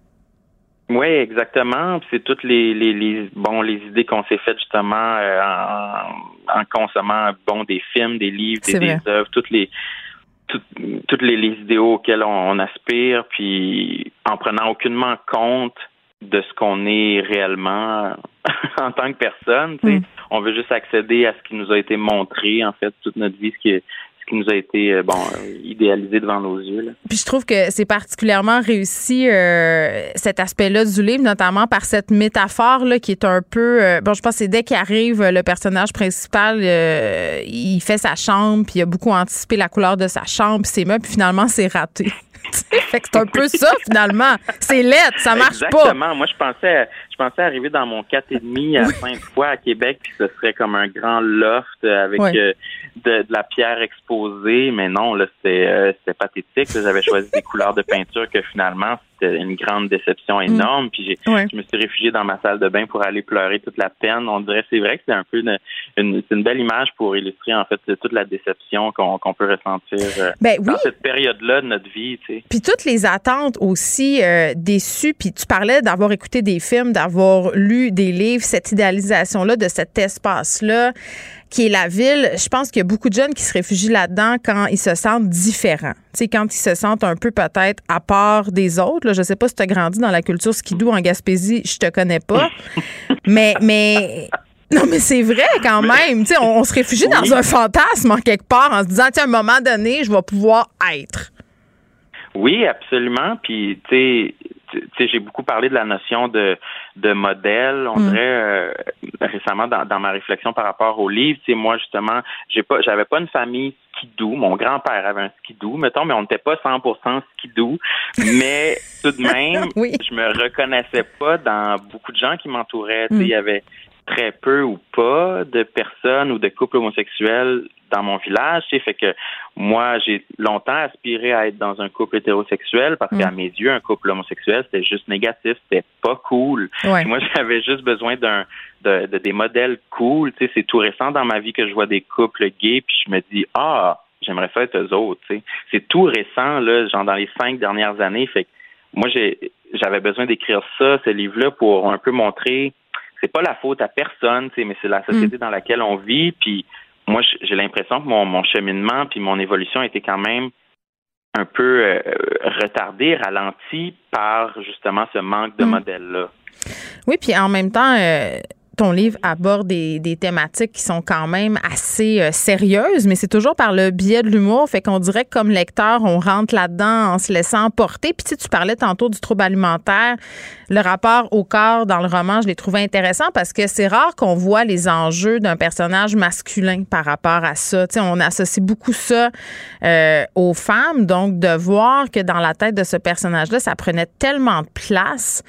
Oui, exactement. C'est toutes les, les, les, bon les idées qu'on s'est faites justement euh, en, en, consommant bon des films, des livres, des, des œuvres, toutes les toutes, les, les, idéaux auxquels on, on, aspire, puis en prenant aucunement compte de ce qu'on est réellement en tant que personne. Mm. On veut juste accéder à ce qui nous a été montré, en fait, toute notre vie, ce qui, ce qui nous a été euh, bon idéalisé devant nos yeux. Puis je trouve que c'est particulièrement réussi euh, cet aspect-là du livre, notamment par cette métaphore là qui est un peu euh, bon. Je pense que c'est dès qu'arrive le personnage principal, il fait sa chambre, puis il a beaucoup anticipé la couleur de sa chambre, puis ses meubles, puis finalement c'est raté. Fait que c'est un peu ça, finalement. C'est lettre, ça marche pas. Exactement. Moi, je pensais, je pensais arriver dans mon 4,5 à cinq fois à Québec, puis ce serait comme un grand loft avec euh, de, la pierre exposée. Mais non, là, c'était, euh, c'était pathétique. J'avais choisi des couleurs de peinture que finalement, c'était une grande déception mm. énorme. Puis je me suis réfugié dans ma salle de bain pour aller pleurer toute la peine. On dirait, c'est vrai que c'est un peu une, une, belle image pour illustrer en fait toute la déception qu'on, peut ressentir euh, ben dans cette période-là de notre vie. Puis toutes les attentes aussi euh, déçues. Puis tu parlais d'avoir écouté des films, d'avoir lu des livres, cette idéalisation-là de cet espace-là qui est la ville, je pense qu'il y a beaucoup de jeunes qui se réfugient là-dedans quand ils se sentent différents. Tu sais, quand ils se sentent un peu peut-être à part des autres. Là, je sais pas si tu as grandi dans la culture skidoo en Gaspésie, je te connais pas. mais, mais, non, mais c'est vrai quand même. Tu sais, on, se réfugie dans un fantasme en quelque part en se disant, tiens, à un moment donné, je vais pouvoir être. Oui, absolument. Puis, tu sais, j'ai beaucoup parlé de la notion de, de modèle. On mm. dirait euh, récemment dans, dans, ma réflexion par rapport au livre, moi justement, j'ai pas, j'avais pas une famille skidoo. Mon grand-père avait un skidoo, mettons, mais on n'était pas 100% skidoo. Mais tout de même, je me reconnaissais pas dans beaucoup de gens qui m'entouraient. Tu sais, il y mm. avait très peu ou pas de personnes ou de couples homosexuels dans mon village. Fait que moi, j'ai longtemps aspiré à être dans un couple hétérosexuel parce qu'à mm. mes yeux, un couple homosexuel, c'était juste négatif, c'était pas cool. Moi, j'avais juste besoin d'un de, des modèles cool. C'est tout récent dans ma vie que je vois des couples gays, puis je me dis ah, j'aimerais faire être eux autres. C'est tout récent là, genre dans les cinq dernières années. Fait que moi, j'ai j'avais besoin d'écrire ça, ce livre-là, pour un peu montrer c'est pas la faute à personne, mais c'est la société mm. dans laquelle on vit. Puis moi, j'ai l'impression que mon, mon cheminement puis mon évolution était quand même un peu euh, retardé, ralenti par justement ce manque de mm. modèle-là. Oui, puis en même temps, euh, ton livre aborde des, thématiques qui sont quand même assez euh, sérieuses, mais c'est toujours par le biais de l'humour. Fait qu'on dirait que comme lecteur, on rentre là-dedans en se laissant porter. Puis tu, tu parlais tantôt du trouble alimentaire. Le rapport au corps dans le roman, je l'ai trouvé intéressant parce que c'est rare qu'on voit les enjeux d'un personnage masculin par rapport à ça. Tu sais, on associe beaucoup ça euh, aux femmes. Donc, de voir que dans la tête de ce personnage-là, ça prenait tellement de place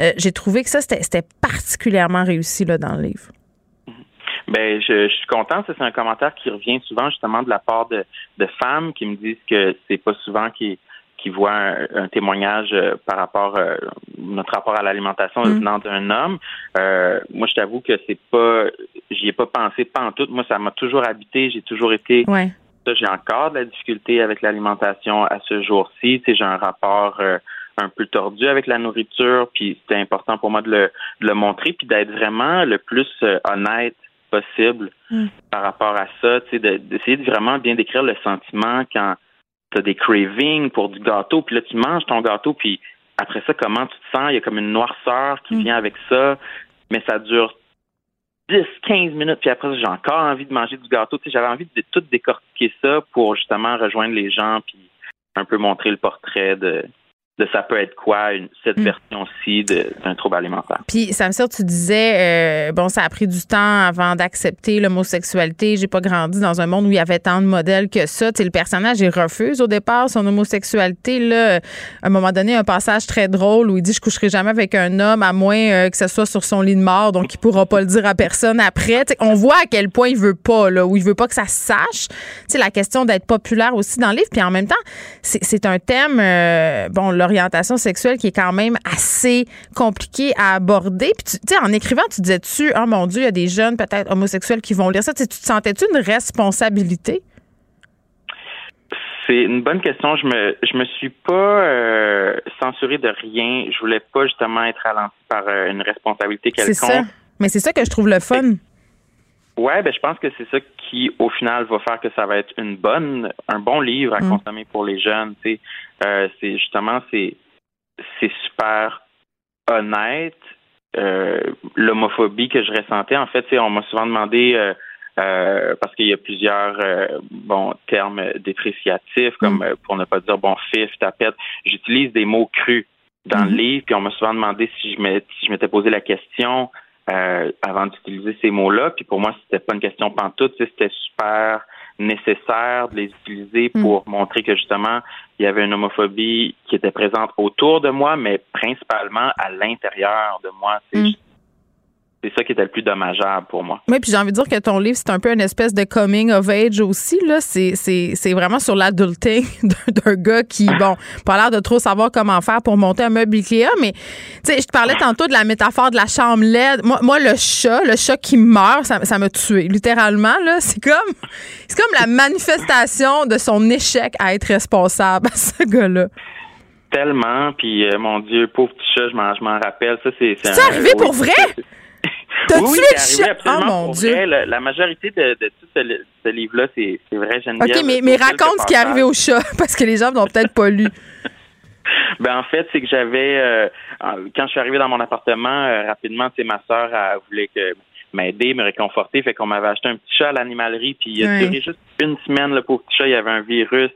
euh, j'ai trouvé que ça, c'était particulièrement réussi là, dans le livre. Ben, je, suis contente. C'est un commentaire qui revient souvent justement de la part de, femmes qui me disent que c'est pas souvent qu'ils qui voient un, témoignage euh, par rapport à euh, notre rapport à l'alimentation mm. venant d'un homme. moi, je t'avoue que c'est pas, j'y ai pas pensé pas en tout. Moi, ça m'a toujours habité. J'ai toujours été. Ouais. J'ai encore de la difficulté avec l'alimentation à ce jour-ci. Tu j'ai un rapport un peu tordu avec la nourriture, puis c'était important pour moi de le, de le montrer, puis d'être vraiment le plus euh, honnête possible mm. par rapport à ça, tu sais, d'essayer de, vraiment bien décrire le sentiment quand tu as des cravings pour du gâteau, puis là tu manges ton gâteau, puis après ça, comment tu te sens? Il y a comme une noirceur qui mm. vient avec ça, mais ça dure 10, 15 minutes, puis après j'ai encore envie de manger du gâteau. Tu sais, j'avais envie de tout décortiquer ça pour justement rejoindre les gens, puis un peu montrer le portrait de, de ça peut être quoi une, cette mm. version-ci d'un trouble alimentaire. Puis, ça me sert, tu disais, euh, bon, ça a pris du temps avant d'accepter l'homosexualité. J'ai pas grandi dans un monde où il y avait tant de modèles que ça. Tu sais, le personnage, il refuse au départ son homosexualité. Là, à un moment donné, un passage très drôle où il dit Je coucherai jamais avec un homme à moins euh, que ce soit sur son lit de mort, donc il pourra pas le dire à personne après. on voit à quel point il veut pas, là, où il veut pas que ça se sache. Tu sais, la question d'être populaire aussi dans le livre. Puis en même temps, c'est un thème, euh, bon, là, l'orientation sexuelle qui est quand même assez compliqué à aborder. Puis, tu sais, en écrivant, tu disais-tu, oh mon Dieu, il y a des jeunes peut-être homosexuels qui vont lire ça. tu te sentais-tu une responsabilité? C'est une bonne question. Je me je me suis pas euh, censuré de rien. Je voulais pas justement être ralenti par euh, une responsabilité quelconque. C'est ça. Mais c'est ça que je trouve le fun. Ouais, ben je pense que c'est ça qui, au final, va faire que ça va être une bonne, un bon livre à mm. consommer pour les jeunes. Tu sais, euh, c'est justement c'est c'est super honnête. Euh, l'homophobie que je ressentais, en fait, on m'a souvent demandé euh, euh, parce qu'il y a plusieurs euh, bon termes dépréciatifs, comme mm. pour ne pas dire bon fif, tapette. J'utilise des mots crus dans le mm-hmm. livre, puis on m'a souvent demandé si je si je m'étais posé la question euh, avant d'utiliser ces mots-là. Puis pour moi, c'était pas une question pantoute, c'était super nécessaire de les utiliser hmm. pour montrer que justement il y avait une homophobie qui était présente autour de moi, mais principalement à l'intérieur de moi. Hmm c'est ça qui était le plus dommageable pour moi. Oui, puis j'ai envie de dire que ton livre, c'est un peu une espèce de coming of age aussi. Là. C'est, c'est, vraiment sur l'adulting d'un gars qui, bon, pas l'air de trop savoir comment faire pour monter un meuble Ikea, mais tu sais, je te parlais tantôt de la métaphore de la chambre LED. Moi, moi le chat, le chat qui meurt, ça, ça m'a tué, littéralement. Là. C'est comme c'est comme la manifestation de son échec à être responsable à ce gars-là tellement. Puis, euh, mon Dieu, pauvre petit chat, je m'en, je m'en rappelle. Ça, c'est, c'est, arrivé pour vrai? oui, c'est arrivé absolument oh, mon Dieu. Vrai. La, majorité de, de tout ce, livre-là, c'est vrai, Geneviève. OK, mais, mais raconte ce qui est arrivé au chat, parce que les gens n'ont peut-être pas lu. Ben en fait, c'est que j'avais euh, quand je suis arrivé dans mon appartement euh, rapidement, c'est ma sœur voulait que m'aider, me réconforter, fait qu'on m'avait acheté un petit chat à l'animalerie, puis il a duré juste une semaine le pauvre petit chat, il y avait un virus,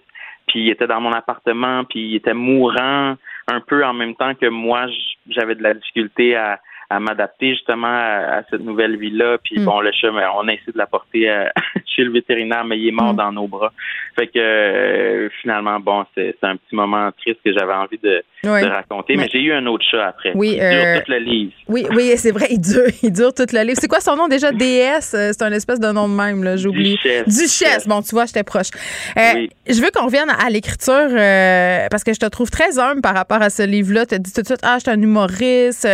puis il était dans mon appartement, puis il était mourant un peu en même temps que moi, j'avais de la difficulté à à m'adapter justement à, cette nouvelle vie-là. Puis mm. bon, le chat, on a essayé de l'apporter euh, chez le vétérinaire, mais il est mort mm. dans nos bras. Fait que euh, finalement, bon, c'est un petit moment triste que j'avais envie de, raconter. Mais, j'ai eu un autre chat après. Oui, il dure euh, tout le livre. Oui, oui, c'est vrai, il dure, il dure tout le livre. C'est quoi son nom déjà? DS? C'est un espèce de nom de même, là, j'oublie. Duchesse. Duchesse. Bon, tu vois, j'étais proche. Je veux qu'on revienne à l'écriture parce que je te trouve très humble par rapport à ce livre-là. Tu as dit tout de suite, ah, je suis un humoriste.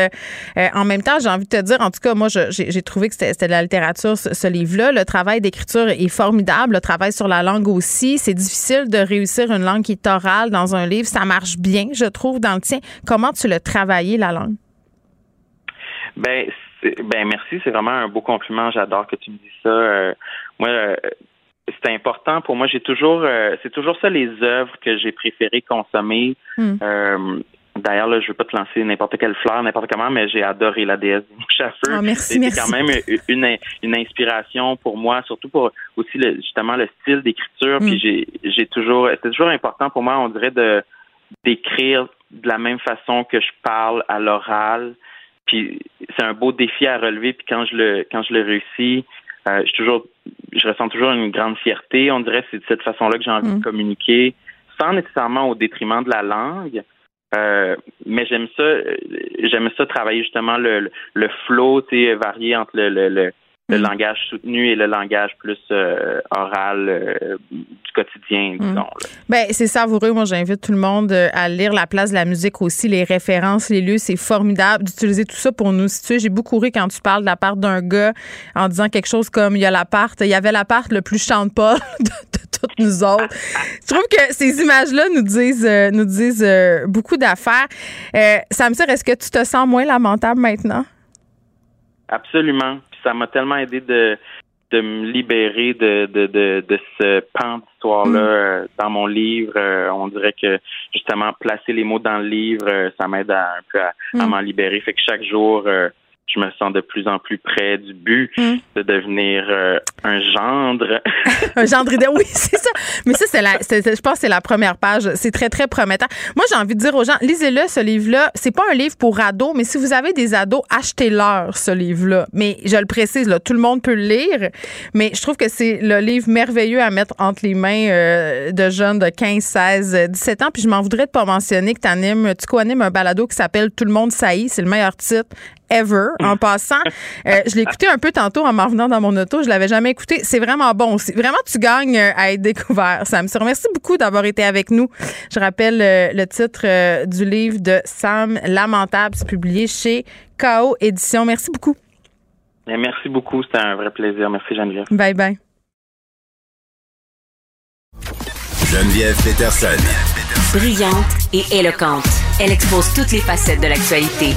en en même temps, j'ai envie de te dire, en tout cas, moi, j'ai trouvé que c'était de la littérature, ce, livre-là. Le travail d'écriture est formidable. Le travail sur la langue aussi. C'est difficile de réussir une langue qui est orale dans un livre. Ça marche bien, je trouve, dans le tien? Comment tu l'as travaillé, la langue? Ben, ben merci. C'est vraiment un beau compliment. J'adore que tu me dises ça. Euh, moi, euh, c'est important pour moi. J'ai toujours, euh, c'est toujours ça les œuvres que j'ai préféré consommer. Hmm D'ailleurs, là, je veux pas te lancer n'importe quelle fleur, n'importe comment, mais j'ai adoré la déesse du mouche à feu. Oh, merci, C'est quand même une, une inspiration pour moi, surtout pour aussi le, justement le style d'écriture. Puis j'ai, j'ai toujours, c'est toujours important pour moi, on dirait de d'écrire de la même façon que je parle à l'oral. Puis c'est un beau défi à relever. Puis quand je le quand je le réussis, euh, je toujours, je ressens toujours une grande fierté. On dirait que c'est de cette façon-là que j'ai envie de communiquer, sans nécessairement au détriment de la langue. Euh, mais j'aime ça, j'aime ça travailler justement le, le flow, tu sais, varié entre le, le, le, le langage soutenu et le langage plus euh, oral euh, du quotidien, disons. là. Ben, c'est savoureux. Moi, j'invite tout le monde euh, à lire La place de la musique aussi, les références, les lieux. C'est formidable d'utiliser tout ça pour nous situer. J'ai beaucoup ri quand tu parles de l'appart d'un gars en disant quelque chose comme il y a l'appart, il y avait l'appart le plus chante-pas de, de toutes nous autres. Je trouve que ces images-là nous disent, euh, nous disent beaucoup d'affaires. Sam Cyr, est-ce que tu te sens moins lamentable maintenant? Absolument. Ça m'a tellement aidé de, de me libérer de, de, de, de ce pan d'histoire-là euh, dans mon livre. Euh, on dirait que justement placer les mots dans le livre, euh, ça m'aide un peu à, à Mm. m'en libérer. Fait que chaque jour, je me sens de plus en plus près du but Mm. de devenir euh, un gendre. Un gendre idéal. Oui, c'est ça. Mais ça, c'est la, je pense que c'est la première page. C'est très, très prometteur. Moi, j'ai envie de dire aux gens, lisez-le, ce livre-là. C'est pas un livre pour ados, mais si vous avez des ados, achetez-leur ce livre-là. Mais je le précise, là, tout le monde peut le lire. Mais je trouve que c'est le livre merveilleux à mettre entre les mains euh, de jeunes de 15, 16, euh, 17 ans. Puis je m'en voudrais de pas mentionner que t'animes, tu co-animes un balado qui s'appelle Tout le monde saillit. C'est le meilleur titre ever. En passant, Euh, je l'ai écouté un peu tantôt en m'en revenant dans mon auto. Je l'avais jamais écouté. C'est vraiment bon aussi. Vraiment, tu gagnes euh, à être découvert. Sam, te remercie beaucoup d'avoir été avec nous. Je rappelle euh, le titre euh, du livre de Sam Lamentable. C'est publié chez KO Édition. Merci beaucoup. Merci beaucoup, c'était un vrai plaisir. Merci Geneviève. Bye bye. Geneviève Peterson. Brillante et éloquente, elle expose toutes les facettes de l'actualité.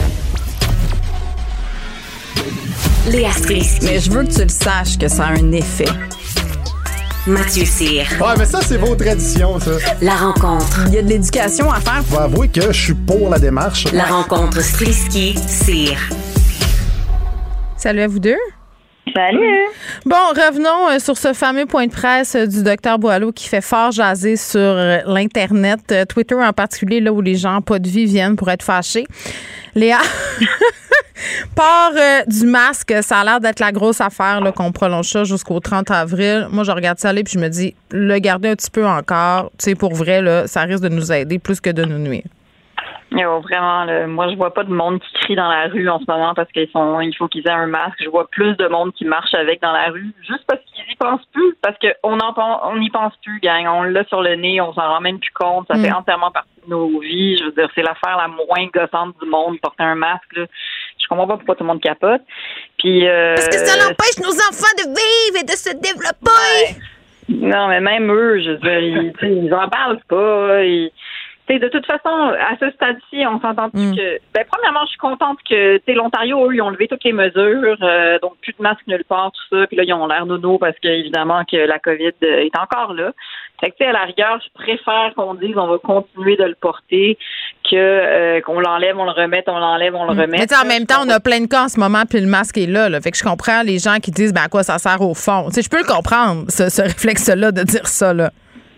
Léa Strisky. Mais je veux que tu le saches que ça a un effet. Mathieu Cyr. Ouais, mais ça, c'est vos traditions, ça. La rencontre. Il y a de l'éducation à faire. Faut avouer que je suis pour la démarche. La rencontre Strisky-Cyr. Salut à vous deux. Salut. Bon, revenons euh, sur ce fameux point de presse euh, du docteur Boileau qui fait fort jaser sur euh, l'Internet, euh, Twitter en particulier, là où les gens pas de vie viennent pour être fâchés. Léa, part euh, du masque, ça a l'air d'être la grosse affaire qu'on prolonge ça jusqu'au 30 avril. Moi, je regarde ça aller puis je me dis, le garder un petit peu encore, tu sais, pour vrai, là, ça risque de nous aider plus que de nous nuire. Yo, vraiment, là, moi, je vois pas de monde qui crie dans la rue en ce moment parce qu'ils sont, il faut qu'ils aient un masque. Je vois plus de monde qui marche avec dans la rue juste parce qu'ils y pensent plus, parce qu'on on n'y pense plus, gang. On l'a sur le nez, on s'en rend même plus compte. Ça Mm. fait entièrement partie de nos vies. Je veux dire, c'est l'affaire la moins gossante du monde, porter un masque. Là. Je comprends pas pourquoi tout le monde capote. Puis euh, Parce que ça l'empêche nos enfants de vivre et de se développer. non, mais même eux, je veux dire, ils, en parlent pas. Ils, tu sais, de toute façon, à ce stade-ci, on s'entend Mm. que. Ben, premièrement, je suis contente que l'Ontario, eux, ils ont levé toutes les mesures, euh, donc plus de masques nulle part, tout ça. Puis là, ils ont l'air nono parce qu'évidemment que la COVID euh, est encore là. Fait que tu sais, à la rigueur, je préfère qu'on dise on va continuer de le porter que euh, qu'on l'enlève, on le remette, on l'enlève, on le. Mm. Mais tu sais, en même temps, on a plein de cas en ce moment, puis le masque est là, là. Fait que je comprends les gens qui disent, ben à quoi ça sert au fond? Tu sais, je peux le comprendre, ce, ce réflexe-là, de dire ça, là.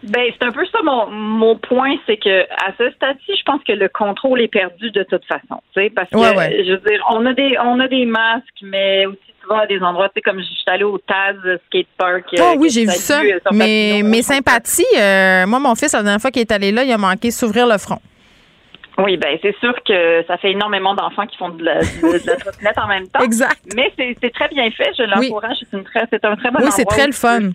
Ben, c'est un peu ça mon, mon point, c'est que à ce stade-ci, je pense que le contrôle est perdu de toute façon. Tu sais, parce que Ouais, ouais. je veux dire, on a des on a des masques, mais aussi tu vas à des endroits, tu sais, comme je suis allée au Taz Skate Park. euh, Oh oui, j'ai vu ça. Mais mes sympathies, euh, moi, mon fils, la dernière fois qu'il est allé là, il a manqué s'ouvrir le front. Oui, ben c'est sûr que ça fait énormément d'enfants qui font de la, de, de la trottinette en même temps. Exact. Mais c'est très bien fait, je l'encourage. C'est une très c'est un très bon Oui, c'est très le fun.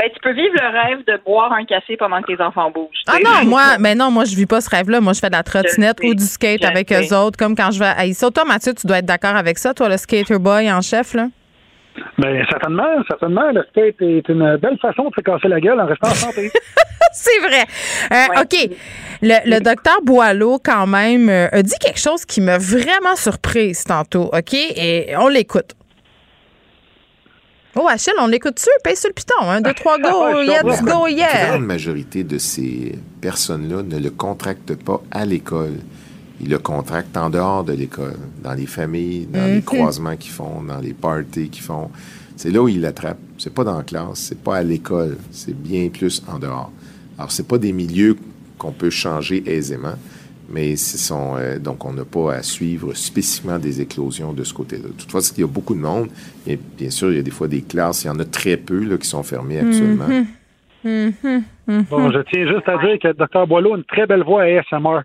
Ben, tu peux vivre le rêve de boire un café pendant que tes enfants bougent. Ah non, moi, mais non, moi, je vis pas ce rêve-là. Moi, je fais de la trottinette ou du skate avec sais. eux autres, comme quand je vais à ISO. Toi, Mathieu, tu dois être d'accord avec ça, toi, le skater boy en chef, là? Ben, certainement, certainement. Le skate est une belle façon de se casser la gueule en restant en santé. C'est vrai. Euh, OK. Le, le docteur Boileau, quand même, euh, a dit quelque chose qui m'a vraiment surprise tantôt. OK? Et on l'écoute. Oh, Achille, on l'écoute-tu? Paye sur le piton. Un, deux, trois, go, yeah, let's go, La yeah. grande majorité de ces personnes-là ne le contractent pas à l'école. ils le contractent en dehors de l'école, dans les familles, dans les Mhm. croisements qu'ils font, dans les parties qu'ils font. C'est là où ils l'attrapent. C'est pas dans la classe, c'est pas à l'école, c'est bien plus en dehors. Alors, c'est pas des milieux qu'on peut changer aisément, mais ce sont, euh, donc on n'a pas à suivre spécifiquement des éclosions de ce côté-là. Toutefois, il y a beaucoup de monde. Et bien sûr, il y a des fois des classes, il y en a très peu là, qui sont fermées actuellement. Mhm. Mhm. Mhm. Bon, je tiens juste à dire que le Dr Boileau a une très belle voix ASMR.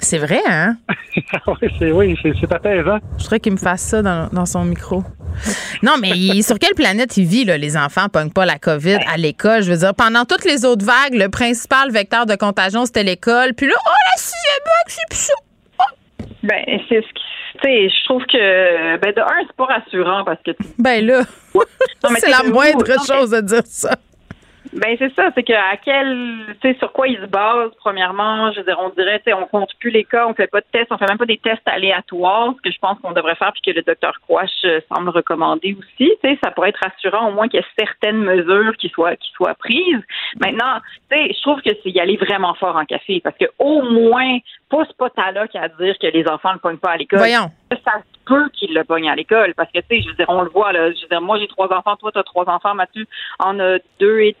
C'est vrai, hein? oui, c'est oui, apaisant. Je voudrais qu'il me fasse ça dans, dans son micro. Non, mais il- sur quelle planète il vit, là, les enfants ne pognent pas la COVID à l'école? Je veux dire, pendant toutes les autres vagues, le principal vecteur de contagion, c'était l'école. Puis là, oh, vague, c'est plus ça. Ben, c'est ce qui. Tu sais, je trouve que. Ben, de un, c'est pas rassurant parce que. tu- Ben là, Non, mais c'est la moindre chose de dire ça. Ben c'est ça, c'est que à quel, tu sais, sur quoi ils se basent premièrement. Je veux dire, on dirait, tu sais, on compte plus les cas, on fait pas de tests, on fait même pas des tests aléatoires, ce que je pense qu'on devrait faire, puis que le docteur Quash euh, semble recommander aussi. Tu sais, ça pourrait être rassurant au moins qu'il y ait certaines mesures qui soient qui soient prises. Maintenant, tu sais, je trouve que c'est y aller vraiment fort en café, parce que au moins, pas ce pote-là qui a à dire que les enfants ne pognent pas à l'école. Voyons. Ça se peut qu'ils le pognent à l'école, parce que tu sais, je veux dire, on le voit là. Je veux dire, moi j'ai trois enfants, toi t'as trois enfants, Mathieu en a deux et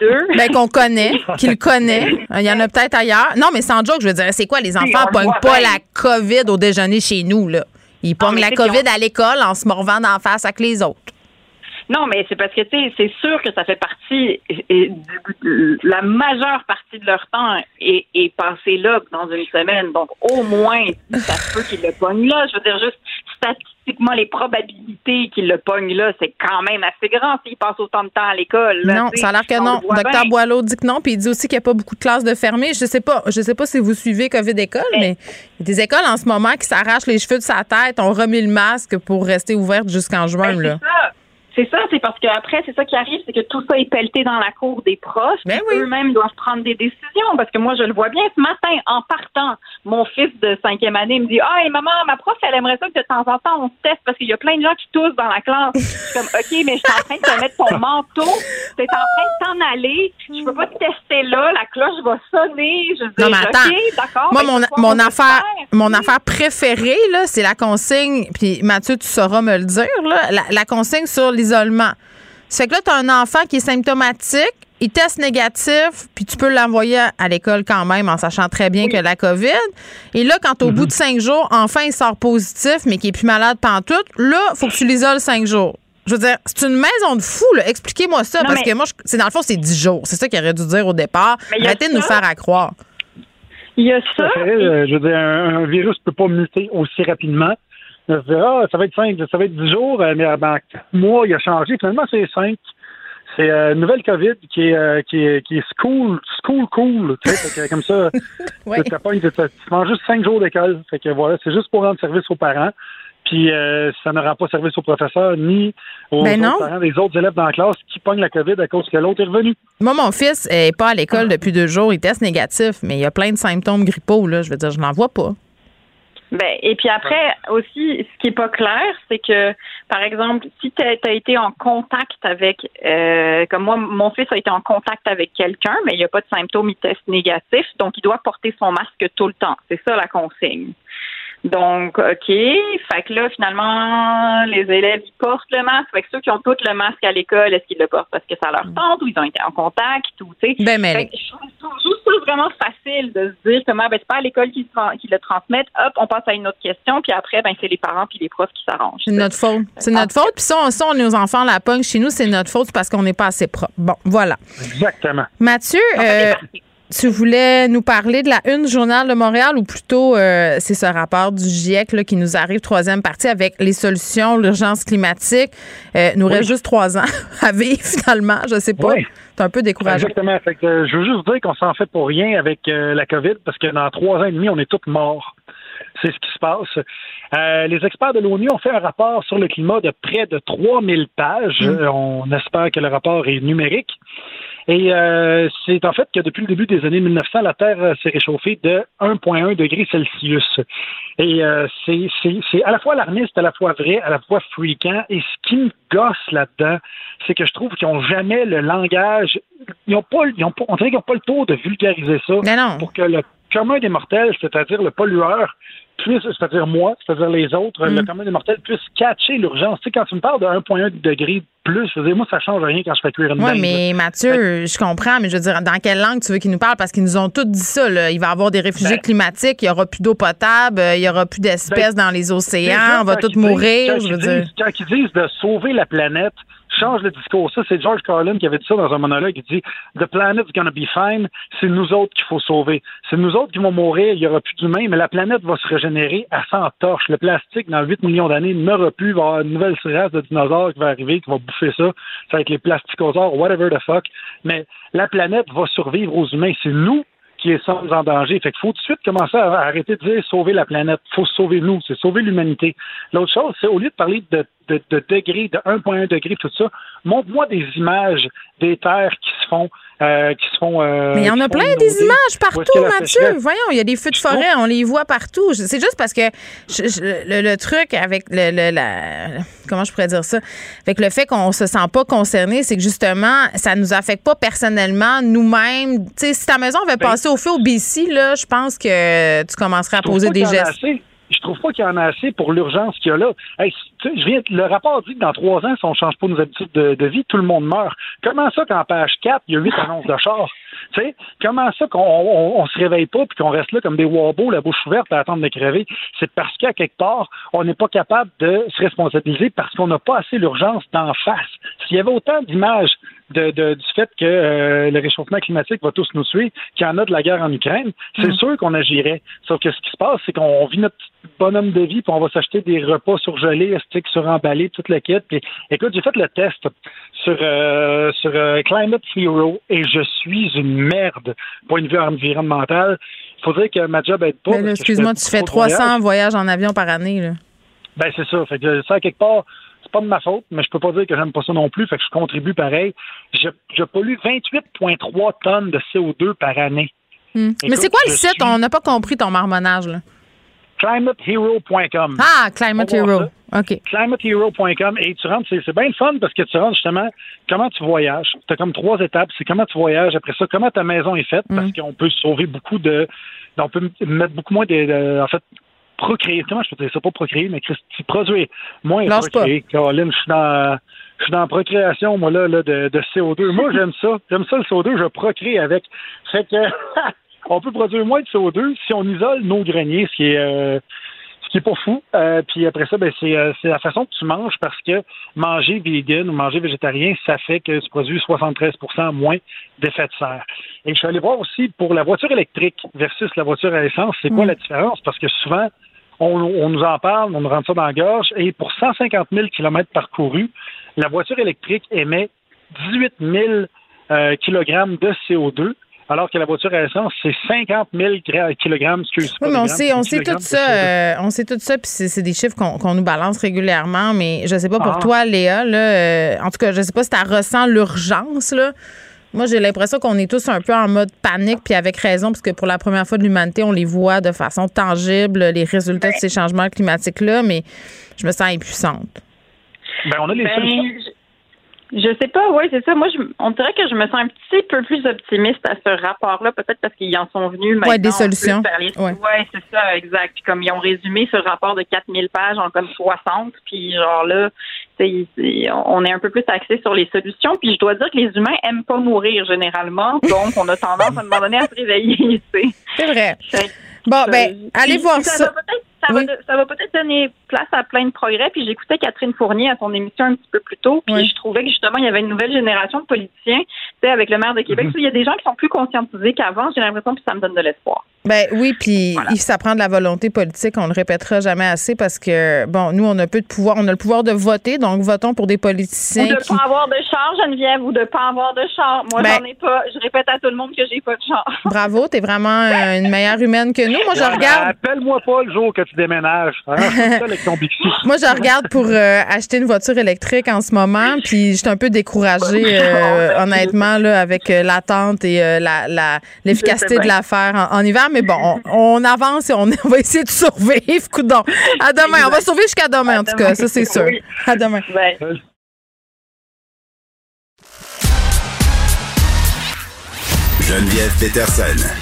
deux. Ben qu'on connaît, qu'il connaît. Il y en a peut-être ailleurs. Non, mais sans joke, je veux dire, c'est quoi, les enfants le pognent pas bien. la COVID au déjeuner chez nous, là. Ils pognent la COVID ont- à l'école en se morvant d'en face avec les autres. Non, mais c'est parce que, tu sais, c'est sûr que ça fait partie, et- la majeure partie de leur temps est, est passée là dans une semaine. Donc, au moins, ça se peut qu'ils le pognent là. Je veux dire, juste statistiquement, les probabilités qu'ils le pognent là, c'est quand même assez grand s'ils passent autant de temps à l'école. là, Non, ça a l'air que On non. Docteur. Boileau dit que non, puis il dit aussi qu'il n'y a pas beaucoup de classes de fermées. Je sais pas, je sais pas si vous suivez COVID école, mais il y a des écoles en ce moment qui s'arrachent les cheveux de sa tête, ont remis le masque pour rester ouvertes jusqu'en juin. là. Ben, C'est ça. C'est ça, c'est parce qu'après, c'est ça qui arrive, c'est que tout ça est pelleté dans la cour des profs. Ben puis Eux-mêmes doivent prendre des décisions. Parce que moi, je le vois bien. Ce matin, en partant, mon fils de cinquième année me dit Ah, et maman, ma prof, elle aimerait ça que de temps en temps, on se teste parce qu'il y a plein de gens qui toussent dans la classe. Je suis comme OK, mais je suis en train de te mettre ton manteau. Tu es en train de t'en aller. Je peux pas te tester là. La cloche va sonner. Je dis Non, mais attends. OK, d'accord. Moi, ben, mon, affaire, faire. mon affaire préférée, là, c'est la consigne. Puis Mathieu, tu sauras me le dire, là, la, la consigne sur l'isolement. C'est que là, tu as un enfant qui est symptomatique, il teste négatif, puis tu peux l'envoyer à- l'école quand même en sachant très bien que la COVID. Et là, quand au bout de cinq jours, enfin, il sort positif, mais qu'il est plus malade pantoute, là, faut que tu l'isoles cinq jours. Je veux dire, c'est une maison de fous, là. Expliquez-moi ça, Non, parce mais- que moi, je- c'est dans le fond, c'est dix jours. C'est ça qu'il aurait dû dire au départ. Il Arrêtez de nous faire à croire. Il y a ça. Ça fait, euh, je veux dire, un, un virus peut pas muter aussi rapidement. Je veux dire, ah, ça va être cinq, ça va être dix jours, euh, mais en quatre mois, il a changé. Finalement, c'est cinq. C'est euh, une nouvelle COVID qui est, euh, qui est, qui est school, school cool. Tu sais, fait que comme ça, Ouais. tu manges juste cinq jours d'école. Fait que voilà, c'est juste pour rendre service aux parents. Puis euh, ça ne rend pas service aux professeurs ni aux Ben autres parents des autres élèves dans la classe qui pognent la COVID à cause que l'autre est revenu. Moi, mon fils est pas à l'école depuis deux jours. Il teste négatif, mais il y a plein de symptômes grippaux. Là. Je veux dire, je n'en vois pas. Ben, et puis après, aussi, ce qui est pas clair, c'est que, par exemple, si tu as, été en contact avec, euh, comme moi, mon fils a été en contact avec quelqu'un, mais il n'y a pas de symptômes, il teste négatif, donc il doit porter son masque tout le temps. C'est ça la consigne. Donc, OK. Fait que là, finalement, les élèves, ils portent le masque. Fait que ceux qui ont tous le masque à l'école, est-ce qu'ils le portent parce que ça leur tente ou ils ont été en contact ou, tu sais? Ben, mais Fait que je trouve juste ça vraiment facile de se dire comment, ben, c'est pas à l'école qui, se tran- qui le transmettent. Hop, on passe à une autre question. Puis après, ben, c'est les parents puis les profs qui s'arrangent. C'est notre faute. C'est notre faute. Puis ça, on, ça, on est aux enfants la pogne. Chez nous, c'est notre faute parce qu'on n'est pas assez propre. Bon, voilà. Exactement. Mathieu, euh, tu voulais nous parler de la Une Journal de Montréal ou plutôt euh, c'est ce rapport du GIEC là, qui nous arrive, troisième partie, avec les solutions, l'urgence climatique. Euh, nous reste juste trois ans à vivre finalement. Je sais pas. Oui. C'est un peu décourageant. Exactement. Fait que, euh, je veux juste dire qu'on s'en fait pour rien avec euh, la COVID parce que dans trois ans et demi, on est tous morts. C'est ce qui se passe. Euh, les experts de l'ONU ont fait un rapport sur le climat de près de 3000 pages. Euh, On espère que le rapport est numérique. Et euh, c'est en fait que depuis le début des années 1900, la Terre euh, s'est réchauffée de 1,1 degré Celsius. Et euh, c'est à la fois alarmiste, à la fois vrai, à la fois freakant. Et ce qui me gosse là-dedans, c'est que je trouve qu'ils n'ont jamais le langage. Ils ont pas, ils ont pas, on dirait qu'ils n'ont pas le tour de vulgariser ça Mais non. pour que le commun des mortels, c'est-à-dire le pollueur, puisse, c'est-à-dire moi, c'est-à-dire les autres, Mm. le commun des mortels, puisse catcher l'urgence. Tu sais, quand tu me parles de 1,1 degré plus, je veux dire, moi, ça change rien quand je fais cuire une Oui, mais. Mathieu, je comprends, mais je veux dire, dans quelle langue tu veux qu'ils nous parlent? Parce qu'ils nous ont tous dit ça. Là. Il va y avoir des réfugiés Ben- climatiques, il n'y aura plus d'eau potable, euh, il n'y aura plus d'espèces dans les océans, on va tous disent- mourir. Je veux dire. Quand ils disent de sauver la planète, change le discours. Ça, c'est George Carlin qui avait dit ça dans un monologue. Il dit The planet's gonna be fine. C'est nous autres qu'il faut sauver. C'est nous autres qui vont mourir. Il n'y aura plus d'humains, mais la planète va se régénérer à 100 torches. Le plastique, dans 8 millions d'années, n'aura plus. Il va y avoir une nouvelle race de dinosaures qui va arriver, qui va bouffer ça. Ça va être les plasticosaures, whatever the fuck. Mais la planète va survivre aux humains. C'est nous qui sommes en danger. Fait qu'il faut tout de suite commencer à arrêter de dire sauver la planète. Faut sauver nous, c'est sauver l'humanité. L'autre chose, c'est au lieu de parler de, de, de degrés, de 1,1 degré, tout ça, montre-moi des images des terres qui se font. Euh, qui se font euh, Mais il y en a plein des images partout, Mathieu. Voyons, il y a des feux de forêt, on les voit partout. C'est juste parce que je- je- le, le truc avec le, le- la, comment je pourrais dire ça, avec le fait qu'on se sent pas concerné, c'est que justement, ça nous affecte pas personnellement nous-mêmes. Tu sais, si ta maison avait Ben- passé au feu au BC, là, je pense que tu commencerais à poser des gestes. Je trouve pas qu'il y en a assez pour l'urgence qu'il y a là. Hey, je viens, le rapport dit que dans trois ans, si on change pas nos habitudes de, de vie, tout le monde meurt. Comment ça qu'en page 4, il y a huit annonces de char? Tu sais, comment ça qu'on on, on se réveille pas puis qu'on reste là comme des wabos, la bouche ouverte à attendre de crever? C'est parce qu'à quelque part, on n'est pas capable de se responsabiliser parce qu'on n'a pas assez l'urgence d'en face. S'il y avait autant d'images de, de- du fait que euh, le réchauffement climatique va tous nous tuer, qu'il y en a de la guerre en Ukraine, c'est Mm. sûr qu'on agirait. Sauf que ce qui se passe, c'est qu'on vit notre bonhomme de vie, puis on va s'acheter des repas surgelés, sticks suremballés, toute la quête. Puis, écoute, j'ai fait le test sur, euh, sur euh, Climate Hero et je suis une merde, point de vue environnemental. Il dire que ma job aide pas. Je Excuse-moi, tu fais trop de 300 voyages. voyages en avion par année. Là. Ben, c'est ça. Fait que ça, quelque part, c'est pas de ma faute, mais je peux pas dire que j'aime pas ça non plus. Fait que je contribue pareil. Je, je pollue 28,3 tonnes de CO2 par année. Hmm. Mais c'est quoi le site? suis- On n'a pas compris ton marmonnage. Là. ClimateHero.com. Ah, Climate Hero. ClimateHero.com. Et tu rentres, c'est bien le fun parce que tu rentres justement comment tu voyages? Tu as comme trois étapes. C'est comment tu voyages. Après ça, comment ta maison est faite parce qu'on peut sauver beaucoup de. On peut mettre beaucoup moins de. de- en fait, procréer. Comment je peux dire ça? Pas procréer, mais Christy, produire moins pas. procréer. Caroline, je suis dans. Je suis dans la procréation, moi, là, là de, de CO2. Moi, j'aime ça. J'aime ça, le CO2. Je procrée avec. Fait que, on peut produire moins de CO2 si on isole nos greniers, ce qui est, euh, qui est pas fou. Euh, puis après ça, ben, c'est, euh, c'est la façon que tu manges parce que manger vegan ou manger végétarien, ça fait que tu produis 73% moins d'effet de serre. Et je suis allé voir aussi pour la voiture électrique versus la voiture à essence, c'est quoi la différence? Parce que souvent, on, on nous en parle, on nous rentre ça dans la gorge, et pour 150 000 km parcourus, la voiture électrique émet 18 000 euh, kg de CO2, alors que la voiture à essence, c'est 50 000 gra- kg, excuse Oui, mais on sait, on sait tout ça. CO2. euh, on sait tout ça, puis c'est des chiffres qu'on nous balance régulièrement. Mais je sais pas pour Ah. toi, Léa. Là, euh, en tout cas, je sais pas si tu ressens l'urgence. Là. Moi, j'ai l'impression qu'on est tous un peu en mode panique, puis avec raison, parce que pour la première fois de l'humanité, on les voit de façon tangible, les résultats de ces changements climatiques-là, mais je me sens impuissante. Ben, on a les Ben, solutions. Je- sais pas, oui, c'est ça. Moi, je, on dirait que je me sens un petit peu plus optimiste à ce rapport-là, peut-être parce qu'ils en sont venus maintenant. Ouais, des solutions. les- Ouais. Ouais, c'est ça, exact. Puis comme ils ont résumé ce rapport de 4000 pages en comme 60, puis genre là, c'est- c'est- on est un peu plus axé sur les solutions. Puis je dois dire que les humains aiment pas mourir généralement, donc on a tendance à un moment donné à se réveiller, sais. C'est vrai. Bon, ben, allez voir ça. ça. va peut-être- ça, va, ça va peut-être donner place à plein de progrès. Puis j'écoutais Catherine Fournier à son émission un petit peu plus tôt. Puis je trouvais que justement, il y avait une nouvelle génération de politiciens. Tu sais, avec le maire de Québec, Mhm. il y a des gens qui sont plus conscientisés qu'avant. J'ai l'impression que ça me donne de l'espoir. Ben oui, puis il ça prend de la volonté politique, on le répétera jamais assez parce que bon, nous on a peu de pouvoir, on a le pouvoir de voter, donc votons pour des politiciens Ou de qui pas avoir de char, Geneviève, ou de pas avoir de char. Moi, Ben- j'en ai pas. Je répète à tout le monde que j'ai pas de char. Bravo, t'es vraiment euh, une meilleure humaine que nous. Moi je regarde Appelle-moi pas le jour que tu déménages. Hein? Ça, ton Bixi. Moi, je regarde pour euh, acheter une voiture électrique en ce moment, puis je suis un peu découragée, euh, honnêtement, là, avec euh, l'attente et euh, la, l'efficacité de l'affaire en, en hiver. Mais bon, on, on avance et on, on va essayer de survivre. Coudon. À demain. On va survivre jusqu'à demain, en tout cas. Ça, c'est sûr. Oui. À demain. Geneviève Peterson.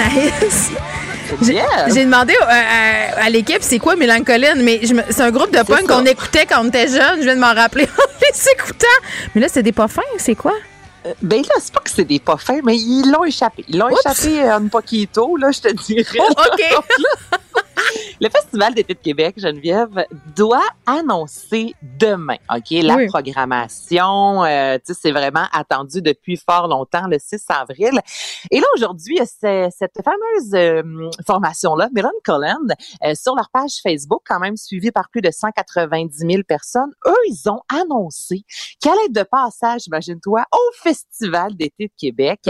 Anaïs. J'ai demandé euh, à, à l'équipe c'est quoi Mélancoline, mais c'est un groupe de punk qu'on écoutait quand on était jeune. Je viens de m'en rappeler en les écoutant. Mais là, c'est des pas fins, c'est quoi? Ben là, c'est pas que c'est des pas fins, mais ils l'ont échappé. Ils l'ont échappé un poquito, là, je te dirais. Oh, OK. Le Festival d'été de Québec, Geneviève, doit annoncer demain, OK, la Oui. programmation. euh, tu sais, c'est vraiment attendu depuis fort longtemps, le 6 avril. Et là, aujourd'hui, il y a ce- cette fameuse euh, formation-là, Melon Cullen, euh, sur leur page Facebook, quand même suivie par plus de 190 000 personnes. Eux, ils ont annoncé qu'elle est de passage, imagine-toi, au Festival d'été de Québec.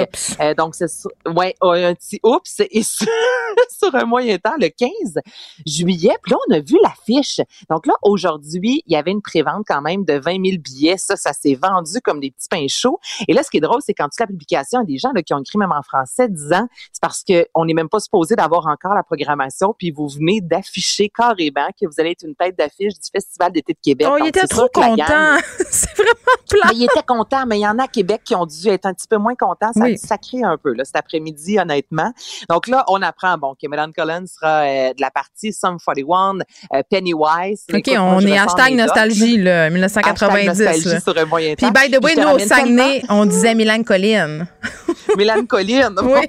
Euh, donc, c'est ouais, un petit oups. Et sur, sur un moyen temps, le 15 juillet. Puis là, on a vu l'affiche. Donc là, aujourd'hui, il y avait une prévente quand même de 20 000 billets. Ça, ça s'est vendu comme des petits pains chauds. Et là, ce qui est drôle, c'est quand tu la publication, il y a des gens là, qui ont écrit même en français disant c'est parce qu'on n'est même pas supposé d'avoir encore la programmation, puis vous venez d'afficher carrément que vous allez être une tête d'affiche du Festival d'été de Québec. Oh, il Donc, était trop content. c'est vraiment plat. mais il était content, mais il y en a à Québec qui ont dû être un petit peu moins contents. Ça Oui. a sacré un peu là, cet après-midi, honnêtement. Donc là, on apprend bon, que Melan Collins sera euh, de la partie Sum 41, euh, Pennywise. OK, Écoute, on est hashtag nostalgie, là, Hashtag 1990. nostalgie là. sur un moyen Puis, by the way, nous, au Saguenay, on disait Mélancoline. Mélancoline. Oui.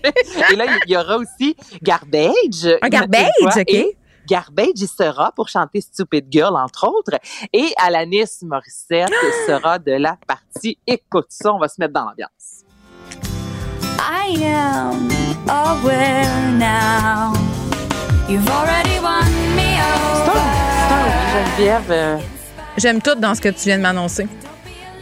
Et là, il y aura aussi Garbage. Un Garbage, fois, OK. et Garbage, il sera pour chanter Stupid Girl, entre autres. Et Alanis Morissette sera de la partie. Écoute ça, on va se mettre dans l'ambiance. I am aware now. You've already won me over. Geneviève, euh, J'aime tout dans ce que tu viens de m'annoncer.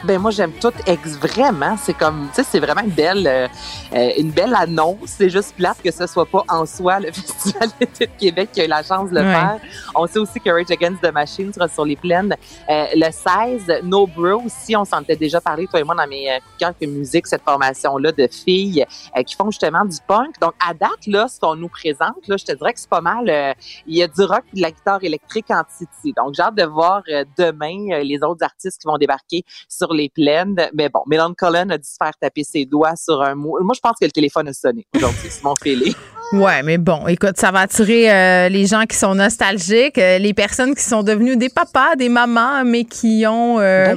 Ben moi j'aime tout ex vraiment. C'est comme tu sais c'est vraiment une belle euh, euh, une belle annonce. C'est juste plate que ce soit pas en soi le festival d'été de Québec qui a eu la chance de le Ouais. faire. On sait aussi que Rage Against the Machine sera sur les plaines euh, le 16 No Bro aussi on s'en était déjà parlé toi et moi dans mes euh, coups de cœur que musique cette formation là de filles euh, qui font justement du punk. Donc à date là ce qu'on nous présente là je te dirais que c'est pas mal euh, il y a du rock et de la guitare électrique en titi. Donc j'ai hâte de voir euh, demain euh, les autres artistes qui vont débarquer sur les plaines. Mais bon, Mélan Cullen a dû se faire taper ses doigts sur un mot. Moi, je pense que le téléphone a sonné aujourd'hui. C'est mon feeling. Ouais, mais bon, écoute, ça va attirer euh, les gens qui sont nostalgiques, euh, les personnes qui sont devenues des papas, des mamans, mais qui ont euh,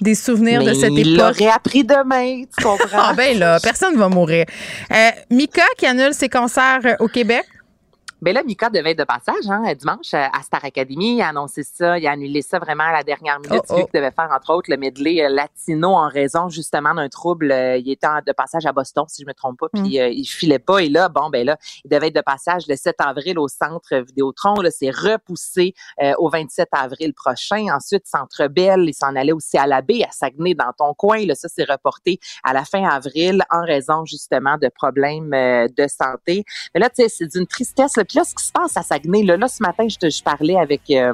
des souvenirs de cette il époque. l'aurait appris demain, tu comprends? Ah ben là, personne va mourir. Mika qui annule ses concerts au Québec? Ben là, Mika devait être de passage hein, dimanche euh, à Star Academy. Il a annoncé ça, il a annulé ça vraiment à la dernière minute. Oh, Vu oh. qu'il devait faire, entre autres, le medley euh, latino en raison justement d'un trouble. Euh, il était de passage à Boston, si je me trompe pas, puis euh, il filait pas. Et là, bon, ben là, il devait être de passage le 7 avril au Centre Vidéotron. Là, c'est repoussé euh, au 27 avril prochain. Ensuite, Centre Bell, il s'en allait aussi à la baie, à Saguenay, dans ton coin. Là, ça, c'est reporté à la fin avril en raison justement de problèmes euh, de santé. Mais là, tu sais, c'est d'une tristesse. là. Là, ce qui se passe à Saguenay, là, là ce matin, je, te, je parlais avec euh,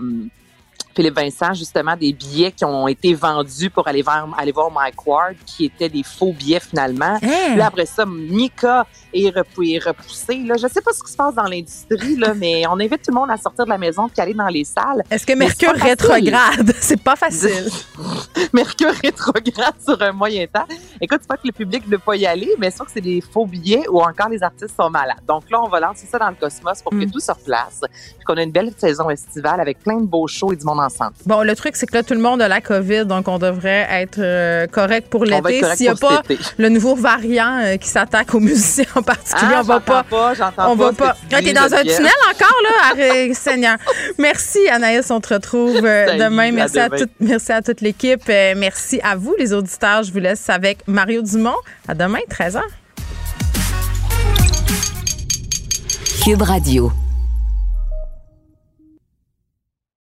Philippe Vincent, justement, des billets qui ont été vendus pour aller voir, aller voir Mike Ward, qui étaient des faux billets finalement. Hein? Là, après ça, Mika est, repou- est repoussé. Là, je sais pas ce qui se passe dans l'industrie, là, mais on invite tout le monde à sortir de la maison et aller dans les salles. Est-ce que Mercure rétrograde? C'est pas facile. Mercure rétrograde sur un moyen temps. Écoute, c'est pas que le public ne veut pas y aller, mais c'est que c'est des faux billets ou encore les artistes sont malades. Donc là, on va lancer ça dans le cosmos pour que tout se replace, puis qu'on a une belle saison estivale avec plein de beaux shows et du monde ensemble. Bon, le truc, c'est que là, tout le monde a la COVID, donc on devrait être euh, correct pour l'été. S'il n'y a pas le nouveau variant euh, qui s'attaque aux musiciens en particulier, Ah, on va pas. pas, on pas va pas. tu Ah, t'es dans un tunnel encore, là? Arrête, Seigneur. Merci, Anaïs. On te retrouve euh, demain. Merci à, demain. merci à toute l'équipe. Merci à vous, les auditeurs. Je vous laisse avec Mario Dumont. À demain, 13h. Cube Radio.